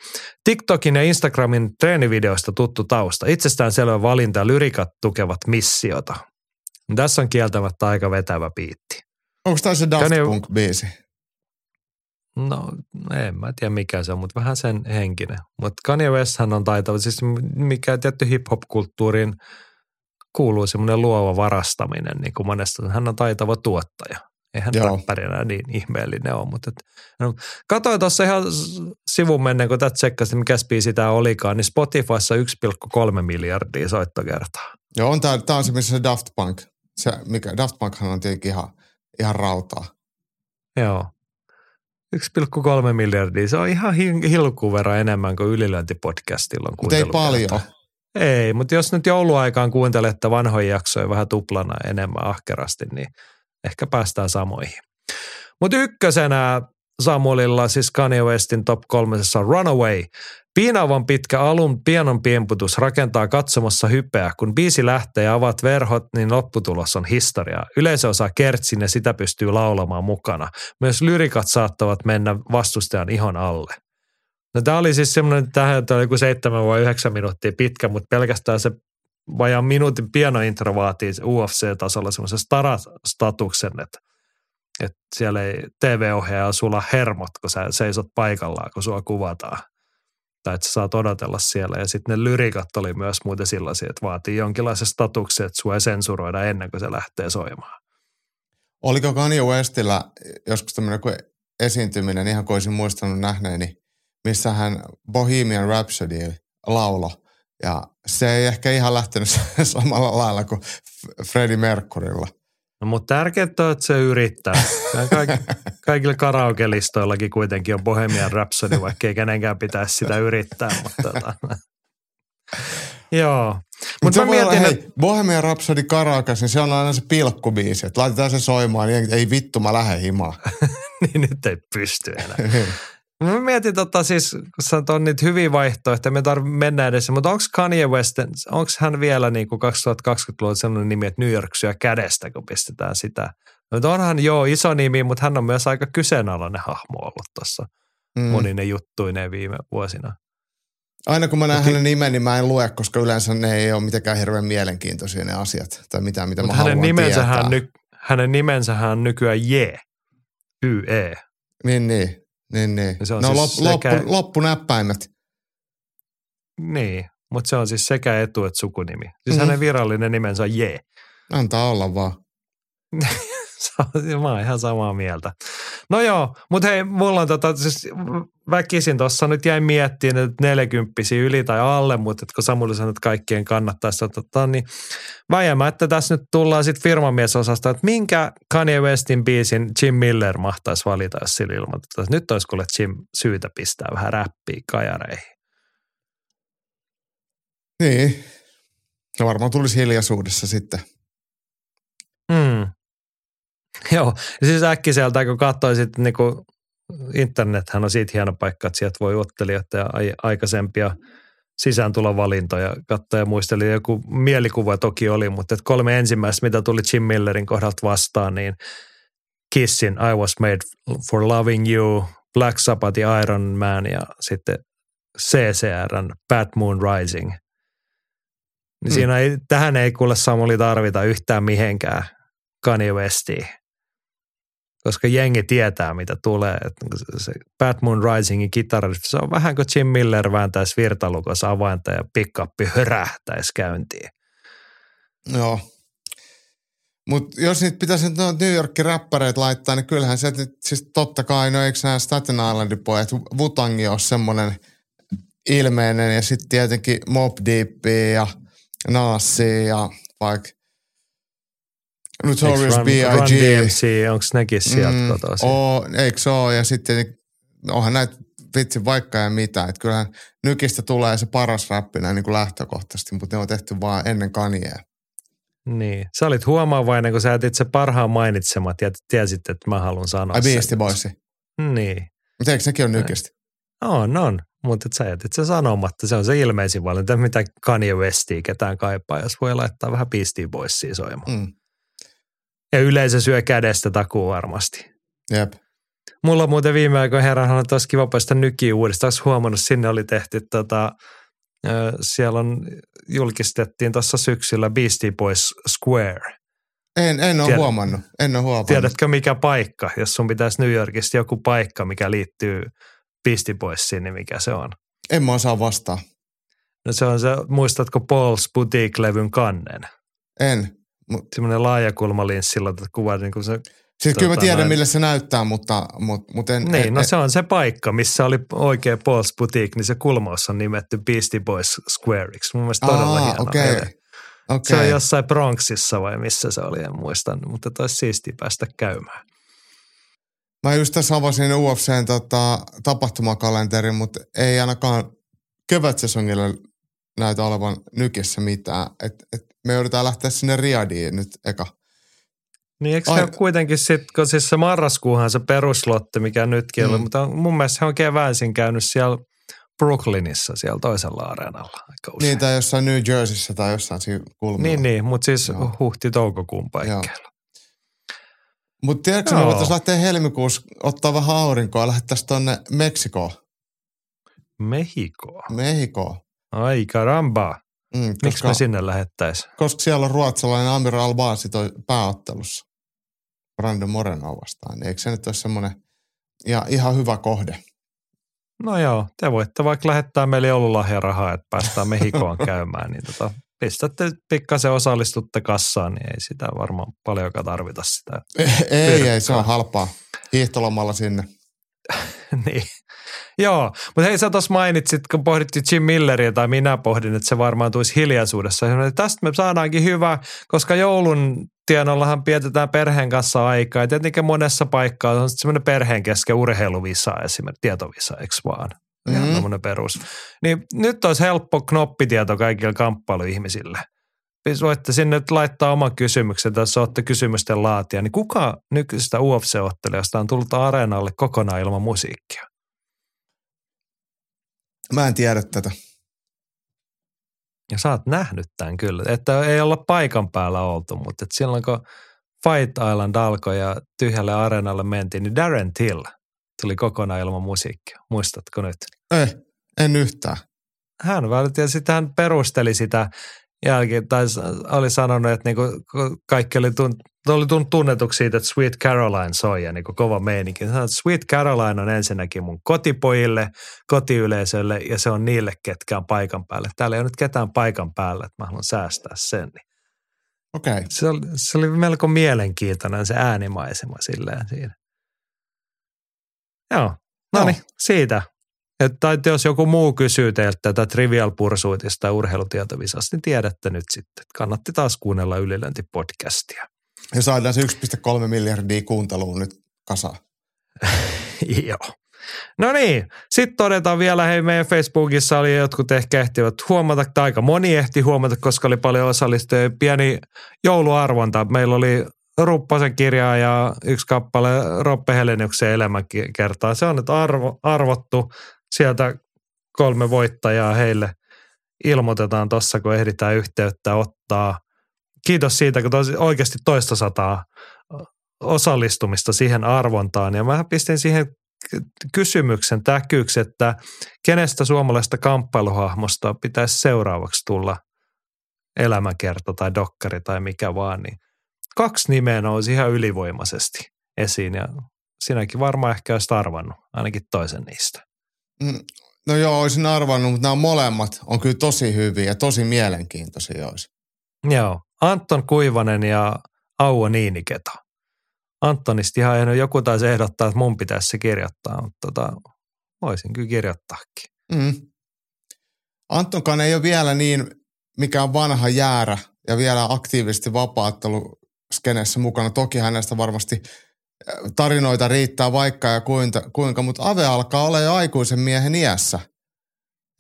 TikTokin ja Instagramin treenivideoista tuttu tausta. Itsestään selvä valinta lyrikat tukevat missiota. Tässä on kieltämättä aika vetävä piitti. Onko tämä se Daft. Punk-biisi? No, en mä tiedä mikä se on, mutta vähän sen henkinen. Mutta Kanye Westhän on taitava, siis mikä tietty hip-hop-kulttuuriin kuuluu semmoinen luova varastaminen, niin kuin monesta. Hän on taitava tuottaja. Eihän räppärinä niin ihmeellinen ole, mutta et, no, katsoin tuossa ihan sivun menneen, kun tätä tsekkasin, mikä biisi tämä olikaan, niin Spotifyssa 1,3 miljardia soittokertaa. Joo, on tää on se, missä se Daft Punk, se, mikä, Daft Punkhan on tietenkin ihan, ihan rautaa. Joo. 1,3 miljardia, se on ihan hilkkuun verran enemmän kuin ylilöintipodcastilla on Mutta ei paljon. Ei, mutta jos nyt jouluaikaan kuuntelette vanhoja jaksoja vähän tuplana enemmän ahkerasti, niin ehkä päästään samoihin. Mutta ykkösenä Samuelilla, siis Kanye Westin top kolmesessa Runaway. Piinaavan pitkä alun pianon piemputus rakentaa katsomassa hypeä. Kun biisi lähtee ja avaat verhot, niin lopputulos on historiaa. Yleisö osaa kertsin ja sitä pystyy laulamaan mukana. Myös lyrikat saattavat mennä vastustajan ihon alle. No tämä oli siis semmoinen, tähän oli joku seitsemän vai yhdeksän minuuttia pitkä, mutta pelkästään se vajaan minuutin pianointro vaatii UFC-tasolla semmoisen statuksen, että että siellä ei TV-ohjaaja sulla hermot, kun sä seisot paikallaan, kun sua kuvataan. Tai että sä saat odotella siellä. Ja sitten ne lyrikat oli myös muuten sellaisia, että vaatii jonkinlaisen statuksen, että sua ei sensuroida ennen kuin se lähtee soimaan. Oliko Kanye Westillä joskus tämmöinen esiintyminen, ihan kuin olisin muistanut nähneeni, missä hän Bohemian Rhapsody laulo. Ja se ei ehkä ihan lähtenyt [LAUGHS] samalla lailla kuin Freddie Mercurylla. No, mutta tärkeää on, että se yrittää. Kaik, [LAUGHS] kaikilla karaoke-listoillakin kuitenkin on Bohemian Rhapsody, vaikka ei kenenkään pitäisi sitä yrittää. Mutta tota. [LAUGHS] Joo. Mutta Mut mä mietin, hei, että... Bohemian Rhapsody karaoke, niin se on aina se pilkkubiisi, että laitetaan se soimaan, niin ei vittu, mä lähden himaan. [LAUGHS] niin nyt ei pysty enää. Mä mietin tota siis, kun on niitä hyviä vaihtoehtoja, me tarvitse mennä edes, mutta onko Kanye West, onko hän vielä niin kuin 2020-luvulla sellainen nimi, että New York syö kädestä, kun pistetään sitä. No onhan joo iso nimi, mutta hän on myös aika kyseenalainen hahmo ollut tuossa mm. monine juttuineen viime vuosina. Aina kun mä näen hänen nimen, niin mä en lue, koska yleensä ne ei ole mitenkään hirveän mielenkiintoisia ne asiat tai mitään, mitä Mut mä hänen nimensähän Ny, hänen nimensähän on nykyään J, Y-E. Niin, niin. Niin, niin. Se on no siis lop, sekä... loppu, loppunäppäimet. Niin, mutta se on siis sekä etu- että sukunimi. Siis mm-hmm. hänen virallinen nimensä on J. Antaa olla vaan. [LAUGHS] [LAUGHS] Mä oon ihan samaa mieltä. No joo, mutta hei, mulla on tota, siis väkisin tuossa nyt jäin miettimään, että neljäkymppisiä yli tai alle, mutta kun Samuli sanoi, että kaikkien kannattaisi ottaa, niin väijämättä tässä nyt tullaan sitten firmamiesosasta, että minkä Kanye Westin biisin Jim Miller mahtaisi valita, jos sillä ilmoitetaan. Nyt olisi kuule Jim syytä pistää vähän räppiä kajareihin. Niin, se varmaan tulisi hiljaisuudessa sitten. Hmm. [LAUGHS] Joo, siis äkkiseltä kun katsoin sitten niinku, internethän on siitä hieno paikka, että sieltä voi ottelijoita ja aikaisempia sisääntulovalintoja katsoa ja muistelin, joku mielikuva toki oli, mutta että kolme ensimmäistä, mitä tuli Jim Millerin kohdalta vastaan, niin Kissin I Was Made for Loving You, Black Sabbath Iron Man ja sitten CCRn Bad Moon Rising. Niin hmm. siinä ei, tähän ei kuule Samuli tarvita yhtään mihinkään Kanye Westiin koska jengi tietää, mitä tulee. Että se Bad Moon Risingin kitara, se on vähän kuin Jim Miller vääntäisi virtalukossa avainta ja pickuppi hörähtäisi käyntiin. Joo. Mutta jos niitä pitäisi nyt New Yorkin räppäreitä laittaa, niin kyllähän se, siis totta kai, no eikö nämä Staten Islandin pojat, Vutangi on semmoinen ilmeinen ja sitten tietenkin Mob Deep ja Nassi ja vaikka Notorious B.I.G. Onko nekin sieltä mm, kotoisin? Oo, eikö se ole? Ja sitten onhan näitä vitsi vaikka ja mitä. Että kyllähän nykistä tulee se paras räppi näin niin kuin lähtökohtaisesti, mutta ne on tehty vaan ennen kaniea. Niin. Sä olit huomaavainen, kun sä jätit se parhaan mainitsemat ja tiesit, että mä haluan sanoa Ai Beastie Boys. Niin. Mutta eikö sekin ole nykistä? On, on. Mutta sä jätit se sanomatta. Se on se ilmeisin valinta, mitä Kanye Westia ketään kaipaa, jos voi laittaa vähän Beastie Boysia soimaan. Mm. Ja yleisö syö kädestä takuu varmasti. Jep. Mulla on muuten viime aikoina herran on taas kiva päästä nykiin uudestaan. Olisi huomannut, sinne oli tehty tota, siellä on, julkistettiin tuossa syksyllä Beastie Boys Square. En, en ole Tiedät, huomannut. En ole huomannut. Tiedätkö mikä paikka, jos sun pitäisi New Yorkista joku paikka, mikä liittyy Beastie Boysiin, niin mikä se on? En mä osaa vastaa. No se on se, muistatko Paul's Boutique-levyn kannen? En. Semmoinen laajakulmalinssi, sillä kuva niin kuin se Siis kyllä mä Tota tiedän, noin. millä se näyttää, mutta, mutta, mutta en, Niin, en, no se on se paikka, missä oli oikea Paul's Boutique, niin se kulmaus on nimetty Beastie Boys Squareiksi. Mun mielestä todella Aa, hieno. okei. ele. Okei. Se on jossain Bronxissa vai missä se oli, en muista, mutta olisi siistiä päästä käymään. Mä just tässä avasin UFCn tota, tapahtumakalenterin, mutta ei ainakaan kevätsesongilla näytä olevan nykissä mitään. Et, et me joudutaan lähteä sinne Riadiin nyt eka. Niin eikö Ai- kuitenkin sitten, kun siis se marraskuuhan se peruslotti, mikä nytkin mm. oli, mutta mun mielestä he on keväisin käynyt siellä Brooklynissa, siellä toisella areenalla aika usein. Niin, tai jossain New Jerseyssä tai jossain siinä kulmilla. niin, niin mutta siis Joo. huhti-toukokuun paikkeilla. Mutta tiedätkö, me voitaisiin lähteä helmikuussa ottaa vähän aurinkoa ja lähdettäisiin tonne Meksikoon, Mehikoa. Mehikoon. Ai karamba. Mm, Miksi koska, me sinne lähettäisiin? koska siellä on ruotsalainen Amir Albasi toi pääottelussa Brandon Moreno vastaan. Niin eikö se nyt ole semmoinen ja ihan hyvä kohde? No joo, te voitte vaikka lähettää meille joululahjarahaa, että päästään Mehikoon [LAUGHS] käymään, niin tota, pistätte pikkasen osallistutte kassaan, niin ei sitä varmaan paljonkaan tarvita sitä. ei, ei, se on halpaa. Hiihtolomalla sinne. [LAUGHS] niin. Joo, mutta hei sä tuossa mainitsit, kun pohdittiin Jim Milleria tai minä pohdin, että se varmaan tulisi hiljaisuudessa. Ja tästä me saadaankin hyvä, koska joulun tienollahan pietetään perheen kanssa aikaa. Ja tietenkin monessa paikkaa on semmoinen perheen kesken urheiluvisa esimerkiksi, tietovisa, eikö vaan? Ihan tämmöinen perus. Niin nyt olisi helppo knoppitieto kaikille kamppailuihmisille. Voitte sinne nyt laittaa oman kysymyksen, jos olette kysymysten laatia, niin kuka nykyistä UFC-ottelijasta on tullut areenalle kokonaan ilman musiikkia? Mä en tiedä tätä. Ja sä oot nähnyt tämän kyllä, että ei olla paikan päällä oltu, mutta että silloin kun Fight Island alkoi ja tyhjälle areenalle mentiin, niin Darren Till tuli kokonaan ilman musiikkia. Muistatko nyt? Ei, en yhtään. Hän välitti ja sitten hän perusteli sitä jälkeen, tai oli sanonut, että niinku, kaikki oli, tunt, oli tullut tunnetuksi siitä, että Sweet Caroline soi ja niinku kova meininki. Hän sanoi, että Sweet Caroline on ensinnäkin mun kotipojille, kotiyleisölle ja se on niille, ketkä on paikan päällä. Täällä ei ole nyt ketään paikan päällä, että mä haluan säästää sen. Niin Okei. Okay. se, oli, se oli melko mielenkiintoinen se äänimaisema silleen siinä. Joo, no niin, siitä. Et, tai jos joku muu kysyy teiltä tätä Trivial Pursuitista urheilutietovisasta, niin tiedätte nyt sitten, että kannatti taas kuunnella Ylilöinti-podcastia. Ja saadaan se 1,3 miljardia kuuntelua nyt kasaan. [LAUGHS] Joo. No niin, sitten todetaan vielä, hei meidän Facebookissa oli jotkut ehkä ehtivät huomata, tai aika moni ehti huomata, koska oli paljon osallistujia. Pieni jouluarvonta. Meillä oli Ruppasen kirjaa ja yksi kappale Roppe Heleniuksen elämäkertaa. Se on nyt arvo, arvottu. Sieltä kolme voittajaa heille ilmoitetaan tuossa, kun ehditään yhteyttä ottaa. Kiitos siitä, kun tosi, oikeasti toista sataa osallistumista siihen arvontaan. Ja mä pistin siihen ky- kysymyksen täkyksi, että kenestä suomalaista kamppailuhahmosta pitäisi seuraavaksi tulla elämäkerta tai dokkari tai mikä vaan, niin kaksi nimeä nousi ihan ylivoimaisesti esiin ja sinäkin varmaan ehkä olisit arvannut ainakin toisen niistä. Mm, No joo, olisin arvannut, mutta nämä molemmat on kyllä tosi hyviä ja tosi mielenkiintoisia olisi. Joo, Anton Kuivanen ja Auo Niiniketo. Antonista ihan ehdoin, joku taisi ehdottaa, että mun pitäisi se kirjoittaa, mutta tota, voisin kyllä kirjoittaakin. Mm. Antonkaan ei ole vielä niin mikään vanha jäärä ja vielä aktiivisesti vapaatteluskenessä mukana. Toki hänestä varmasti tarinoita riittää vaikka ja kuinka, kuinka mutta Ave alkaa olla jo aikuisen miehen iässä.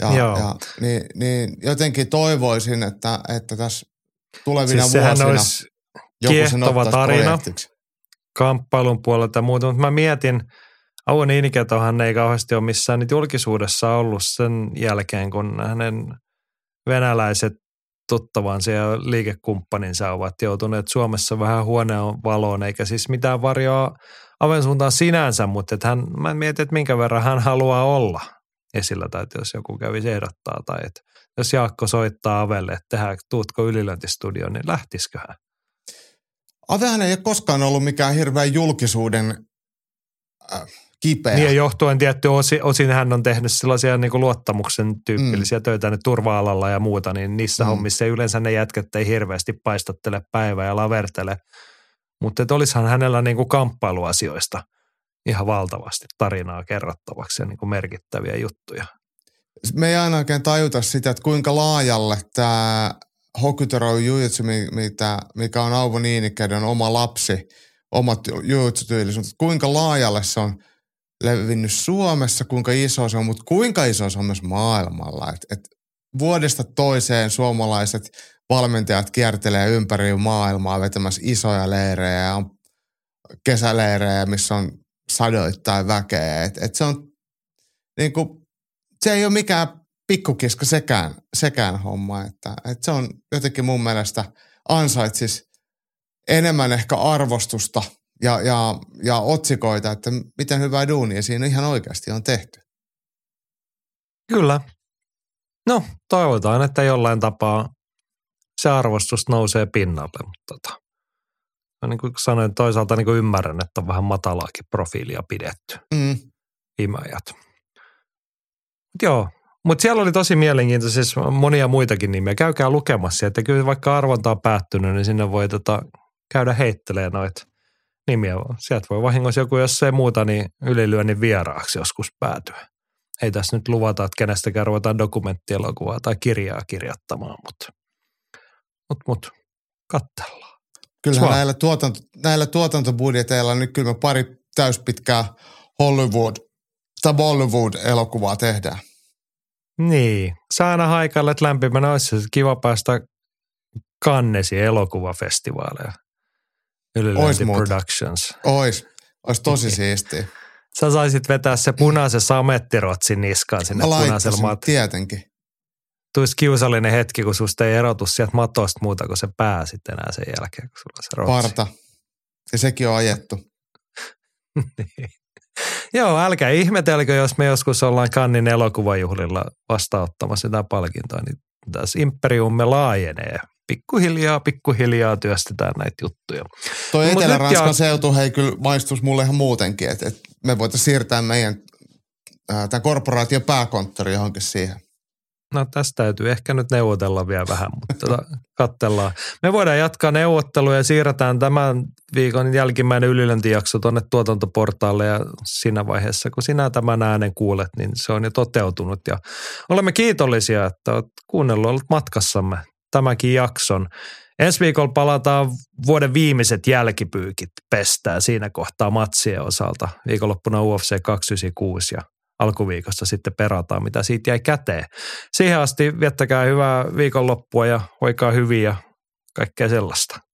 Ja, Joo. ja niin, niin jotenkin toivoisin, että, että tässä tulevina Siis vuosina olisi joku sen tarina. projektiksi. kamppailun puolelta ja muuta, mutta mä mietin, Auo Niiniketohan ei kauheasti ole missään nyt julkisuudessa ollut sen jälkeen, kun hänen venäläiset tuttavansa ja liikekumppaninsa ovat joutuneet Suomessa vähän huoneen valoon, eikä siis mitään varjoa Aven suuntaan sinänsä, mutta että hän, mä mietin, että minkä verran hän haluaa olla esillä, tai että jos joku kävisi ehdottaa, tai että jos Jaakko soittaa Avelle, että tehdään, tuutko ylilöintistudioon, niin lähtisikö hän? Avehan ei ole koskaan ollut mikään hirveän julkisuuden äh, kipeä. Niin johtuen tietty osin, osin hän on tehnyt sellaisia niin kuin luottamuksen tyyppillisiä mm. töitä nyt turva-alalla ja muuta, niin niissä mm. Mm. hommissa ei yleensä ne jätkät ei hirveästi paistattele päivää ja lavertele Mutta olisihan hänellä niin kuin kamppailuasioista ihan valtavasti tarinaa kerrottavaksi ja niin kuin merkittäviä juttuja. Me ei aina oikein tajuta sitä, että kuinka laajalle tämä Hokutorou Jujutsu, mikä on Auvo Niinikäden oma lapsi, omat jujutsu kuinka laajalle se on levinnyt Suomessa, kuinka iso se on, mutta kuinka iso se on myös maailmalla. Et, et vuodesta toiseen suomalaiset valmentajat kiertelee ympäri maailmaa vetämässä isoja leirejä on kesäleirejä, missä on sadoittain väkeä. Et, et se on niin kuin, se ei ole mikään pikkukiska sekään, sekään homma. Että, että se on jotenkin mun mielestä ansaitsis enemmän ehkä arvostusta ja, ja, ja otsikoita, että miten hyvää duunia siinä ihan oikeasti on tehty. Kyllä. No, toivotaan, että jollain tapaa se arvostus nousee pinnalle, mutta tota, niin kuin sanoin, toisaalta niin kuin ymmärrän, että on vähän matalaakin profiilia pidetty mm. viime ajat. Joo, mutta siellä oli tosi mielenkiintoisia siis monia muitakin nimiä. Käykää lukemassa, että kyllä vaikka arvonta on päättynyt, niin sinne voi tota, käydä heittelemään noita nimiä. Sieltä voi vahingossa joku, jos ei muuta, niin ylilyönnin vieraaksi joskus päätyä. Ei tässä nyt luvata, että kenestäkään ruvetaan dokumenttielokuvaa tai kirjaa kirjoittamaan, mutta mut, mut, kattellaan. Kyllähän näillä, tuotanto, näillä tuotantobudjeteilla nyt kyllä me pari täyspitkää Hollywood tai Bollywood-elokuvaa tehdään. Niin, saa aina haikalle, että lämpimänä olisi kiva päästä kannesi elokuvafestivaaleja. Ylilöinti Productions. Ois, ois tosi siistiä. Sä saisit vetää se punaisen samettirotsin niskaan sinne punaisella mat. tietenkin. Tuisi kiusallinen hetki, kun susta ei erotu sieltä matosta muuta kuin se pää sitten enää sen jälkeen, kun sulla on se rotsi. Parta. Ja sekin on ajettu. [LAUGHS] niin. [LAUGHS] Joo, älkää ihmetelkö, jos me joskus ollaan Kannin elokuvajuhlilla vastauttamassa sitä palkintoa, niin tässä imperiumme laajenee. Pikkuhiljaa, pikkuhiljaa työstetään näitä juttuja. Toi no, Etelä-Ranskan ja... seutu, hei kyllä maistus mulle ihan muutenkin, että, että me voitaisiin siirtää meidän tämä korporaation pääkonttori johonkin siihen. No tästä täytyy ehkä nyt neuvotella vielä vähän, mutta tota, katsellaan. Me voidaan jatkaa neuvotteluja ja siirretään tämän viikon jälkimmäinen ylilöntijakso tuonne tuotantoportaalle ja siinä vaiheessa, kun sinä tämän äänen kuulet, niin se on jo toteutunut ja olemme kiitollisia, että olet kuunnellut ollut matkassamme tämänkin jakson. Ensi viikolla palataan vuoden viimeiset jälkipyykit pestää siinä kohtaa matsien osalta. Viikonloppuna UFC 296 ja alkuviikosta sitten perataan, mitä siitä jäi käteen. Siihen asti viettäkää hyvää viikonloppua ja hoikaa hyviä ja kaikkea sellaista.